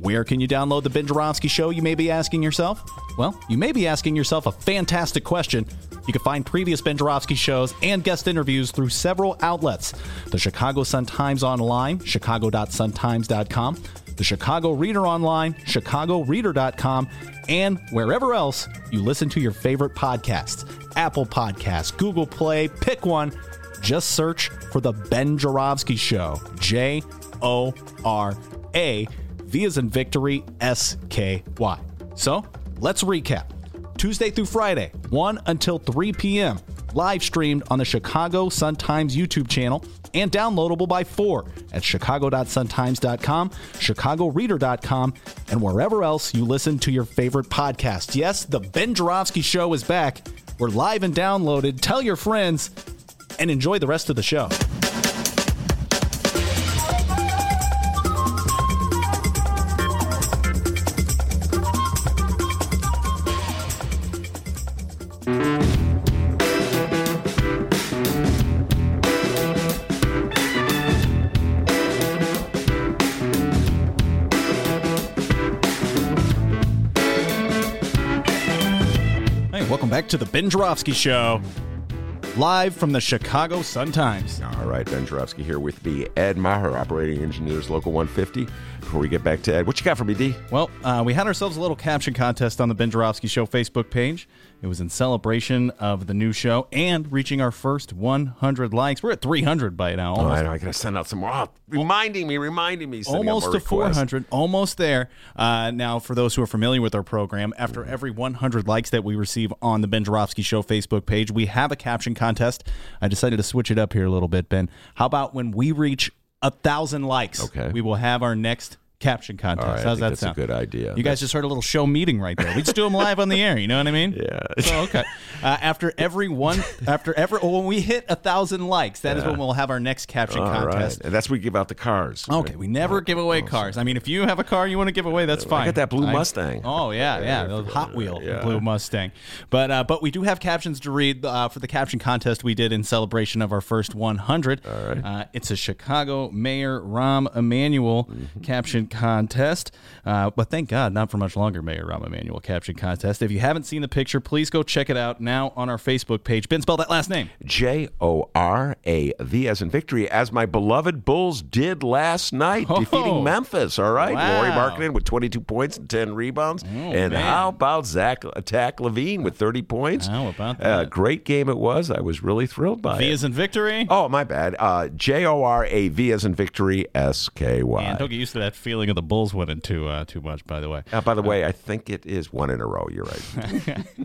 Where can you download the Ben Joravsky Show, you may be asking yourself? Well, you may be asking yourself a fantastic question. You can find previous Ben Joravsky shows and guest interviews through several outlets the Chicago Sun-Times Online, chicago.suntimes.com, the Chicago Reader Online, chicagoreader.com, and wherever else you listen to your favorite podcasts Apple Podcasts, Google Play, pick one. Just search for The Ben Joravsky Show. J O R A, V as in victory, S K Y. So let's recap. Tuesday through Friday, 1 until 3 p.m. Live streamed on the Chicago Sun-Times YouTube channel and downloadable by 4 at chicago.suntimes.com, chicagoreader.com, and wherever else you listen to your favorite podcast. Yes, the Ben Joravsky Show is back. We're live and downloaded. Tell your friends and enjoy the rest of the show. Back to the Ben Joravsky Show, live from the Chicago Sun-Times. All right, Ben Joravsky here with me, Ed Maher, Operating Engineers Local 150. Before we get back to Ed, what you got for me, D? Well, uh, we had ourselves a little caption contest on the Ben Joravsky Show Facebook page. It was in celebration of the new show and reaching our first 100 likes. We're at 300 by now. Oh, I know. I gotta send out some more. Oh, reminding me, reminding me. almost to requests. 400. Almost there. Uh, now, for those who are familiar with our program, after every 100 likes that we receive on the Ben Joravsky Show Facebook page, we have a caption contest. I decided to switch it up here a little bit, Ben. How about when we reach a thousand likes? Okay. We will have our next caption contest. Right, I How's that that's sound? a good idea. You guys just heard a little show meeting right there. We just do them live on the air. You know what I mean? Yeah. So, okay. Uh, after every one, after every, oh, when we hit a thousand likes, that is when we'll have our next caption All right. contest. And that's we give out the cars. Okay, we never give away cars. I mean, if you have a car you want to give away, that's fine. I got that blue Mustang. Oh yeah, yeah, I the Hot Wheel yeah. blue Mustang. But uh, but we do have captions to read uh, for the caption contest we did in celebration of our first 100. All right. Uh, it's a Chicago Mayor Rahm Emanuel Mm-hmm. caption contest. Uh, but thank God, not for much longer, Mayor Rahm Emanuel caption contest. If you haven't seen the picture, please go check it out now on our Facebook page. Ben, spell that last name. J O R A V as in victory, as my beloved Bulls did last night, Oh. defeating Memphis. All right, Wow. Lauri Markkanen with 22 points and 10 rebounds, and man. how about Zach Attack LaVine with 30 points? How about Uh, that? great game it was. I was really thrilled by V it. is in victory. Oh, my bad. Uh, J O R A V as in victory, S K Man, don't get used to that feeling of the Bulls winning too uh, too much. By the way, Uh, by the way, I think it is one in a row. You're right.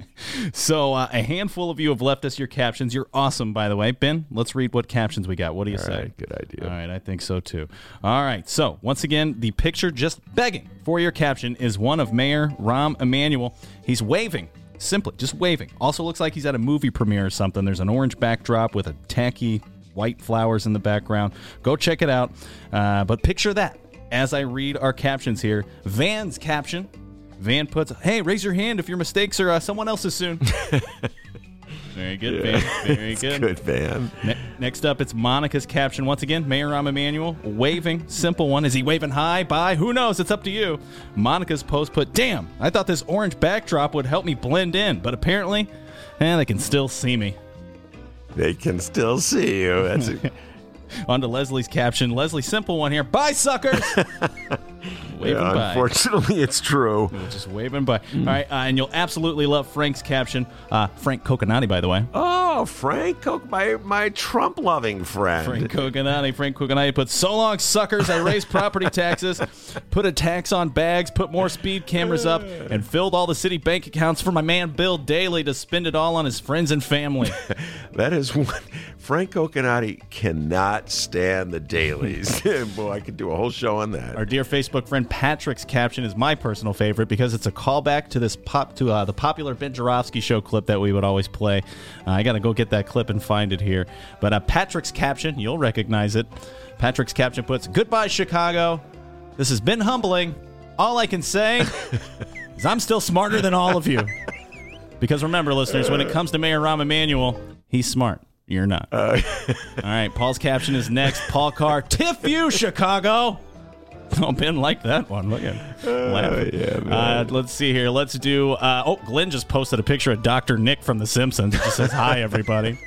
So uh, a handful of you have left us your captions. You're awesome, by the way. Ben, let's read what captions we got. What do you say? right, good idea. All right, I think so too. All right. So once again, the picture just begging for your caption is one of Mayor Rahm Emanuel. He's waving. Simply, just waving. Also looks like he's at a movie premiere or something. There's an orange backdrop with a tacky white flowers in the background. Go check it out. Uh, but picture that as I read our captions here. Van's caption Van puts, "Hey, raise your hand if your mistakes are uh, someone else's soon." Very good, Van. Very good. Good man. Ne- next up, it's Monica's caption once again. Mayor Rahm Emanuel waving, simple one. Is he waving high? Bye? Who knows? It's up to you. Monica's post put, "Damn, I thought this orange backdrop would help me blend in, but apparently, eh, they can still see me." They can still see you. That's a, On to Leslie's caption. Leslie, simple one here. Bye, suckers. waving yeah, unfortunately, it's true. Just waving by. All right, uh, and you'll absolutely love Frank's caption. Uh, Frank Coconati, by the way. Oh, Frank, my my Trump loving friend. Frank Coconati. Frank Coconati put, so long, suckers. I raised property taxes, put a tax on bags, put more speed cameras up, and filled all the city bank accounts for my man Bill Daley to spend it all on his friends and family. That is one. Frank Coconati cannot stand the Daleys. Boy, I could do a whole show on that. Our dear Facebook friend Patrick's caption is my personal favorite because it's a callback to this pop to uh, the popular Ben Joravsky show clip that we would always play. Uh, I got to go get that clip and find it here. But uh, Patrick's caption, you'll recognize it. Patrick's caption puts, "Goodbye Chicago. This has been humbling. All I can say is I'm still smarter than all of you." Because remember, listeners, when it comes to Mayor Rahm Emanuel, he's smart. You're not. All right, Paul's caption is next. Paul Carr, tiff you, Chicago. Oh, Ben liked that one. Look at him. laughing. uh, let's see here. Let's do. Uh, oh, Glenn just posted a picture of Dr. Nick from The Simpsons. It just says, Hi, everybody.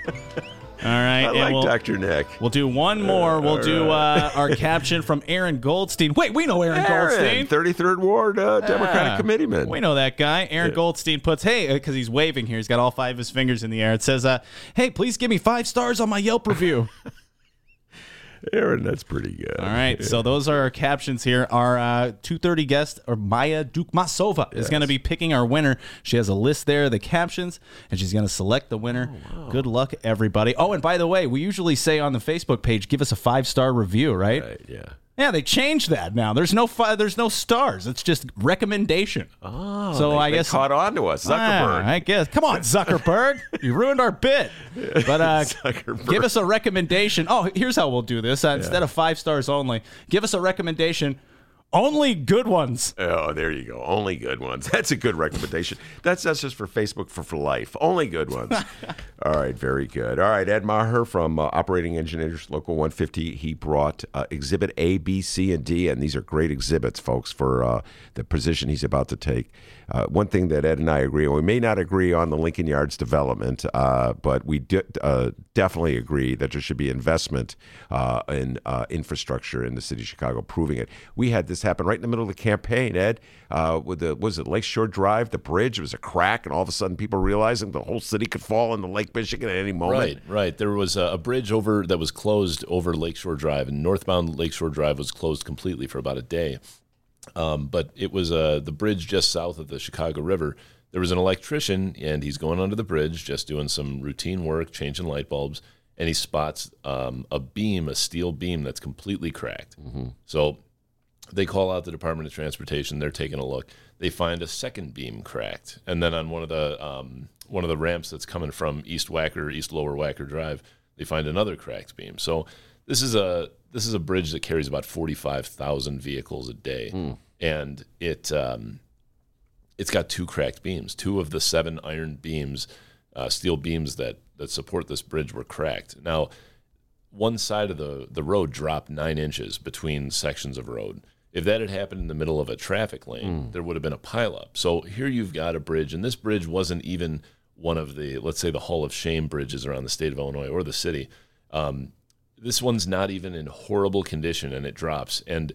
All right. I like we'll, Dr. Nick. We'll do one more. We'll do uh, our caption from Aaron Goldstein. Wait, we know Aaron, Aaron, Goldstein. 33rd Ward uh, Democratic Ah, Committeeman. We know that guy. Aaron Goldstein puts, hey, because he's waving here. He's got all five of his fingers in the air. It says, uh, hey, please give me five stars on my Yelp review. Aaron, that's pretty good. All right, so those are our captions here. Our uh, 230 guest, or Maya Dukmasova, is going to be picking our winner. She has a list there, of the captions, and she's going to select the winner. Good luck, everybody. Oh, and by the way, we usually say on the Facebook page, give us a five star review, right? Right, yeah. Yeah, they changed that now. There's no fi- there's no stars. It's just recommendation. Oh, so They- I they guess caught on to us. Ah, Zuckerberg. I guess. Come on, Zuckerberg. you ruined our bit. But uh, give us a recommendation. Oh, here's how we'll do this. Uh, Instead of five stars only, give us a recommendation. Only good ones. Oh, there you go. Only good ones. That's a good recommendation. That's that's just for Facebook for, for life. Only good ones. All right, very good. All right, Ed Maher from uh, Operating Engineers Local 150. He brought uh, Exhibit A, B, C, and D, and these are great exhibits, folks, for uh, the position he's about to take. Uh, one thing that Ed and I agree on, we may not agree on the Lincoln Yards development, uh, but we uh, definitely agree that there should be investment uh, in uh, infrastructure in the city of Chicago, proving it. We had this happen right in the middle of the campaign, Ed, with the was it Lakeshore Drive, the bridge was a crack, and all of a sudden people realizing the whole city could fall into Lake Michigan at any moment. Right, right. There was a, a bridge over that was closed over Lakeshore Drive, and northbound Lakeshore Drive was closed completely for about a day. Um, but it was uh, the bridge just south of the Chicago River. There was an electrician, and he's going under the bridge, just doing some routine work, changing light bulbs, and he spots um, a beam, a steel beam that's completely cracked. So They call out the Department of Transportation. They're taking a look. They find a second beam cracked, and then on one of the um, one of the ramps that's coming from East Wacker, East Lower Wacker Drive, they find another cracked beam. So this is a this is a bridge that carries about forty five thousand vehicles a day, and it um, it's got two cracked beams. Two of the seven iron beams, uh, steel beams that that support this bridge were cracked. Now, one side of the the road dropped nine inches between sections of road. If that had happened in the middle of a traffic lane, there would have been a pileup. So here you've got a bridge, and this bridge wasn't even one of the let's say the Hall of Shame bridges around the state of Illinois or the city. Um, this one's not even in horrible condition, and it drops and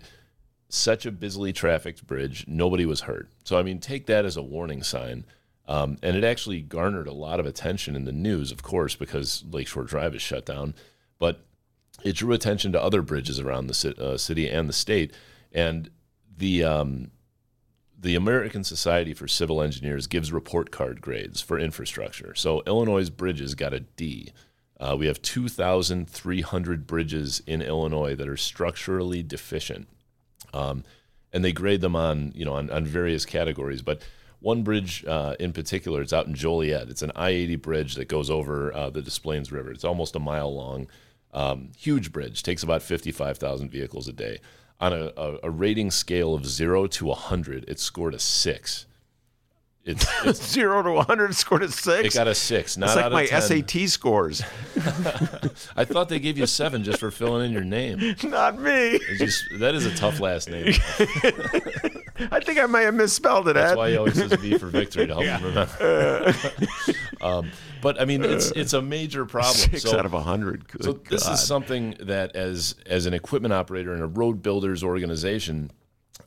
such a busily trafficked bridge, nobody was hurt. So, I mean, take that as a warning sign. Um, and it actually garnered a lot of attention in the news, of course, because Lakeshore Drive is shut down. But it drew attention to other bridges around the uh, city and the state. And the um, the American Society for Civil Engineers gives report card grades for infrastructure. So Illinois' bridges got a D. Uh, we have 2,300 bridges in Illinois that are structurally deficient um, and they grade them on you know on, on various categories. But one bridge uh, in particular, it's out in Joliet. It's an I-80 bridge that goes over uh, the Des Plaines River. It's almost a mile long, um, huge bridge. Takes about 55,000 vehicles a day. On a, a, a rating scale of zero to 100, it scored a six. It's, it's Zero to 100 scored a six. it got a six. Not It's like my of 10. SAT scores. I thought they gave you seven just for filling in your name. Not me. It's just that is a tough last name. I think I might have misspelled it, That's Ed. why he always says V for victory to help him remember. um, but I mean, it's it's a major problem. Six so, out of a 100. Good so this God. is something that, as as an equipment operator in a road builders organization,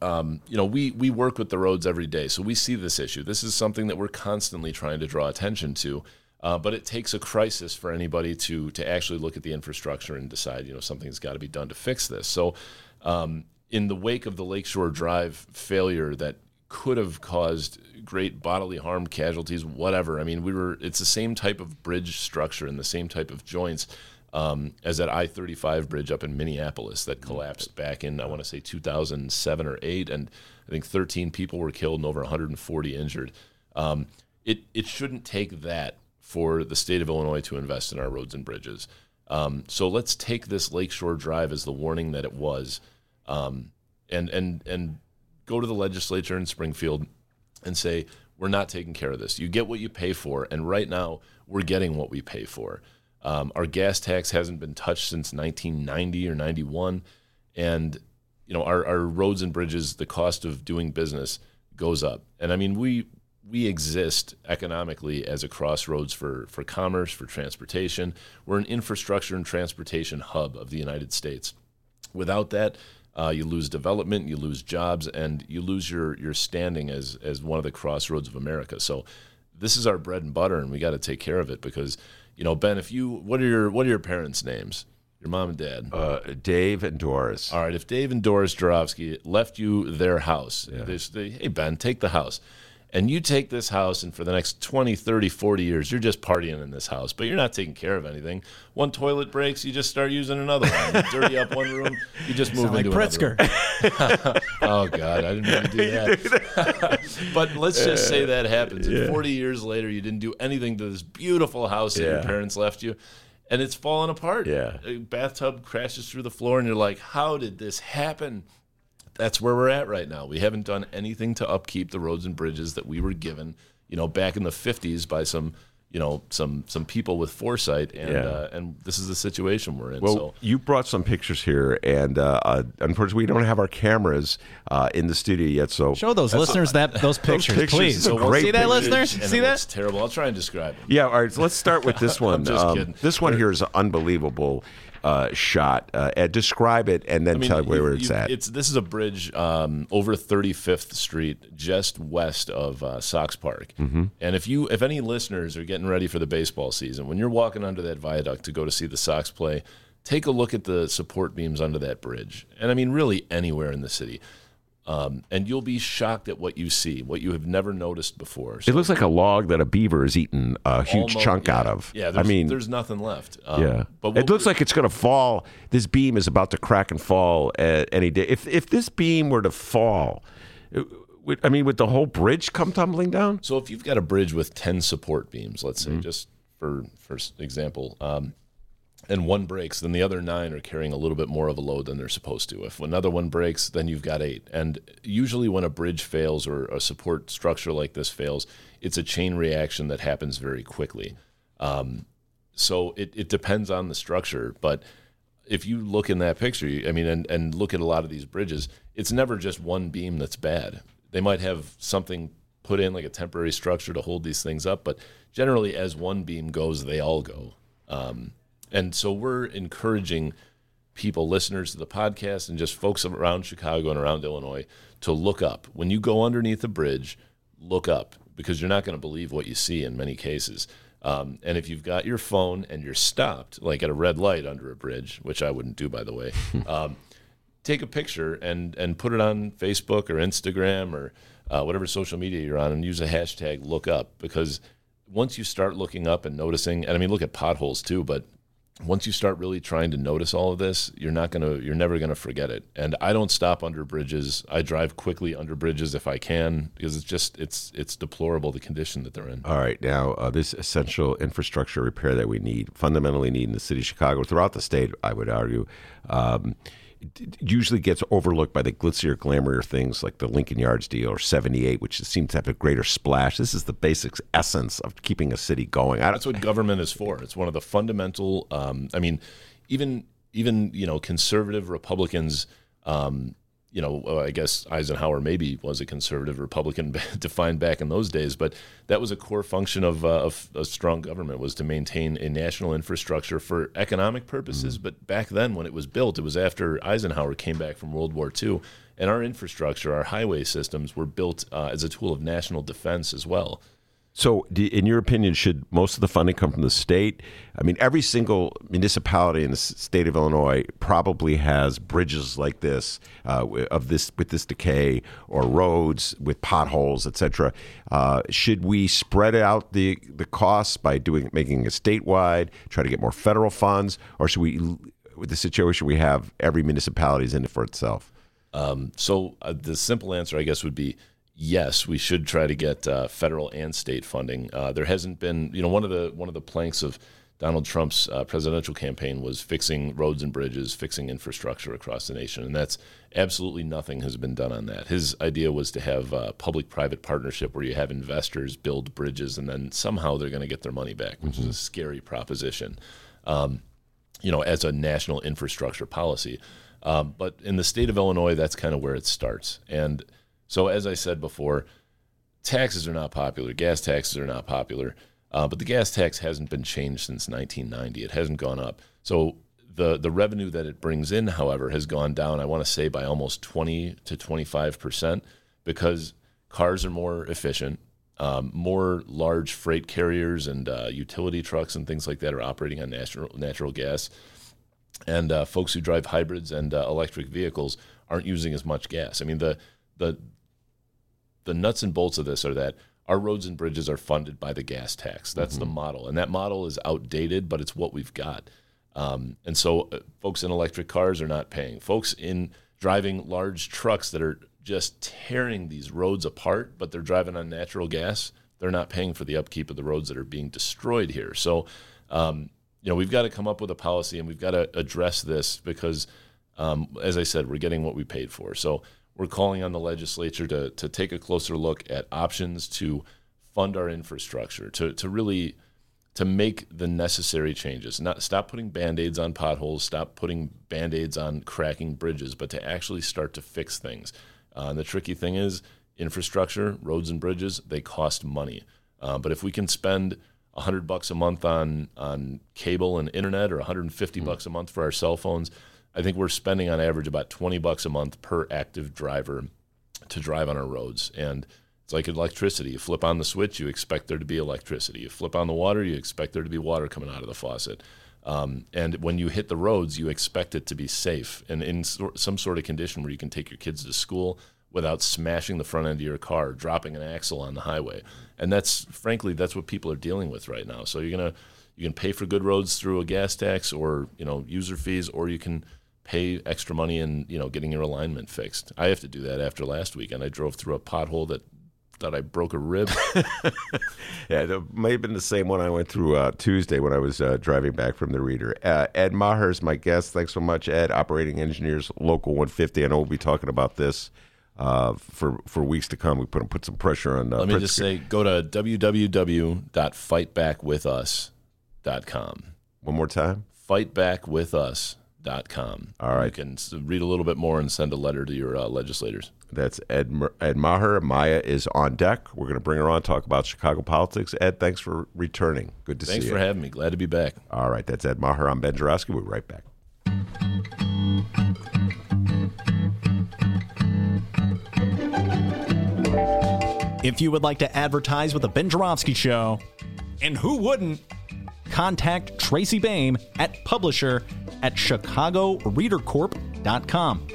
um, you know, we we work with the roads every day, so we see this issue. This is something that we're constantly trying to draw attention to. Uh, but it takes a crisis for anybody to to actually look at the infrastructure and decide, you know, something's got to be done to fix this. So, um, in the wake of the Lakeshore Drive failure that could have caused great bodily harm, casualties, whatever. I mean, we were it's the same type of bridge structure and the same type of joints um, as that I-35 bridge up in Minneapolis that collapsed back in I want to say 2007 or 8 and I think 13 people were killed and over 140 injured. Um, it it shouldn't take that for the state of Illinois to invest in our roads and bridges. Um, so let's take this Lakeshore Drive as the warning that it was, um, and and and go to the legislature in Springfield and say we're not taking care of this. You get what you pay for, and right now we're getting what we pay for. Um, our gas tax hasn't been touched since 1990 or 91, and you know our, our roads and bridges, the cost of doing business goes up. And I mean we we exist economically as a crossroads for for commerce, for transportation. We're an infrastructure and transportation hub of the United States. Without that, uh, you lose development, you lose jobs, and you lose your your standing as as one of the crossroads of America. So this is our bread and butter, and we got to take care of it because you know Ben, if you what are your what are your parents' names? Your mom and dad. Uh, Dave and Doris. All right, if Dave and Doris Joravsky left you their house, they say, hey, Ben, take the house. And you take this house, and for the next 20, 30, 40 years, you're just partying in this house, but you're not taking care of anything. One toilet breaks, you just start using another one. You dirty up one room, you just move Sound like into another Pritzker. Oh, God, I didn't mean to do that. but let's just say that happens. And 40 years later, you didn't do anything to this beautiful house that your parents left you, and it's falling apart. Yeah. A bathtub crashes through the floor, and you're like, how did this happen? That's where we're at right now. We haven't done anything to upkeep the roads and bridges that we were given, you know, back in the 50s by some, you know, some some people with foresight, and Yeah. uh, and this is the situation we're in. Well, so you brought some pictures here, and uh, uh, unfortunately, we don't have our cameras uh, in the studio yet. So Show those listeners that those pictures, pictures, please. these are great See that, listeners? See that? looks terrible. I'll try and describe them. Yeah, all right. So let's start with this one. just Um, this one here is unbelievable uh, shot. Uh, Ed, describe it and then I mean, tell where, you- where it's you- at. It's this is a bridge um, over 35th Street, just west of uh, Sox Park. Mm-hmm. And if you, if any listeners are getting ready for the baseball season, when you're walking under that viaduct to go to see the Sox play, take a look at the support beams under that bridge. And I mean, really anywhere in the city. Um, and you'll be shocked at what you see, what you have never noticed before. It looks like a log that a beaver has eaten a huge Almost- chunk yeah. out of. Yeah, I mean, there's nothing left. Um, yeah, but it looks like it's going to fall. This beam is about to crack and fall at any day. If if this beam were to fall, it I mean, would the whole bridge come tumbling down? So if you've got a bridge with ten support beams, let's Mm-hmm. say, just for for example, um, and one breaks, then the other nine are carrying a little bit more of a load than they're supposed to. If another one breaks, then you've got eight. And usually, when a bridge fails or a support structure like this fails, it's a chain reaction that happens very quickly. Um, so it, it depends on the structure, but if you look in that picture, I mean, and, and look at a lot of these bridges, it's never just one beam that's bad. They might have something put in like a temporary structure to hold these things up, but generally, as one beam goes, they all go. Um, and so we're encouraging people, listeners to the podcast, and just folks around Chicago and around Illinois to look up. When you go underneath a bridge, look up because you're not going to believe what you see in many cases. Um, and if you've got your phone and you're stopped, like at a red light under a bridge, which I wouldn't do, by the way, um, take a picture and and put it on Facebook or Instagram or uh, whatever social media you're on, and use a hashtag look up because once you start looking up and noticing, and I mean look at potholes too, but once you start really trying to notice all of this, you're not gonna, you're never gonna forget it. And I don't stop under bridges. I drive quickly under bridges if I can because it's just, it's, it's deplorable the condition that they're in. All right, now uh, this essential infrastructure repair that we need, fundamentally need in the city of Chicago, throughout the state, I would argue, um, usually gets overlooked by the glitzier, glamourier things like the Lincoln Yards deal or 78, which seems to have a greater splash. This is the basic essence of keeping a city going. That's what government is for. It's one of the fundamental. Um, I mean, even even you know conservative Republicans. Um, you know, uh, I guess Eisenhower maybe was a conservative Republican defined back in those days, but that was a core function of, uh, of a strong government was to maintain a national infrastructure for economic purposes. But back then, when it was built, it was after Eisenhower came back from World War II, and our infrastructure, our highway systems, were built uh, as a tool of national defense as well. So, in your opinion, should most of the funding come from the state? I mean, every single municipality in the state of Illinois probably has bridges like this, uh, of this with this decay, or roads with potholes, etc. Uh, should we spread out the the costs by doing making it statewide, try to get more federal funds, or should we, with the situation we have, every municipality is in it for itself? Um, so uh, the simple answer, I guess, would be yes. We should try to get uh, federal and state funding. Uh, there hasn't been, you know, one of the one of the planks of Donald Trump's uh, presidential campaign was fixing roads and bridges, fixing infrastructure across the nation, and that's absolutely nothing has been done on that. His idea was to have a public-private partnership where you have investors build bridges, and then somehow they're going to get their money back, which is a scary proposition. Um, you know, as a national infrastructure policy. Um, but in the state of Illinois, that's kind of where it starts. And so, as I said before, taxes are not popular. Gas taxes are not popular. Uh, but the gas tax hasn't been changed since 1990. It hasn't gone up. So the the revenue that it brings in, however, has gone down. I want to say by almost 20 to 25 percent because cars are more efficient. Um, more large freight carriers and uh, utility trucks and things like that are operating on natural natural gas and uh, folks who drive hybrids and uh, electric vehicles aren't using as much gas. I mean, the the the nuts and bolts of this are that our roads and bridges are funded by the gas tax. That's the model, and that model is outdated, but it's what we've got. Um, and so, uh, folks in electric cars are not paying. Folks in driving large trucks that are just tearing these roads apart, but they're driving on natural gas. They're not paying for the upkeep of the roads that are being destroyed here. So, um, you know, we've got to come up with a policy and we've got to address this because, um, as I said, we're getting what we paid for. So we're calling on the legislature to, to take a closer look at options to fund our infrastructure, to, to really to make the necessary changes. Not stop putting band-aids on potholes, stop putting band-aids on cracking bridges, but to actually start to fix things. Uh, and the tricky thing is infrastructure, roads and bridges, they cost money. Uh, but if we can spend 100 bucks a month on on cable and internet or 150 bucks a month for our cell phones, I think we're spending on average about 20 bucks a month per active driver to drive on our roads. And it's like electricity. You flip on the switch, you expect there to be electricity. You flip on the water, you expect there to be water coming out of the faucet. Um, and when you hit the roads, you expect it to be safe and in some sort of condition where you can take your kids to school, without smashing the front end of your car, dropping an axle on the highway. And that's frankly that's what people are dealing with right now. So you're gonna you can pay for good roads through a gas tax or you know user fees, or you can pay extra money and you know getting your alignment fixed. I have to do that after last weekend. I drove through a pothole that thought I broke a rib. Yeah, it may have been the same one I went through uh, Tuesday when I was uh, driving back from the reader. Uh, Ed Maher is my guest. Thanks so much, Ed. Operating Engineers Local 150. I know we'll be talking about this uh, for for weeks to come. We put put some pressure on. Let me just say, go to www.fightbackwithus.com. one more time. Fightbackwithus.com. All right. You can read a little bit more and send a letter to your uh, legislators. That's Ed Ed Maher. Maya is on deck. We're going to bring her on talk about Chicago politics. Ed, thanks for returning. Good to Thanks see you. Thanks for having me. Glad to be back. All right, that's Ed Maher. I'm Ben Joravsky. We'll be right back. If you would like to advertise with the Ben Joravsky Show, and who wouldn't, contact Tracy Baim at publisher at chicagoreadercorp.com.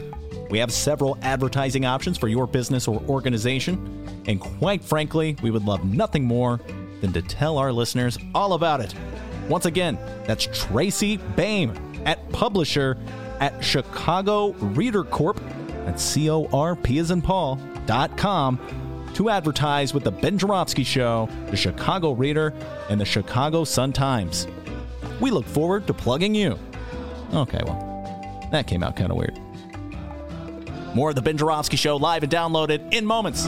We have several advertising options for your business or organization, and quite frankly, we would love nothing more than to tell our listeners all about it. Once again, that's Tracy Baim at publisher at Chicago Reader Corp. That's C O R P as in Paul dot com to advertise with the Ben Joravsky Show, the Chicago Reader, and the Chicago Sun Times. We look forward to plugging you. Okay, well, that came out kind of weird. More of the Ben Joravsky Show live and downloaded in moments.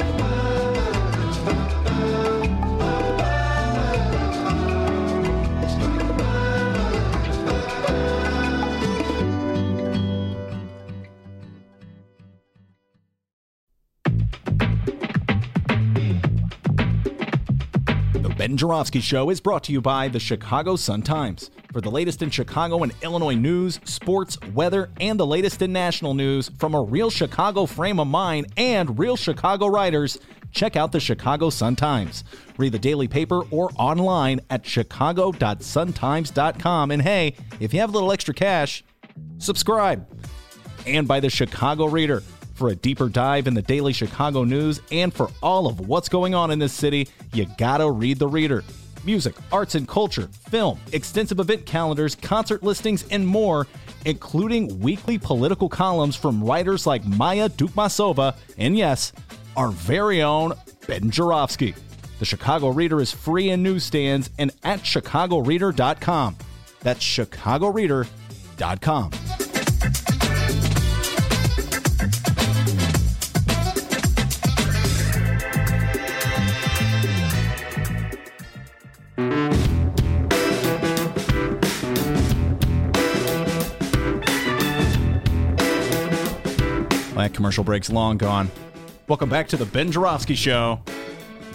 The Joravsky Show is brought to you by the Chicago Sun-Times. For the latest in Chicago and Illinois news, sports, weather, and the latest in national news from a real Chicago frame of mind and real Chicago writers, check out the Chicago Sun-Times. Read the daily paper or online at chicago.suntimes.com. And hey, if you have a little extra cash, subscribe. And by the Chicago Reader. For a deeper dive in the daily Chicago news and for all of what's going on in this city, you gotta read the Reader. Music, arts and culture, film, extensive event calendars, concert listings, and more, including weekly political columns from writers like Maya Dukmasova and yes, our very own Ben Joravsky. The Chicago Reader is free in newsstands and at chicagoreader.com. That's chicagoreader.com. That commercial break's long gone. Welcome back to the Ben Joravsky Show,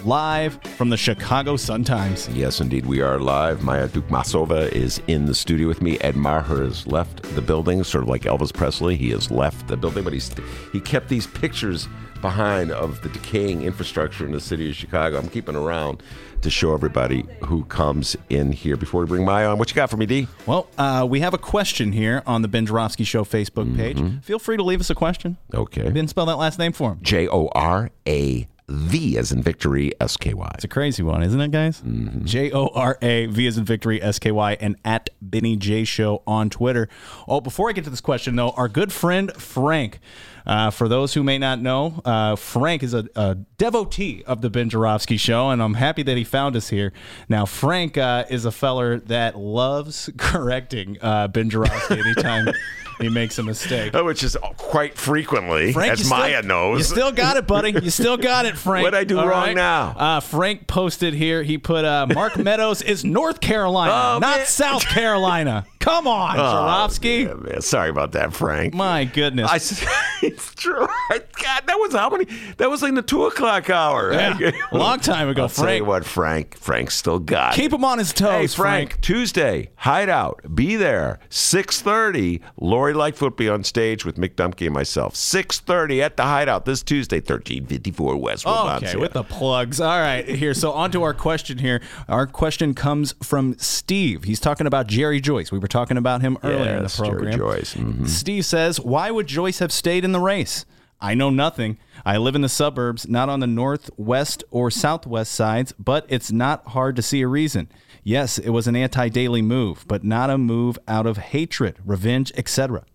live from the Chicago Sun-Times. Yes, indeed, we are live. Maya Dukmasova is in the studio with me. Ed Maher has left the building, sort of like Elvis Presley. He has left the building, but he's he kept these pictures behind of the decaying infrastructure in the city of Chicago. I'm keeping around to show everybody who comes in here. Before we bring Maya on, what you got for me, D? Well, uh, we have a question here on the Ben Joravsky Show Facebook page. Feel free to leave us a question. Okay. Didn't spell that last name for him. J O R A V as in victory, S K Y. It's a crazy one, isn't it, guys? J O R A V as in victory, S K Y, and at Benny J Show on Twitter. Oh, before I get to this question, though, our good friend Frank. Uh, for those who may not know, uh, Frank is a, a devotee of the Ben Joravsky Show, and I'm happy that he found us here. Now, Frank uh, is a feller that loves correcting uh, Ben Joravsky anytime he makes a mistake. Which is quite frequently, Frank, as you still- Maya knows. You still got it, buddy. You still got it, Frank. What'd I do All wrong now? Uh, Frank posted here. He put uh, Mark Meadows is North Carolina, Oh, not man. South Carolina. Come on, Joravsky. Yeah. Sorry about that, Frank. My goodness. I, it's true. God, that was how many? That was like the two o'clock hour. Yeah, a long time ago, I'll tell you Frank. what, Frank. Frank still got. it. Keep him on his toes, Hey, Frank, Tuesday, Hideout. Be there. 6.30. Lori Lightfoot be on stage with Mick Dumke and myself. 6.30 at the Hideout this Tuesday, 1354 West Okay, with the plugs. All right, here. So on to our question here. Our question comes from Steve. He's talking about Jerry Joyce. We were talking about him earlier in the Yes, Jerry program. Joyce. Mhm. Steve says, "Why would Joyce have stayed in the race? I know nothing. I live in the suburbs, not on the northwest or southwest sides, but it's not hard to see a reason. Yes, it was an anti Daley move, but not a move out of hatred, revenge, etc.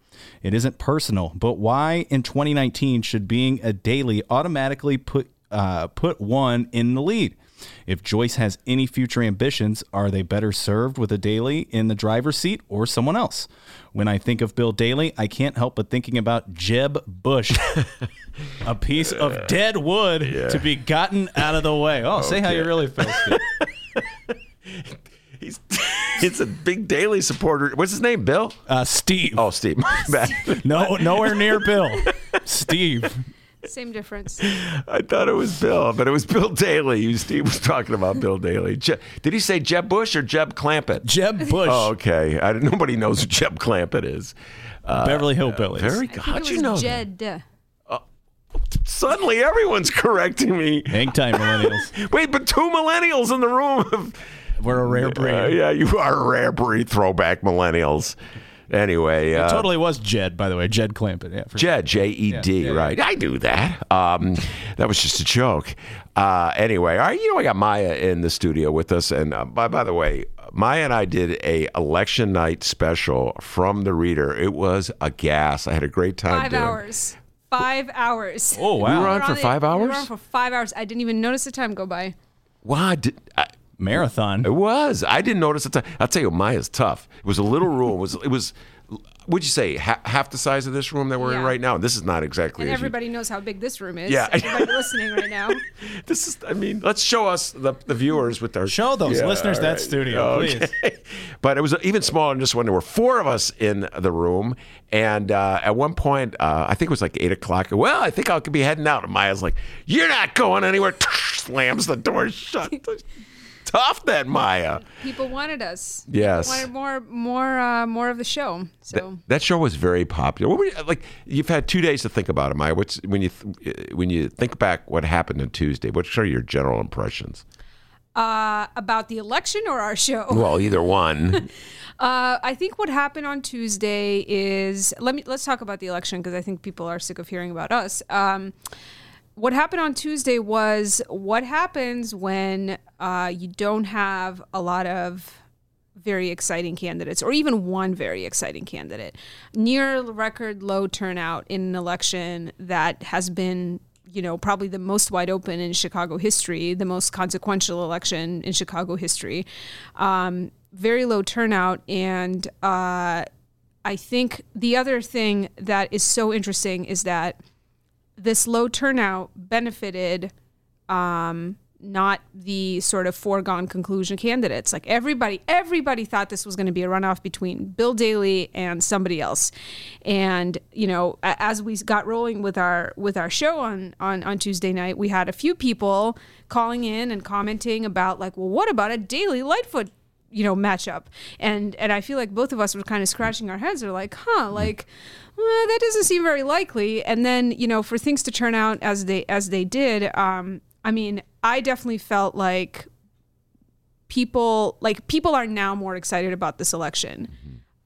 It isn't personal, but why in 2019 should being a Daley automatically put uh, put one in the lead? If Joyce has any future ambitions, are they better served with a Daley in the driver's seat or someone else? When I think of Bill Daley, I can't help but thinking about Jeb Bush, a piece of dead wood to be gotten out of the way. Oh, say how you really feel, Steve. He's it's a big Daley supporter. What's his name? Bill? Uh, Steve. Oh, Steve. No, nowhere near Bill. Steve. Same difference. I thought it was Bill, but it was Bill Daley. Steve was talking about Bill Daley. Je- did he say Jeb Bush or Jeb Clampett? Jeb Bush. Oh, okay. I, nobody knows who Jeb Clampett is. Uh, Beverly Hillbillies. Very good. How'd you was know? that? Suddenly, everyone's correcting me. Hang time, millennials. Wait, but two millennials in the room. We're a rare breed. Uh, yeah, you are a rare breed. Throwback millennials. Anyway, uh, It totally was Jed, by the way. Jed Clampett. Yeah, Jed, J E D, Yeah, yeah, right? I knew that. Um, that was just a joke. Uh, anyway, all right. You know, I got Maya in the studio with us, and uh, by by the way, Maya and I did a election night special from the Reader. It was a gas. I had a great time. Five doing hours. Five hours. Oh, wow. We were on We for the- five We hours. were on for five hours. I didn't even notice the time go by. Wow, did, I, Marathon. it was. I didn't notice the time. I'll tell you, Maya's tough. It was a little room. It was it was. Would you say ha- half the size of this room that we're in right now? This is not exactly. And as you- everybody knows how big this room is. Yeah. Everybody listening right now. This is. I mean, let's show us the, the viewers with our Show those listeners all that studio, please. but it was even smaller than this one. There were four of us in the room, and uh, at one point, uh, I think it was like eight o'clock. Well, I think I could be heading out. And Maya's like, "You're not going anywhere." Slams the door shut. Tough, that Maya. People wanted us. Yes. Wanted more, more, uh, more of the show. So That show was very popular. What were you, like? You've had two days to think about it, Maya. What's when you th- when you think back what happened on Tuesday? What are your general impressions? uh, about the election or our show. Well, either one. Uh, I think what happened on Tuesday is let me let's talk about the election because I think people are sick of hearing about us. Um, what happened on Tuesday was what happens when uh, you don't have a lot of very exciting candidates, or even one very exciting candidate. Near record low turnout in an election that has been, you know, probably the most wide open in Chicago history, the most consequential election in Chicago history. Um, very low turnout, and uh, I think the other thing that is so interesting is that this low turnout benefited um, not the sort of foregone conclusion candidates. Like everybody, everybody thought this was going to be a runoff between Bill Daley and somebody else. And you know, as we got rolling with our with our show on on on Tuesday night, we had a few people calling in and commenting about like, well, what about a Daley Lightfoot? you know matchup and and i feel like both of us were kind of scratching our heads are like huh like well, that doesn't seem very likely. And then you know for things to turn out as they as they did um i mean i definitely felt like people like people are now more excited about this election.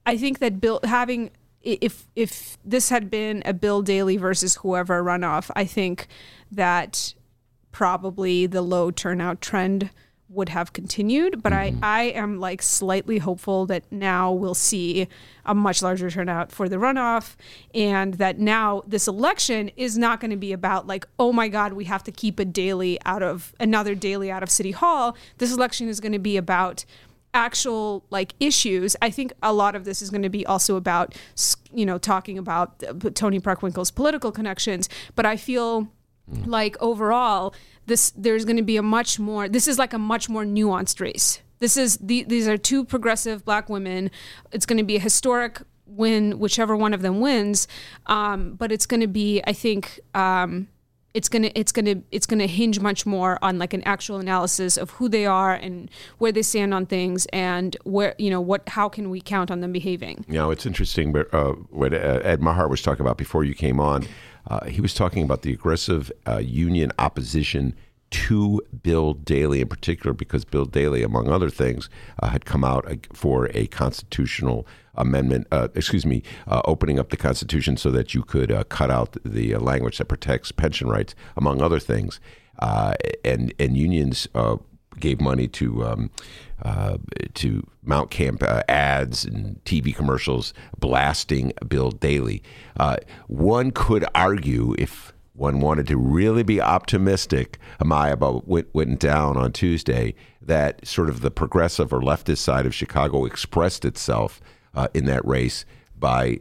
I think that bill having if if this had been a bill daley versus whoever runoff i think that probably the low turnout trend would have continued but I, I am like slightly hopeful that now we'll see a much larger turnout for the runoff and that now this election is not going to be about like oh my god we have to keep a Daley out of another Daley out of city hall. This election is going to be about actual like issues. I think a lot of this is going to be also about you know talking about uh, Toni Preckwinkle's political connections but i feel like overall this there's going to be a much more this is like a much more nuanced race. This is the, these are two progressive black women. It's going to be a historic win whichever one of them wins um, but it's going to be i think um, it's gonna it's gonna it's gonna hinge much more on like an actual analysis of who they are and where they stand on things and where you know what how can we count on them behaving. You know, it's interesting. But uh, what uh, Ed Maher was talking about before you came on, uh, he was talking about the aggressive uh, union opposition to Bill Daley in particular, because Bill Daley, among other things, uh, had come out for a constitutional amendment, uh, excuse me, uh, opening up the Constitution so that you could cut out the language that protects pension rights, among other things. And and unions gave money to um, uh, to mount camp uh, ads and TV commercials blasting Bill Daley. Uh, one could argue if one wanted to really be optimistic, Amaya, about what went down on Tuesday, that sort of the progressive or leftist side of Chicago expressed itself uh, in that race by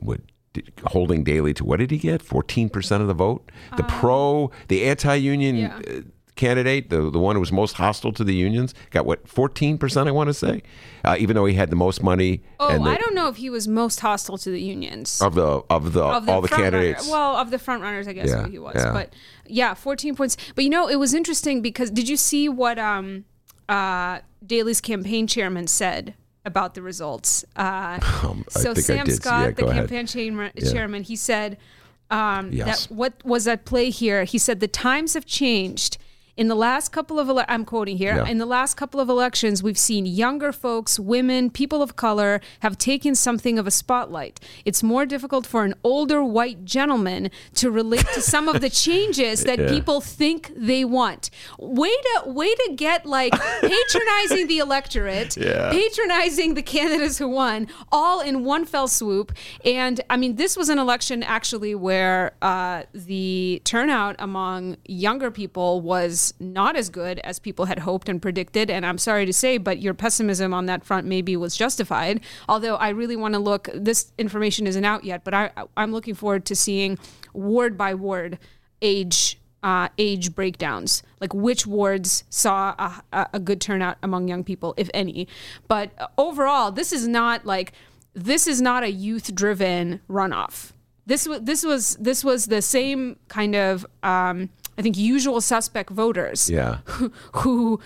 what did- holding Daley to what did he get? Fourteen percent of the vote. The pro, the anti-union yeah. Candidate, the the one who was most hostile to the unions, got what fourteen percent. I want to say, uh, even though he had the most money. Oh, the, I don't know if he was most hostile to the unions. of the of the, of all the front runner- candidates. well, of the front runners, I guess Yeah, he was. yeah. But yeah, 14 points. But you know, it was interesting because did you see what um, uh, Daley's campaign chairman said about the results? Uh, Um, so Sam. Scott, Yeah, the campaign chairman, chairman, he said um, Yes. that what was at play here. He said the times have changed. In the last couple of, ele- I'm quoting here, Yeah. in the last couple of elections, we've seen younger folks, women, people of color have taken something of a spotlight. It's more difficult for an older white gentleman to relate to some of the changes that Yeah. people think they want. Way to, way to get like patronizing the electorate, Yeah. patronizing the candidates who won, all in one fell swoop. And I mean, this was an election actually where uh, the turnout among younger people was not as good as people had hoped and predicted. And I'm sorry to say, but your pessimism on that front maybe was justified. Although I really want to look, this information isn't out yet, but I, I'm looking forward to seeing ward by ward age uh, age breakdowns, like which wards saw a, a, good turnout among young people, if any. But overall, this is not like this is not a youth driven runoff. This was this was this was the same kind of um, I think usual suspect voters Yeah. who, who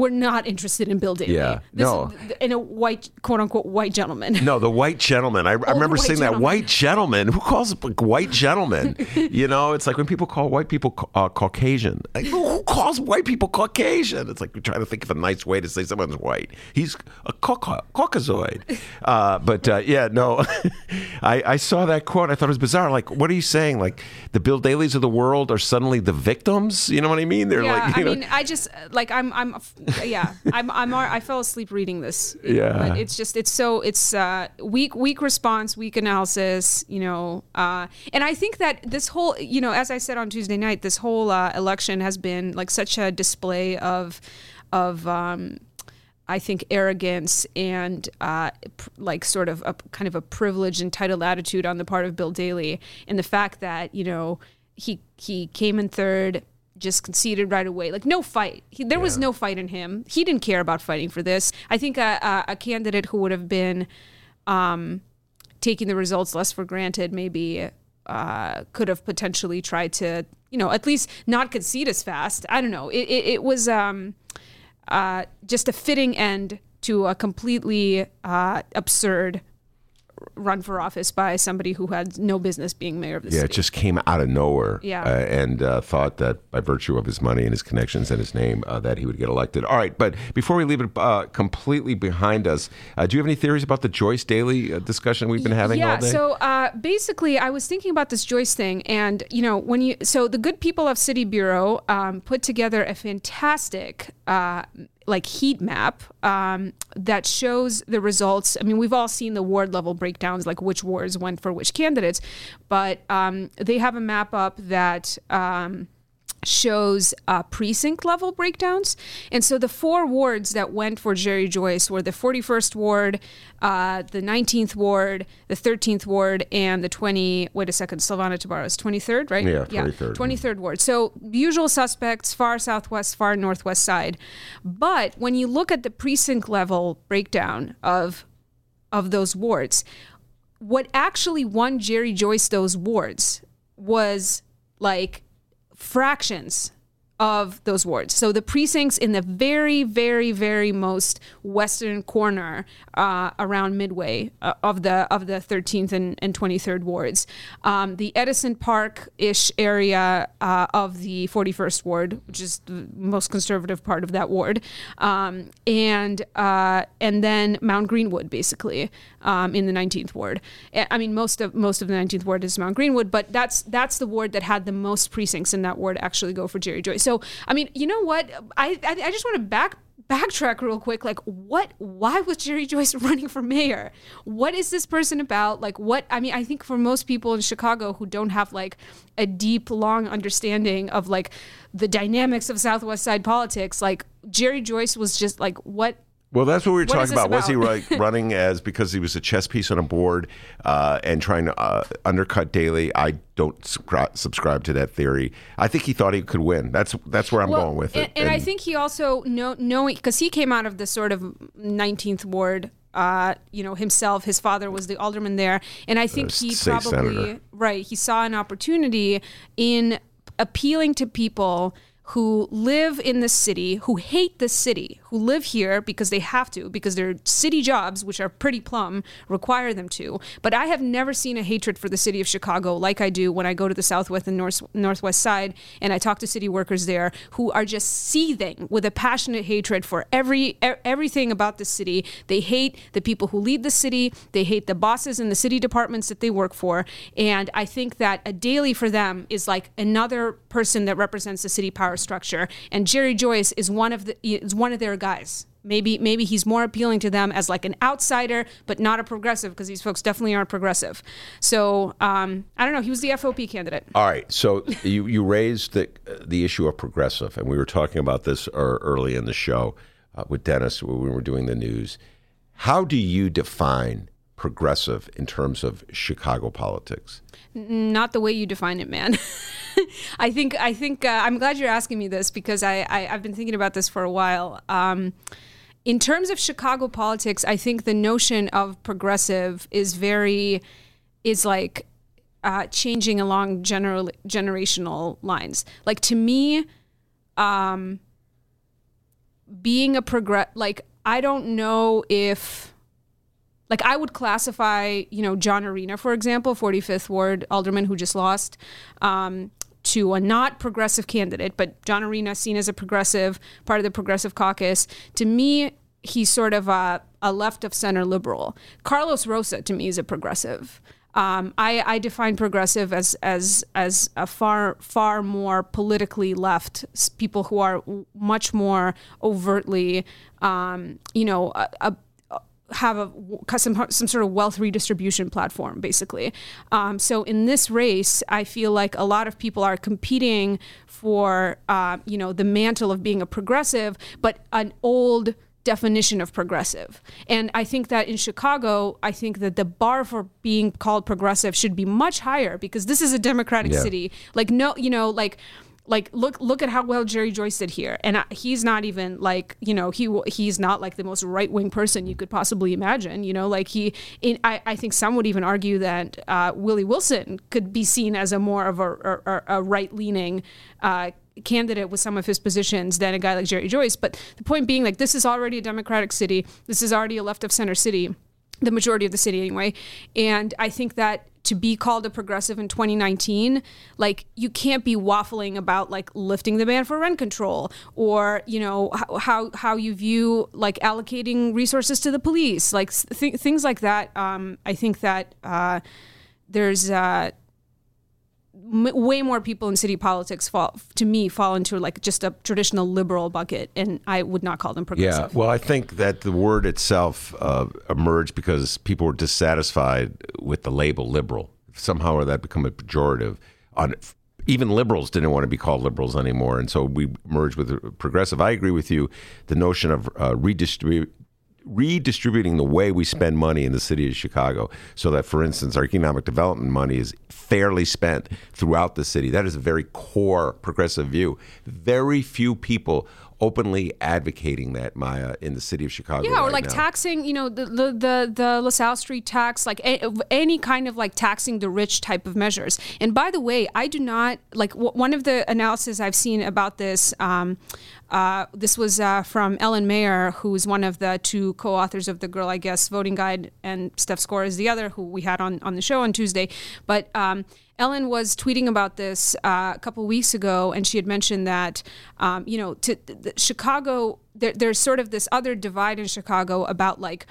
were not interested in Bill Daley. Yeah. This- No. in a white quote unquote white gentleman. No, the white gentleman. I, I remember white seeing that white gentleman. Who calls white gentleman? you know, it's like when people call white people uh, Caucasian. Like, who calls white people Caucasian? It's like we're trying to think of a nice way to say someone's white. He's a cauca- Caucasoid. Uh, but uh, yeah, no, I, I saw that quote. I thought it was bizarre. Like, what are you saying? Like, the Bill Daleys of the world are suddenly the victims? You know what I mean? They're yeah, like, I know, mean, I just like I'm, I'm, yeah, I'm, I'm, I fell asleep reading this. Yeah. but it's just, it's so, it's uh, weak, weak response, weak analysis, you know, uh, and I think that this whole, you know, as I said on Tuesday night, this whole uh, election has been like such a display of, of. Um, I think arrogance and uh, pr- like sort of a kind of a privileged, entitled attitude on the part of Bill Daley, and the fact that you know he he came in third, just conceded right away, like no fight. He, there was no fight in him. He didn't care about fighting for this. I think a, a, a candidate who would have been um, taking the results less for granted, maybe uh, could have potentially tried to, you know, at least not concede as fast. I don't know. It, it, it was um, uh, just a fitting end to a completely uh, absurd run for office by somebody who had no business being mayor of the Yeah, city. Yeah, it just came out of nowhere. Yeah. Uh, and uh, thought that by virtue of his money and his connections and his name, uh, that he would get elected. All right, but before we leave it uh, completely behind us, uh, do you have any theories about the Joyce Daley uh, discussion we've been having yeah, all day? so uh, basically, I was thinking about this Joyce thing, and you know, when you so the good people of City Bureau um, put together a fantastic. Like heat map um, that shows the results. I mean, we've all seen the ward level breakdowns, like which wards went for which candidates, but um, they have a map up that um, shows uh, precinct level breakdowns. And so the four wards that went for Jerry Joyce were the 41st ward, uh, the 19th ward, the 13th ward, and the 20, wait a second, Silvana Tabares's 23rd, right? Yeah, 23rd. 23rd ward. So usual suspects, far southwest, far northwest side. But when you look at the precinct level breakdown of of those wards, what actually won Jerry Joyce those wards was like fractions of those wards. So the precincts in the very, very, very most western corner uh, around Midway uh, of the of the 13th and, and 23rd wards, um, the Edison Park ish area uh, of the 41st ward, which is the most conservative part of that ward, um, and uh, and then Mount Greenwood, basically um, in the 19th ward. I mean, most of most of the 19th ward is Mount Greenwood, but that's that's the ward that had the most precincts in that ward actually go for Jerry Joyce. So, I mean, you know what? I I, I just want to back backtrack real quick like what why was jerry joyce running for mayor what is this person about like what i mean i think for most people in chicago who don't have like a deep long understanding of like the dynamics of southwest side politics like jerry joyce was just like what Well, that's what we were What talking this about. Was he about? like running as because he was a chess piece on a board uh, and trying to uh, undercut Daley? I don't subscri- subscribe to that theory. I think he thought he could win. That's that's where I'm Well, going with and, it. And, I think he also know, knowing because he came out of the sort of 19th ward. Uh, you know himself. His father was the alderman there, and I think he probably senator. right. He saw an opportunity in appealing to people who live in the city, who hate the city, who live here because they have to, because their city jobs, which are pretty plum, require them to. But I have never seen a hatred for the city of Chicago like I do when I go to the southwest and north, northwest side and I talk to city workers there who are just seething with a passionate hatred for every everything about the city. They hate the people who lead the city. They hate the bosses in the city departments that they work for. And I think that a Daley for them is like another person that represents the city power structure. And Jerry Joyce is one of the is one of their guys. Maybe maybe he's more appealing to them as like an outsider, but not a progressive because these folks definitely aren't progressive. So um, I don't know. He was the FOP candidate. All right, so you you raised the the issue of progressive, and we were talking about this uh, early in the show uh, with Dennis when we were doing the news. How do you define progressive in terms of Chicago politics? not the way you define it, man. I think I think uh, I'm glad you're asking me this because I, I I've been thinking about this for a while. Um, in terms of Chicago politics, I think the notion of progressive is very is like uh, changing along general generational lines. Like to me, um, being a progress like I don't know if like I would classify, you know, John Arena, for example, 45th Ward alderman who just lost, um, to a not progressive candidate, but John Arena seen as a progressive, part of the progressive caucus. To me, he's sort of a, a left of center liberal. Carlos Rosa, to me, is a progressive. Um, I, I define progressive as as as a far far more politically left people who are much more overtly, um, you know, a, a have a some some sort of wealth redistribution platform, basically. Um, so in this race, I feel like a lot of people are competing for uh, you know the mantle of being a progressive, but an old definition of progressive. And I think that in Chicago, I think that the bar for being called progressive should be much higher because this is a democratic Yeah. city. Like no, you know, like like look look at how well Jerry Joyce did here, and I, he's not even like you know he he's not like the most right wing person you could possibly imagine. You know, like he, in, I I think some would even argue that uh, Willie Wilson could be seen as a more of a, a, a right leaning. Uh, candidate with some of his positions than a guy like Jerry Joyce but the point being like this is already a democratic city this is already a left of center city the majority of the city anyway and i think that to be called a progressive in 2019 like you can't be waffling about like lifting the ban for rent control or you know how how, you view like allocating resources to the police like th- things like that. Um, i think that uh, there's uh, m- way more people in city politics fall to me fall into like just a traditional liberal bucket and i would not call them progressive Yeah, well, I think that the word itself uh, emerged because people were dissatisfied with the label liberal. Somehow, or that become a pejorative. On even liberals didn't want to be called liberals anymore, and so we merged with progressive. I agree with you. The notion of uh, redistribute redistributing the way we spend money in the city of Chicago so that, for instance, our economic development money is fairly spent throughout the city. That is a very core progressive view. Very few people openly advocating that, Maya, in the city of Chicago. Yeah, or right like now. taxing, you know, the the the, the LaSalle Street tax, like a, any kind of like taxing the rich type of measures. And by the way, I do not like w- one of the analysis I've seen about this. Um, uh, this was uh, from Ellen Mayer, who's one of the two co-authors of the Girl, I Guess, voting guide, and Steph Skora is the other, who we had on on the show on Tuesday. But um, Ellen was tweeting about this uh, a couple weeks ago, and she had mentioned that, um, you know, to, the, Chicago, there, there's sort of this other divide in Chicago about like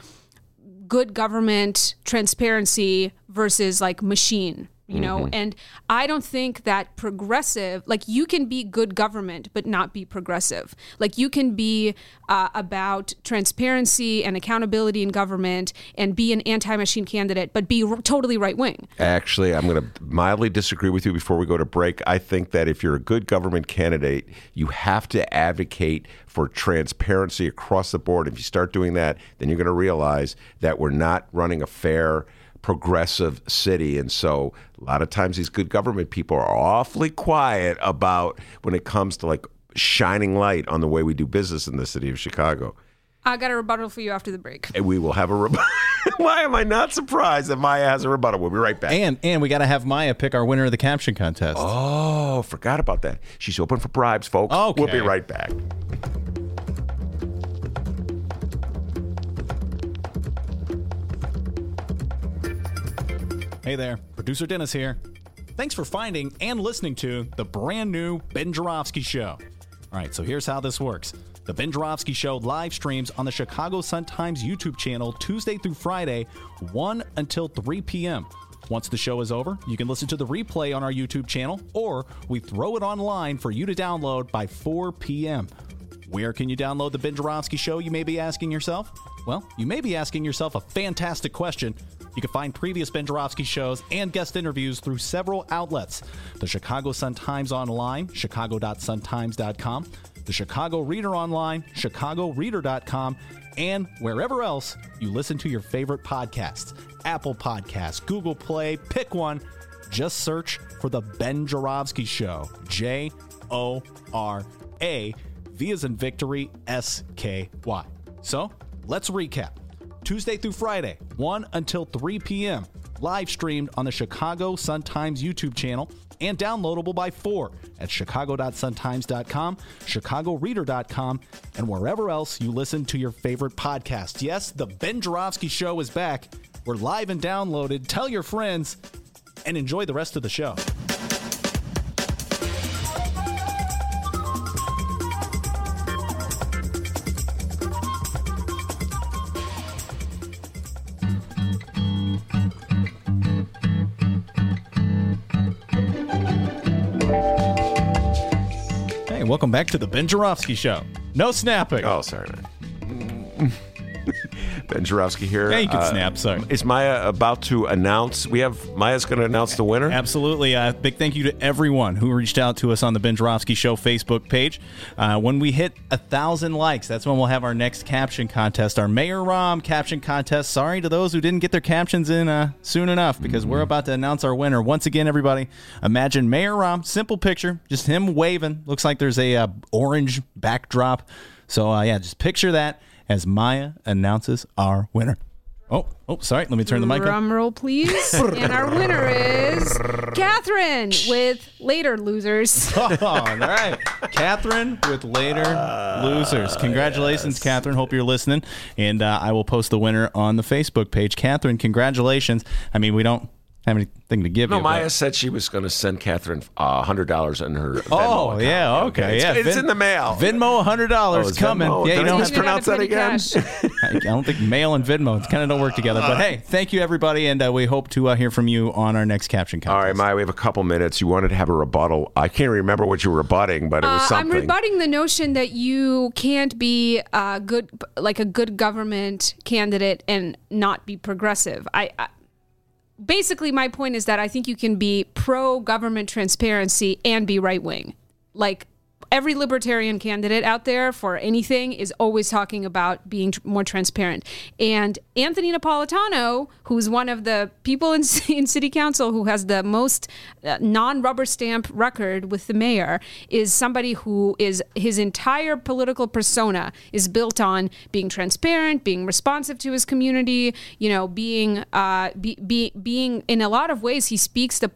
good government transparency versus like machine you know Mhm. and i don't think that progressive like you can be good government but not be progressive like you can be uh, about transparency and accountability in government and be an anti-machine candidate but be r- totally right wing Actually, I'm going to mildly disagree with you before we go to break. I think that if you're a good government candidate, you have to advocate for transparency across the board. If you start doing that, then you're going to realize that we're not running a fair, progressive city. And so a lot of times these good government people are awfully quiet about when it comes to like shining light on the way we do business in the city of Chicago. i got a rebuttal for you after the break And we will have a rebuttal. Why am I not surprised that Maya has a rebuttal? We'll be right back. And and we got to have Maya pick our winner of the caption contest. Oh, forgot about that. She's open for bribes, folks. We'll be right back. Hey there, producer Dennis here. Thanks for finding and listening to the brand new Ben Joravsky Show. All right, so here's how this works. The Ben Joravsky Show live streams on the Chicago Sun-Times YouTube channel Tuesday through Friday, 1 until 3 p.m. Once the show is over, you can listen to the replay on our YouTube channel, or we throw it online for you to download by 4 p.m. Where can you download the Ben Joravsky Show, you may be asking yourself? Well, you may be asking yourself a fantastic question. You can find previous Ben Joravsky shows and guest interviews through several outlets the Chicago Sun-Times Online, chicago.suntimes.com, the Chicago Reader Online, chicagoreader.com, and wherever else you listen to your favorite podcasts Apple Podcasts, Google Play, pick one. Just search for The Ben Joravsky Show. J O R A, V as in victory, S K Y. So let's recap. Tuesday through Friday, 1 until 3 p.m. Live streamed on the Chicago Sun-Times YouTube channel and downloadable by 4 at chicago.suntimes.com, chicagoreader.com, and wherever else you listen to your favorite podcast. Yes, the Ben Joravsky Show is back. We're live and downloaded. Tell your friends and enjoy the rest of the show. Hey, welcome back to the Ben Joravsky Show. No snapping. Oh, sorry, man. Ben Joravsky here. Uh, Yeah, you can snap, sorry. Is Maya about to announce? We have Maya's going to announce the winner. Absolutely. Uh, big thank you to everyone who reached out to us on the Ben Joravsky Show Facebook page. Uh, when we hit a thousand likes, that's when we'll have our next caption contest, our Mayor Rahm caption contest. Sorry to those who didn't get their captions in uh, soon enough because we're about to announce our winner. Once again, everybody, imagine Mayor Rahm, simple picture, just him waving. Looks like there's a uh, orange backdrop. So uh, yeah, just picture that as Maya announces our winner. Oh, oh, sorry. Let me turn the mic up. Drum roll, please. and our winner is Catherine with Later Losers. Oh, all right. Catherine with later losers. Congratulations, Catherine. Hope you're listening. And uh, I will post the winner on the Facebook page. Catherine, congratulations. I mean, we don't have anything to give No, you. but- Maya said she was going to send Catherine uh, hundred dollars in her. Venmo Oh account. yeah, okay, It's, yeah. it's Vin- in the mail. Venmo, hundred dollars Oh, coming. Venmo? Yeah, you Did I don't mispronounce that again? I don't think mail and Venmo kind of don't work together. But hey, thank you everybody, and uh, we hope to uh, hear from you on our next caption contest. All right, Maya, we have a couple minutes. You wanted to have a rebuttal. I can't remember what you were rebutting, but it was Uh, I'm rebutting the notion that you can't be a good, like a good government candidate and not be progressive. I, I basically my point is that I think you can be pro government transparency and be right wing. Like every libertarian candidate out there for anything is always talking about being tr- more transparent. And Anthony Napolitano, who's one of the people in, in city council who has the most uh, non-rubber stamp record with the mayor, is somebody who is his entire political persona is built on being transparent, being responsive to his community, you know, being uh, be, be, being in a lot of ways he speaks the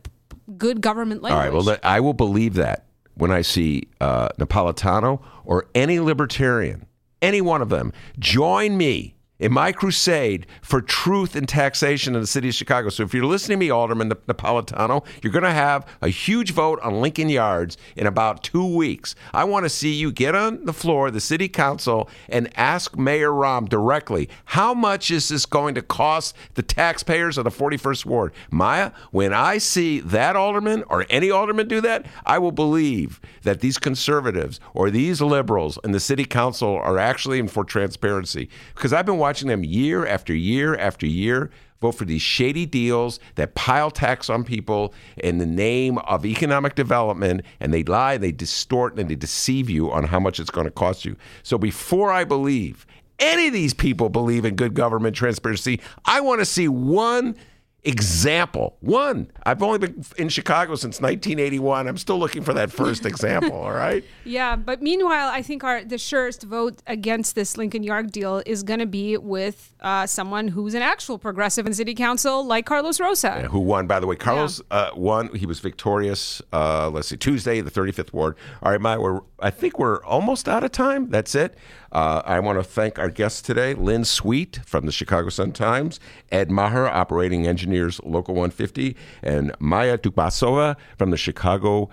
good government language. All right. Well, I will believe that when I see uh, Napolitano or any libertarian, any one of them, join me in my crusade for truth and taxation in the city of Chicago. So if you're listening to me, Alderman Napolitano, you're going to have a huge vote on Lincoln Yards in about two weeks. I want to see you get on the floor of the city council and ask Mayor Rahm directly, how much is this going to cost the taxpayers of the 41st Ward? Maya, when I see that alderman or any alderman do that, I will believe that these conservatives or these liberals in the city council are actually in for transparency. Because I've been watching them year after year after year vote for these shady deals that pile tax on people in the name of economic development and they lie, they distort, and they deceive you on how much it's going to cost you. So before I believe any of these people believe in good government transparency, I want to see one example. One. I've only been in Chicago since 1981. I'm still looking for that first example, all right? Yeah, but meanwhile, I think our the surest vote against this Lincoln Yard deal is going to be with uh, someone who's an actual progressive in city council, like Carlos Rosa. who won, by the way. Carlos uh, won. He was victorious. Uh, let's see, Tuesday, the 35th ward. All right, Maya, we're, I think we're almost out of time. That's it. Uh, I want to thank our guests today Lynn Sweet from the Chicago Sun-Times, Ed Maher, Operating Engineers Local 150, and Maya Dukmasova from the Chicago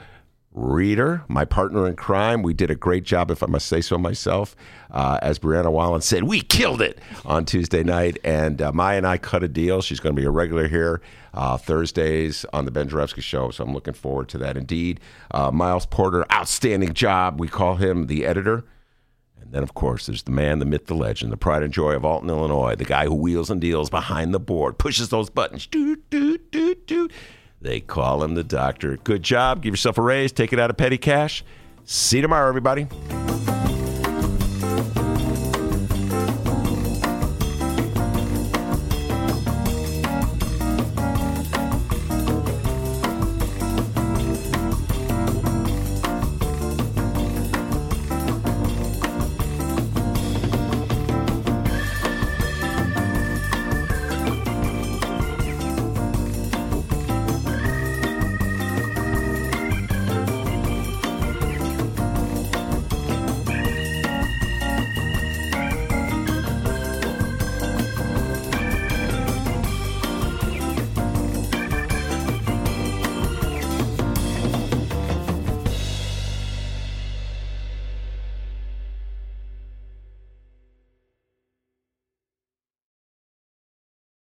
Reader, my partner in crime. We did a great job, if I must say so myself. Uh, as Brianna Wallen said, we killed it on Tuesday night. And uh, Maya and I cut a deal. She's going to be a regular here uh, Thursdays on the Ben Joravsky Show. So I'm looking forward to that indeed. Uh, Miles Porter, outstanding job. We call him the editor. And then, of course, there's the man, the myth, the legend, the pride and joy of Alton, Illinois, the guy who wheels and deals behind the board, pushes those buttons. Doot, doot, doot, doot. They call him the doctor. Good job. Give yourself a raise. Take it out of petty cash. See you tomorrow, everybody.